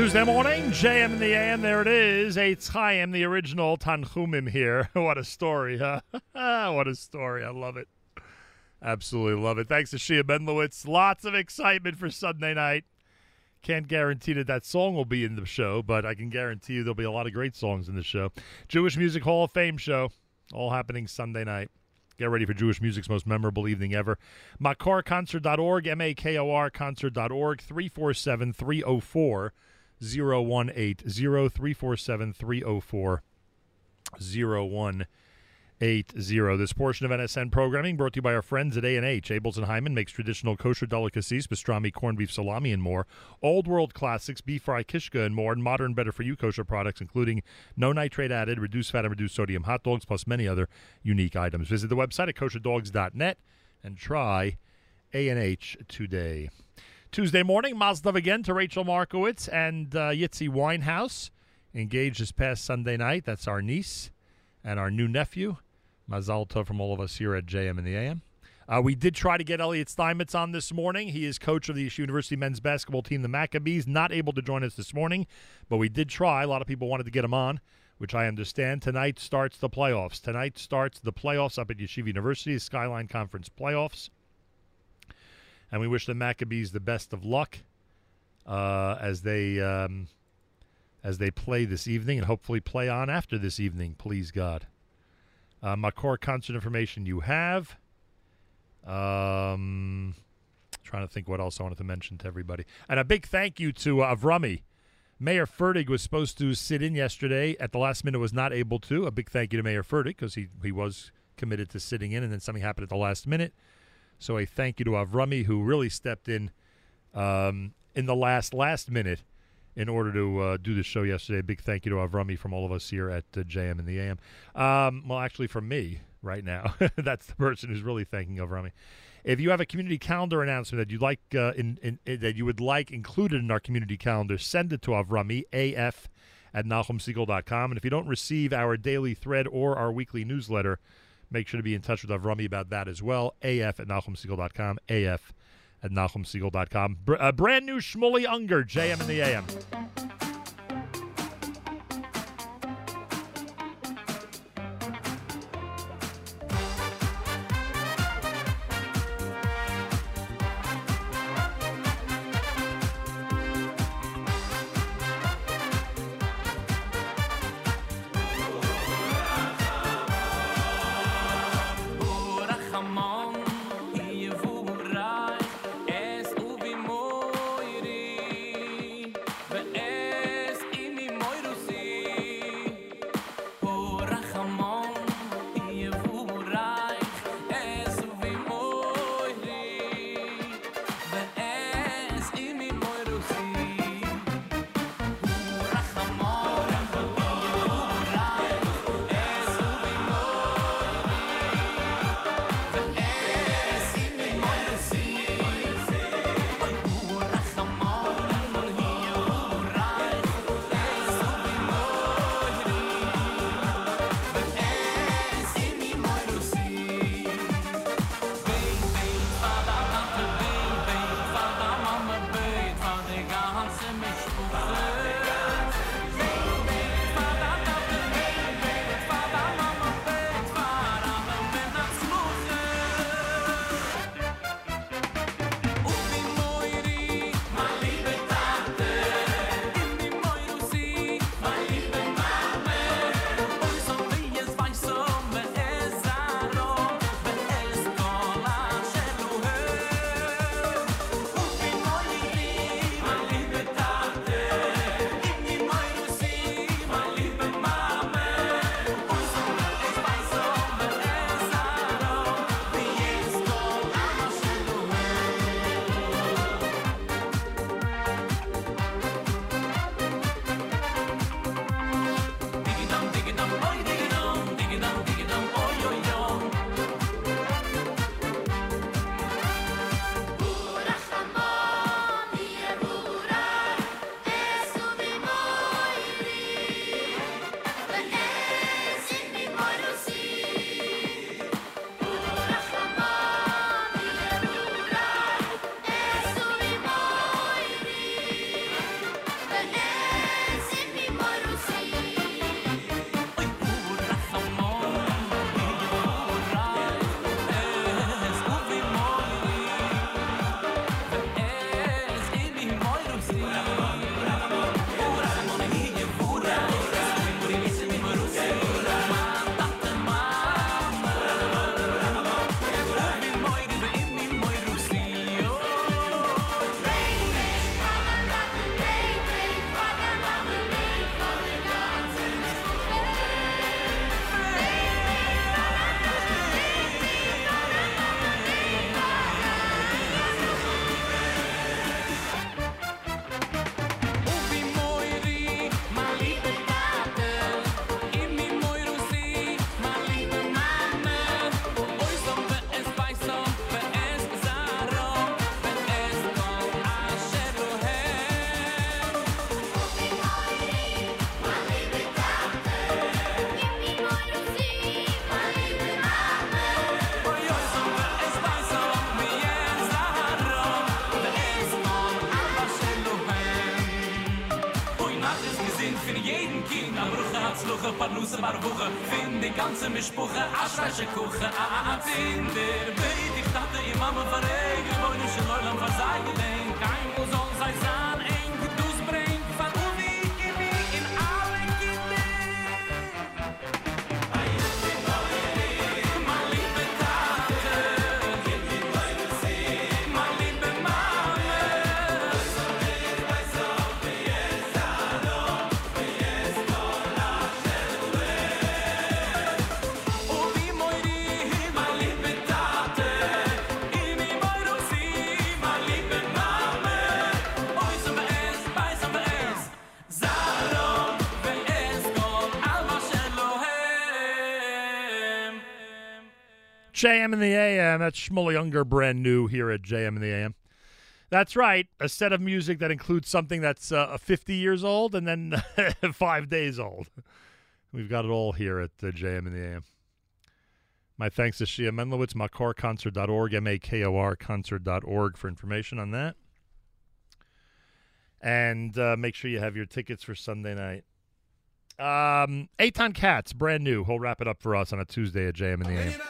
Tuesday morning, JM in the AM. There it is. Eitz Chaim, the original Tanchumim here. what a story, huh? what a story. I love it. Absolutely love it. Thanks to Shia Mendlowitz. Lots of excitement for Sunday night. Can't guarantee that that song will be in the show, but I can guarantee you there'll be a lot of great songs in the show. Jewish Music Hall of Fame show, all happening Sunday night. Get ready for Jewish music's most memorable evening ever. MakorConcert.org, M A K O R concert.org, 347 304 0180. 347 304 0180. This portion of NSN programming brought to you by our friends at A&H. Abeles and Heymann makes traditional kosher delicacies, pastrami, corned beef, salami, and more. Old world classics, beef fry, kishka, and more. And modern, better for you kosher products, including no nitrate added, reduced fat, and reduced sodium hot dogs, plus many other unique items. Visit the website at kosherdogs.net and try A&H today. Tuesday morning, Mazdov again to Rachel Markowitz and uh, Yitzi Winehouse. Engaged this past Sunday night. That's our niece and our new nephew. Mazal Tov from all of us here at JM in the AM. Uh, we did try to get Elliot Steinmetz on this morning. He is coach of the University men's basketball team, the Maccabees. Not able to join us this morning, but we did try. A lot of people wanted to get him on, which I understand. Tonight starts the playoffs. Tonight starts the playoffs up at Yeshiva University, Skyline Conference playoffs. And we wish the Maccabees the best of luck uh, as they um, as they play this evening, and hopefully play on after this evening. Please God. Uh, Makor concert information you have. Um, trying to think what else I wanted to mention to everybody. And a big thank you to uh, Avrami. Meir Fertig was supposed to sit in yesterday. At the last minute, was not able to. A big thank you to Meir Fertig because he, he was committed to sitting in, and then something happened at the last minute. So a thank you to Avrami, who really stepped in um, in the last last minute in order to uh, do the show yesterday. A big thank you to Avrami from all of us here at uh, JM and the AM. Um, well, actually, from me right now. That's the person who's really thanking Avrami. If you have a community calendar announcement that you'd like uh, in, in, in- that you would like included in our community calendar, send it to Avrami af at nachumsegal.com. And if you don't receive our daily thread or our weekly newsletter, make sure to be in touch with Avrami about that as well. af at nachumsegal.com. af at nachumsegal.com. Br- uh, brand new Shmuley Unger, JM in the AM. JM in the AM. That's Shmuley Unger, brand new here at JM in the AM. That's right. A set of music that includes something that's uh, 50 years old and then five days old. We've got it all here at uh, JM in the AM. My thanks to Shia Mendlowitz, makorconcert.org, M-A-K-O-R concert.org for information on that. And uh, make sure you have your tickets for Sunday night. Um, Eitan Katz, brand new. He'll wrap it up for us on a Tuesday at JM in the AM.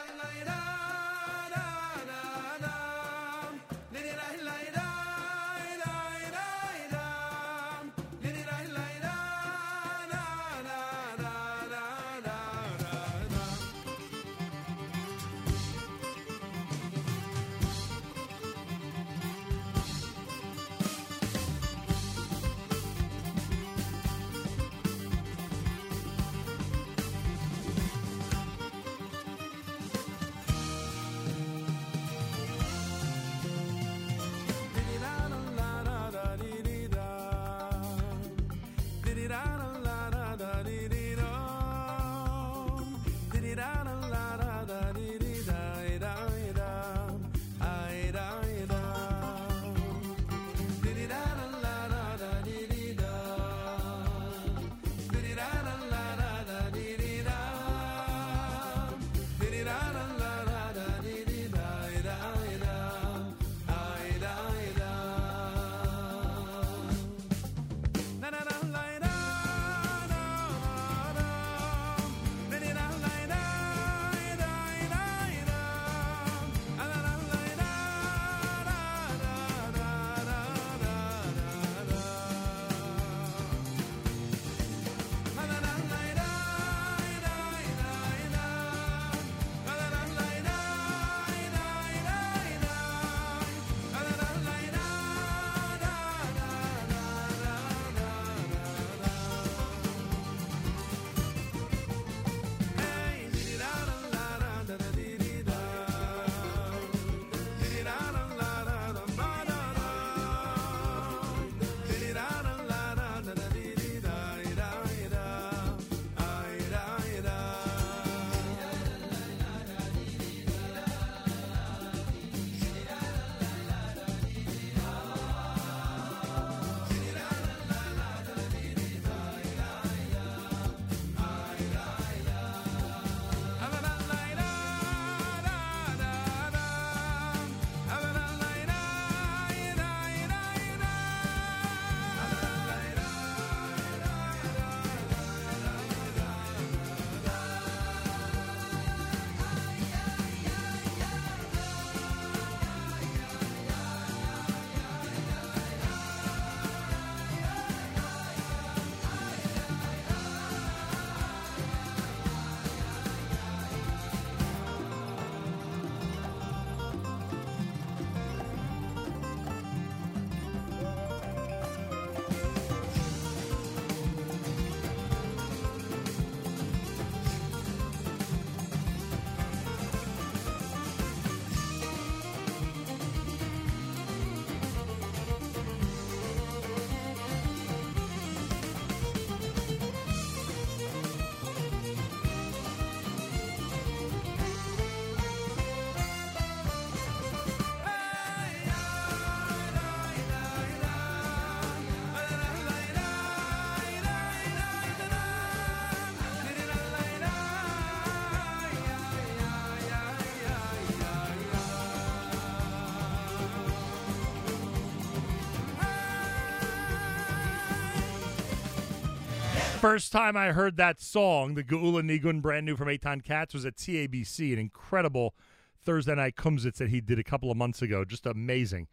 First time I heard that song, the Geula Nigun, brand new from Eitan Katz, was at TABC, an incredible Thursday night kumsitz that he did a couple of months ago. Just amazing.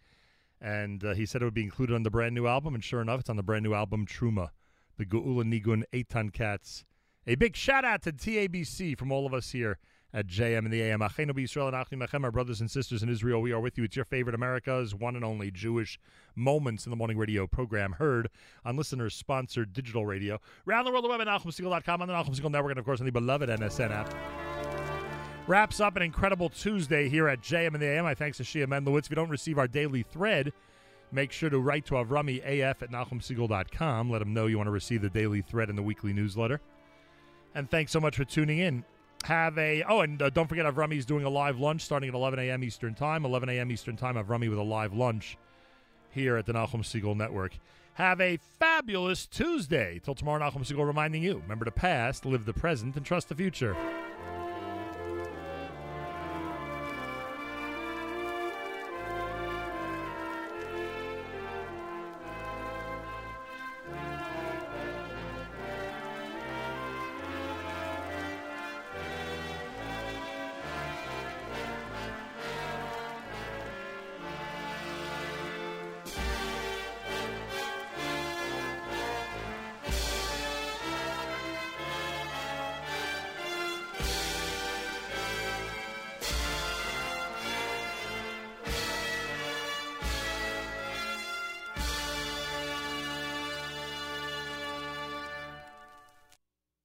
And uh, he said it would be included on the brand new album, and sure enough, it's on the brand new album Truma, the Geula Nigun Eitan Katz. A big shout out to TABC from all of us here at JM in the AM. Achenu B'Yisrael and Achim our brothers and sisters in Israel, we are with you. It's your favorite America's one and only Jewish Moments in the Morning radio program heard on listeners-sponsored digital radio. Around the world, the web at NachumSegal.com, on the Nachum Segal Network, and of course on the beloved NSN app. Wraps up an incredible Tuesday here at JM in the AM. My thanks to Shia Mendlowitz. If you don't receive our daily thread, make sure to write to Avrami AF at NachumSegal.com. Let them know you want to receive the daily thread and the weekly newsletter. And thanks so much for tuning in. Have a oh, and uh, don't forget i've Avrami's doing a live lunch starting at 11 a.m. Eastern Time. 11 a.m. Eastern Time. I've Avrami with a live lunch here at the Nachum Segal Network. Have a fabulous Tuesday. Till tomorrow, Nachum Segal reminding you: remember the past, live the present, and trust the future.